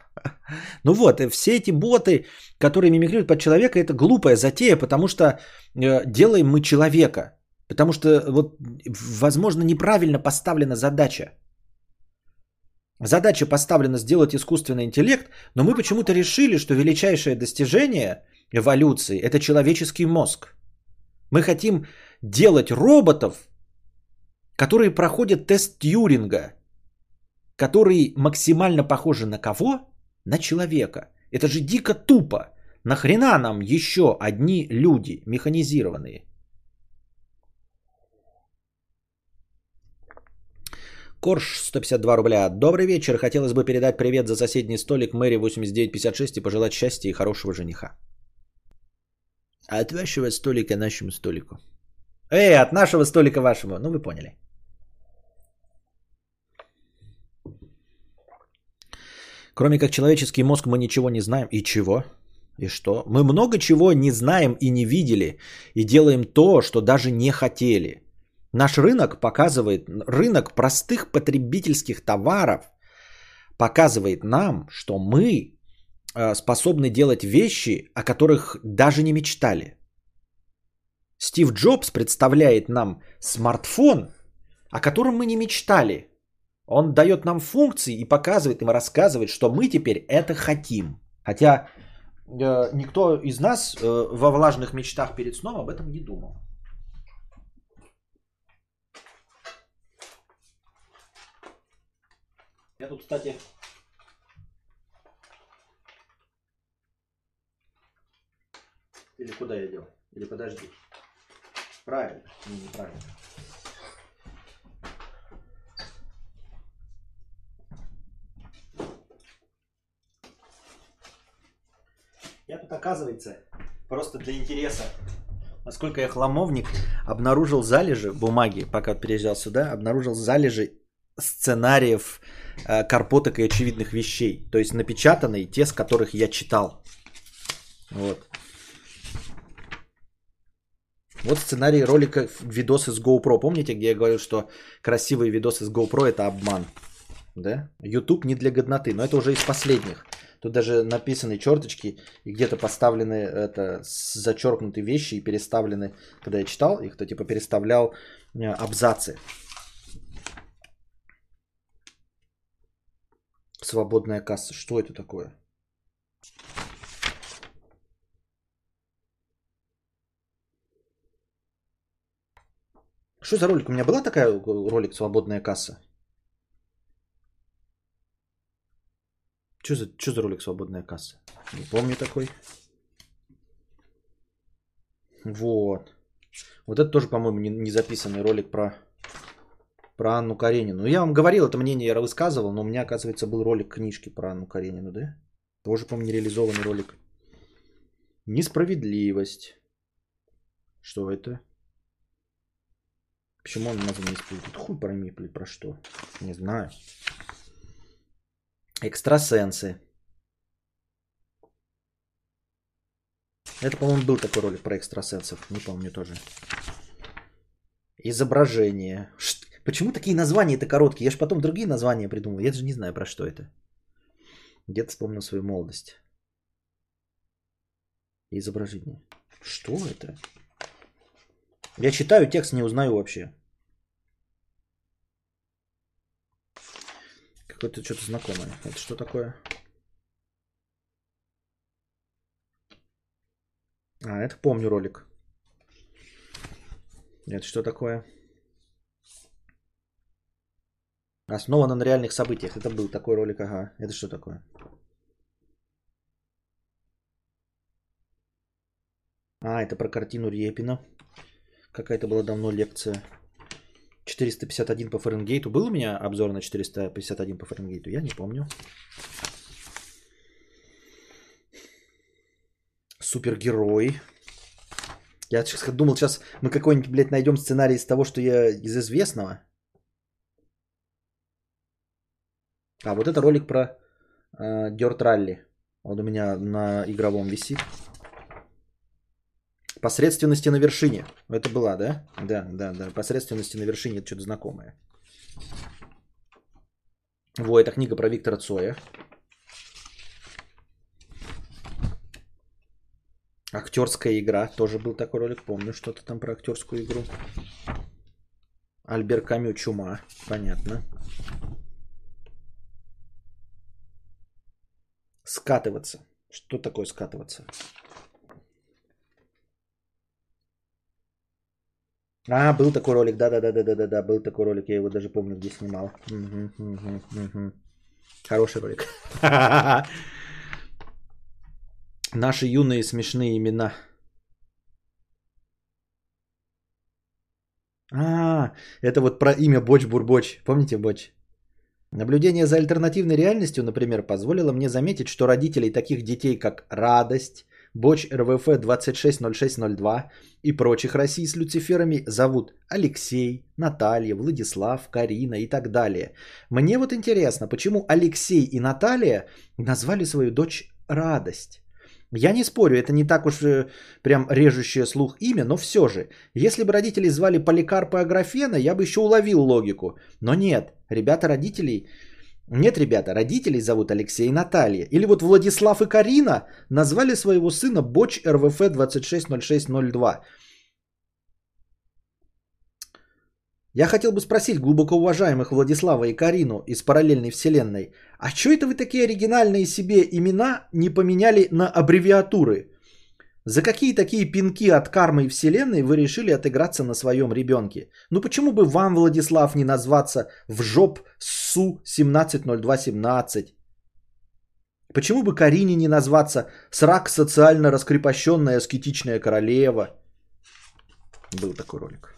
Ну вот, все эти боты, которые мимикрируют под человека, это глупая затея, потому что э, делаем мы человека. Потому что, вот, возможно, неправильно поставлена задача. Задача поставлена сделать искусственный интеллект, но мы почему-то решили, что величайшее достижение эволюции – это человеческий мозг. Мы хотим делать роботов, которые проходят тест Тьюринга, которые максимально похожи на кого? На человека. Это же дико тупо. Нахрена нам еще одни люди механизированные? Корж 152 рубля. Добрый вечер. Хотелось бы передать привет за соседний столик Мэри 8956 и пожелать счастья и хорошего жениха. А от вашего столика нашему столику. Эй, от нашего столика вашему. Ну, вы поняли. Кроме как человеческий мозг мы ничего не знаем. И чего? И что? Мы много чего не знаем и не видели. И делаем то, что даже не хотели. Наш рынок показывает, рынок простых потребительских товаров показывает нам, что мы э, способны делать вещи, о которых даже не мечтали. Стив Джобс представляет нам смартфон, о котором мы не мечтали. Он дает нам функции и показывает им, рассказывает, что мы теперь это хотим. Хотя э, никто из нас э, во влажных мечтах перед сном об этом не думал. Я тут, кстати, Или куда я дел? Или подожди. Правильно. Не, неправильно. Я тут, оказывается, просто для интереса, насколько я хламовник, обнаружил залежи бумаги, пока переезжал сюда, обнаружил залежи сценариев э, карпоток и очевидных вещей. То есть напечатанные, те, с которых я читал. Вот. Вот сценарий ролика видосы с GoPro. Помните, где я говорил, что красивые видосы с GoPro это обман? Да? YouTube не для годноты, но это уже из последних. Тут даже написаны черточки и где-то поставлены это зачеркнутые вещи и переставлены, когда я читал их, то типа переставлял э, абзацы. Свободная касса. Что это такое? Что за ролик? У меня была такая ролик «Свободная касса»? Что за, что за ролик «Свободная касса»? Не помню такой. Вот. Вот это тоже, по-моему, не, не записанный ролик про, про Анну Каренину. Ну, я вам говорил, это мнение я высказывал, но у меня, оказывается, был ролик книжки про Анну Каренину, да? Тоже, по-моему, нереализованный ролик. Несправедливость. Что это? Почему он название не использует? Хуй пойми, про что. Не знаю. Экстрасенсы. Это, по-моему, был такой ролик про экстрасенсов. Не помню тоже. Изображение. Ш... Почему такие названия-то короткие? Я же потом другие названия придумал. Я же не знаю, про что это. Где-то вспомнил свою молодость. Изображение. Что это? Я читаю текст, не узнаю вообще. Какое-то что-то знакомое. Это что такое? А, это помню ролик. Это что такое? Основано на реальных событиях. Это был такой ролик, ага. Это что такое? А, это про картину Репина. Какая-то была давно лекция. 451 по Фаренгейту. Был у меня обзор на 451 по Фаренгейту? Я не помню. Супергерой. Я сейчас думал, сейчас мы какой-нибудь, блядь, найдем сценарий из того, что я из известного. А вот это ролик про э, Dirt Rally. Он у меня на игровом висит. Посредственности на вершине. Это была, да? Да, да, да. Посредственности на вершине. Это что-то знакомое. Во, это книга про Виктора Цоя. Актерская игра. Тоже был такой ролик. Помню что-то там про актерскую игру. Альбер Камю Чума. Понятно. Скатываться. Что такое скатываться? А, был такой ролик, да-да-да-да-да-да, был такой ролик, я его даже помню, где снимал. Хороший ролик. Наши юные смешные имена. А, это вот про имя Боч Бурбоч. Помните Боч? Наблюдение за альтернативной реальностью, например, позволило мне заметить, что родителей таких детей, как Радость, Боч РВФ 260602 и прочих Россий с Люциферами зовут Алексей, Наталья, Владислав, Карина и так далее. Мне вот интересно, почему Алексей и Наталья назвали свою дочь Радость? Я не спорю, это не так уж э, прям режущее слух имя, но все же, если бы родители звали Поликарпа Аграфена, я бы еще уловил логику. Но нет, ребята родителей нет, ребята, родителей зовут Алексей и Наталья. Или вот Владислав и Карина назвали своего сына Боч РВФ 260602. Я хотел бы спросить глубоко уважаемых Владислава и Карину из параллельной вселенной, а что это вы такие оригинальные себе имена не поменяли на аббревиатуры? За какие такие пинки от кармы и вселенной вы решили отыграться на своем ребенке? Ну почему бы вам, Владислав, не назваться в жоп СУ 170217? Почему бы Карине не назваться срак социально раскрепощенная аскетичная королева? Был такой ролик.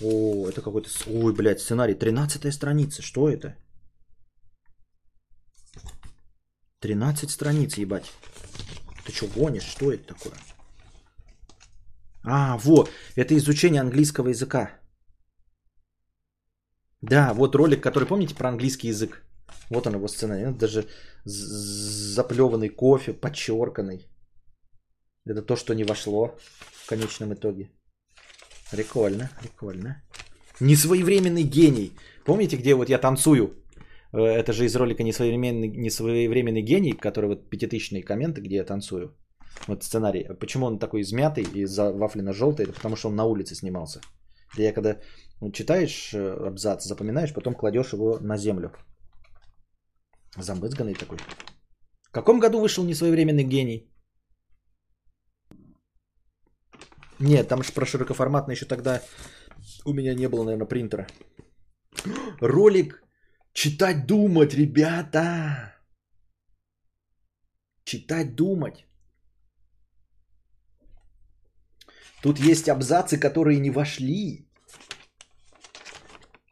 О, это какой-то... Ой, блядь, сценарий. 13 страница. Что это? 13 страниц, ебать. Ты что, гонишь? Что это такое? А, вот, это изучение английского языка. Да, вот ролик, который, помните, про английский язык? Вот он его сценарий. Даже заплеванный кофе, подчерканный. Это то, что не вошло в конечном итоге. Прикольно, прикольно. Несвоевременный гений. Помните, где вот я танцую? Э, это же из ролика «Несвоевременный, несвоевременный гений», который вот пятитысячные комменты, где я танцую. Вот сценарий. Почему он такой измятый и завафлено-желтый? Это потому, что он на улице снимался. Я когда читаешь э, абзац, запоминаешь, потом кладешь его на землю. Замбыцганный такой. В каком году вышел «Несвоевременный гений»? Нет, там же про широкоформатно еще тогда у меня не было, наверное, принтера. Ролик Читать, думать, ребята. Читать, думать. Тут есть абзацы, которые не вошли.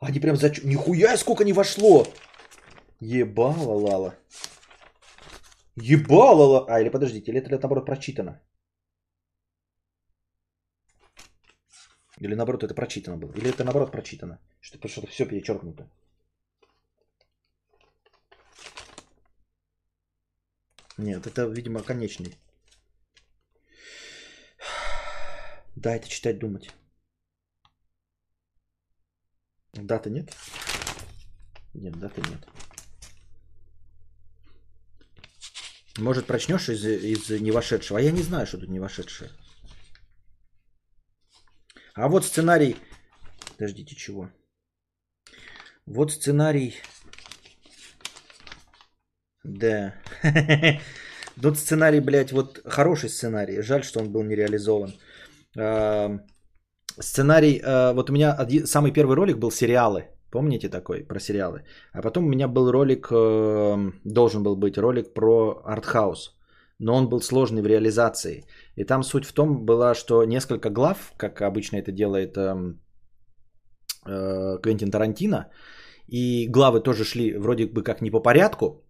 Они прям за... Нихуя сколько не вошло. Ебало, Лала. Ебало, Лала. А, или подождите, или это наоборот прочитано? Или наоборот это прочитано было? Или это наоборот прочитано? Что-то что все перечеркнуто. Нет, это, видимо, конечный. Да, это читать, думать. Даты нет? Нет, даты нет. Может, прочнешь из, из невошедшего? А я не знаю, что тут невошедшее. А вот сценарий... Подождите, чего? Вот сценарий да. Тот сценарий, блядь, вот хороший сценарий. Жаль, что он был не реализован. Сценарий, а, вот у меня самый первый ролик был сериалы. Помните такой про сериалы? А потом у меня был ролик, должен был быть ролик про артхаус. Но он был сложный в реализации. И там суть в том была, что несколько глав, как обычно это делает э, Квентин Тарантино, и главы тоже шли вроде бы как не по порядку,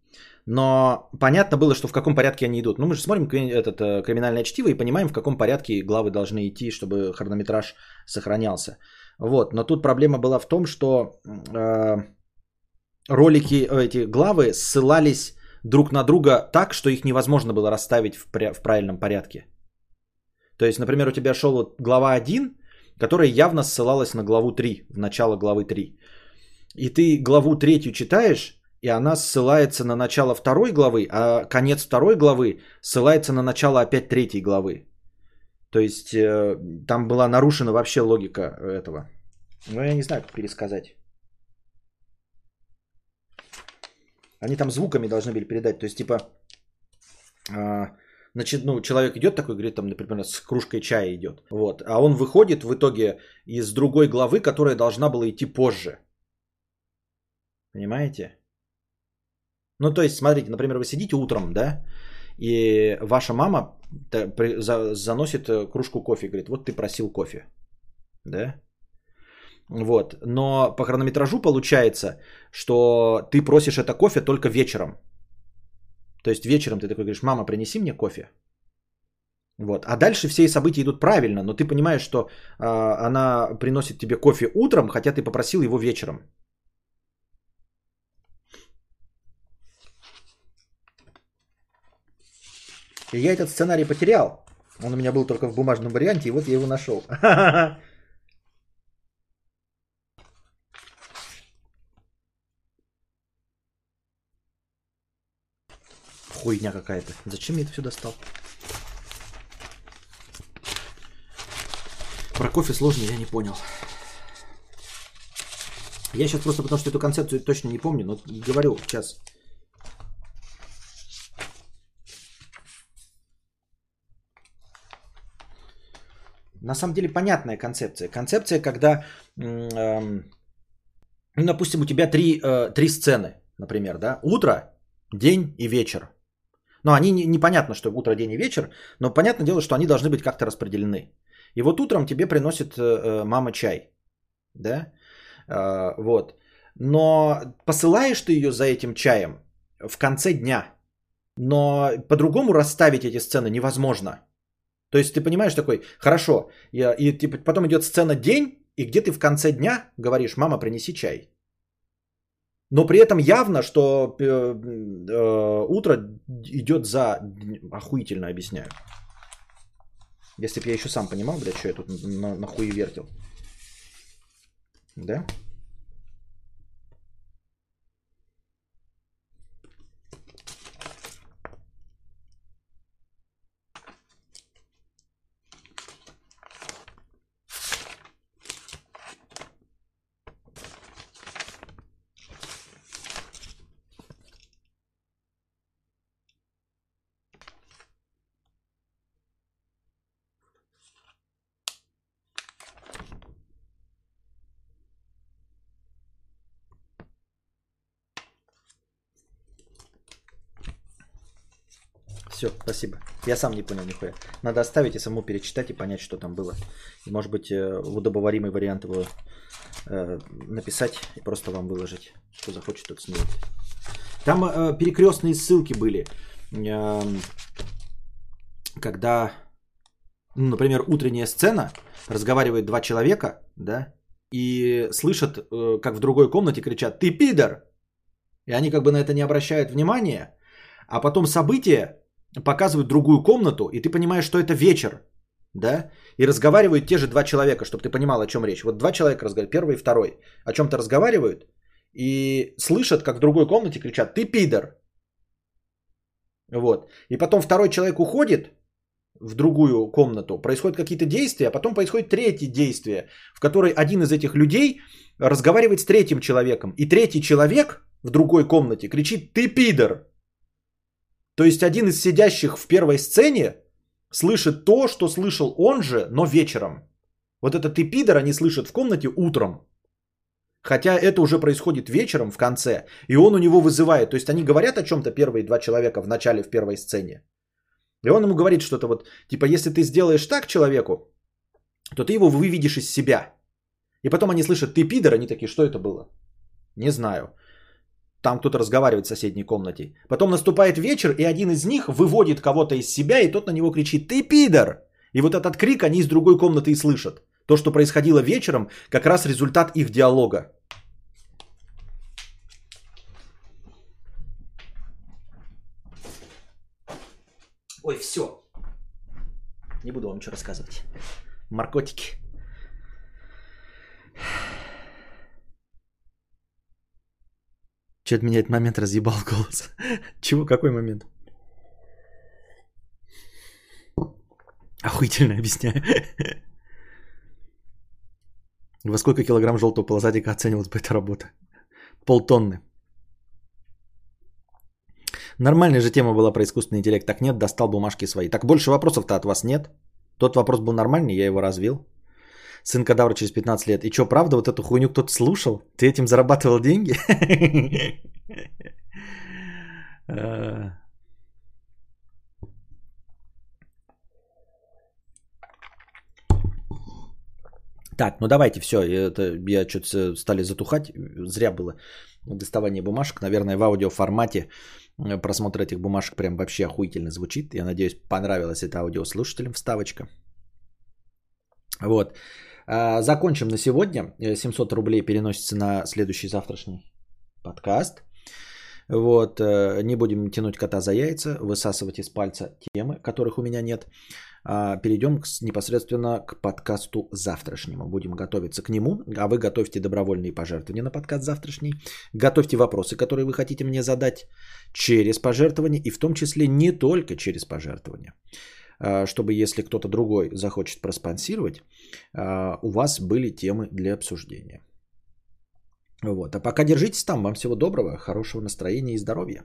но понятно было, что в каком порядке они идут. Ну, мы же смотрим этот э, криминальное чтиво и понимаем, в каком порядке главы должны идти, чтобы хронометраж сохранялся. Вот, но тут проблема была в том, что э, ролики, э, эти главы ссылались друг на друга так, что их невозможно было расставить в, в правильном порядке. То есть, например, у тебя шел глава 1, которая явно ссылалась на главу 3, в начало главы 3. И ты главу 3 читаешь, и она ссылается на начало второй главы, а конец второй главы ссылается на начало опять третьей главы. То есть э, там была нарушена вообще логика этого. Ну, я не знаю, как пересказать. Они там звуками должны были передать. То есть, типа, э, значит, ну, человек идет такой, говорит, там, например, с кружкой чая идет. Вот. А он выходит в итоге из другой главы, которая должна была идти позже. Понимаете? Ну, то есть, смотрите, например, вы сидите утром, да, и ваша мама заносит э, кружку кофе, говорит, вот ты просил кофе, да? Вот, но по хронометражу получается, что ты просишь это кофе только вечером. То есть вечером ты такой говоришь, мама, принеси мне кофе. Вот. А дальше все события идут правильно, но ты понимаешь, что э, она приносит тебе кофе утром, хотя ты попросил его вечером. И я этот сценарий потерял. Он у меня был только в бумажном варианте, и вот я его нашел. Хуйня какая-то. Зачем я это все достал? Про кофе сложно, я не понял. Я сейчас просто потому что эту концепцию точно не помню, но говорю сейчас. На самом деле понятная концепция. Концепция, когда, эм, ну, допустим, у тебя три, э, три сцены, например, да, утро, день и вечер. Но они не, непонятно, что утро, день и вечер, но понятное дело, что они должны быть как-то распределены. И вот утром тебе приносит э, э, мама чай, да, вот. Но посылаешь ты ее за этим чаем в конце дня. Но по-другому расставить эти сцены невозможно. То есть ты понимаешь такой, хорошо, я, и типа, потом идет сцена день, и где ты в конце дня говоришь, мама, принеси чай. Но при этом явно, что э, э, утро идет за... Охуительно объясняю. Если бы я еще сам понимал, блядь, что я тут на, на хуе вертел. Да? Все, спасибо. Я сам не понял нихуя. Надо оставить и саму перечитать и понять, что там было. И может быть э, удобоваримый вариант его э, написать и просто вам выложить. Кто захочет, тот снимет. Там э, перекрестные ссылки были. Э, когда, ну, например, утренняя сцена, разговаривает два человека, да, и слышат, э, как в другой комнате кричат «Ты пидор!» И они как бы на это не обращают внимания, а потом события показывают другую комнату, и ты понимаешь, что это вечер, да, и разговаривают те же два человека, чтобы ты понимал, о чем речь. Вот два человека разговаривают, первый и второй, о чем-то разговаривают, и слышат, как в другой комнате кричат «ты пидор!» Вот. И потом второй человек уходит в другую комнату, происходят какие-то действия, а потом происходит третье действие, в которой один из этих людей разговаривает с третьим человеком, и третий человек в другой комнате кричит «ты пидор!» То есть один из сидящих в первой сцене слышит то, что слышал он же, но вечером. Вот этот ты они слышат в комнате утром. Хотя это уже происходит вечером в конце, и он у него вызывает. То есть они говорят о чем-то первые два человека в начале в первой сцене. И он ему говорит что-то вот, типа, если ты сделаешь так человеку, то ты его выведешь из себя. И потом они слышат, ты пидор, они такие, что это было? Не знаю. Там кто-то разговаривает в соседней комнате. Потом наступает вечер, и один из них выводит кого-то из себя, и тот на него кричит «Ты пидор!» И вот этот крик они из другой комнаты и слышат. То, что происходило вечером, как раз результат их диалога. Ой, все. Не буду вам ничего рассказывать. Маркотики. Что-то меня этот момент разъебал голос. Чего? Какой момент? Охуительно объясняю. Во сколько килограмм желтого полосатика оценивалась бы эта работа? Полтонны. Нормальная же тема была про искусственный интеллект. Так нет, достал бумажки свои. Так больше вопросов-то от вас нет. Тот вопрос был нормальный, я его развил сын кадавра через 15 лет. И что, правда, вот эту хуйню кто-то слушал? Ты этим зарабатывал деньги? Э. Так, ну давайте, все, это, я что-то стали затухать, зря было доставание бумажек. Наверное, в аудиоформате э, просмотр этих бумажек прям вообще охуительно звучит. Я надеюсь, понравилась эта аудиослушателям вставочка. Вот. А, закончим на сегодня. 700 рублей переносится на следующий завтрашний подкаст. Вот, э, не будем тянуть кота за яйца, высасывать из пальца темы, которых у меня нет. А, перейдем непосредственно к подкасту завтрашнему. Будем готовиться к нему, а вы готовьте добровольные пожертвования на подкаст завтрашний. Готовьте вопросы, которые вы хотите мне задать через пожертвования, и в том числе не только через пожертвования а, чтобы если кто-то другой захочет проспонсировать, а, у вас были темы для обсуждения. Вот. А пока держитесь там. Вам всего доброго, хорошего настроения и здоровья.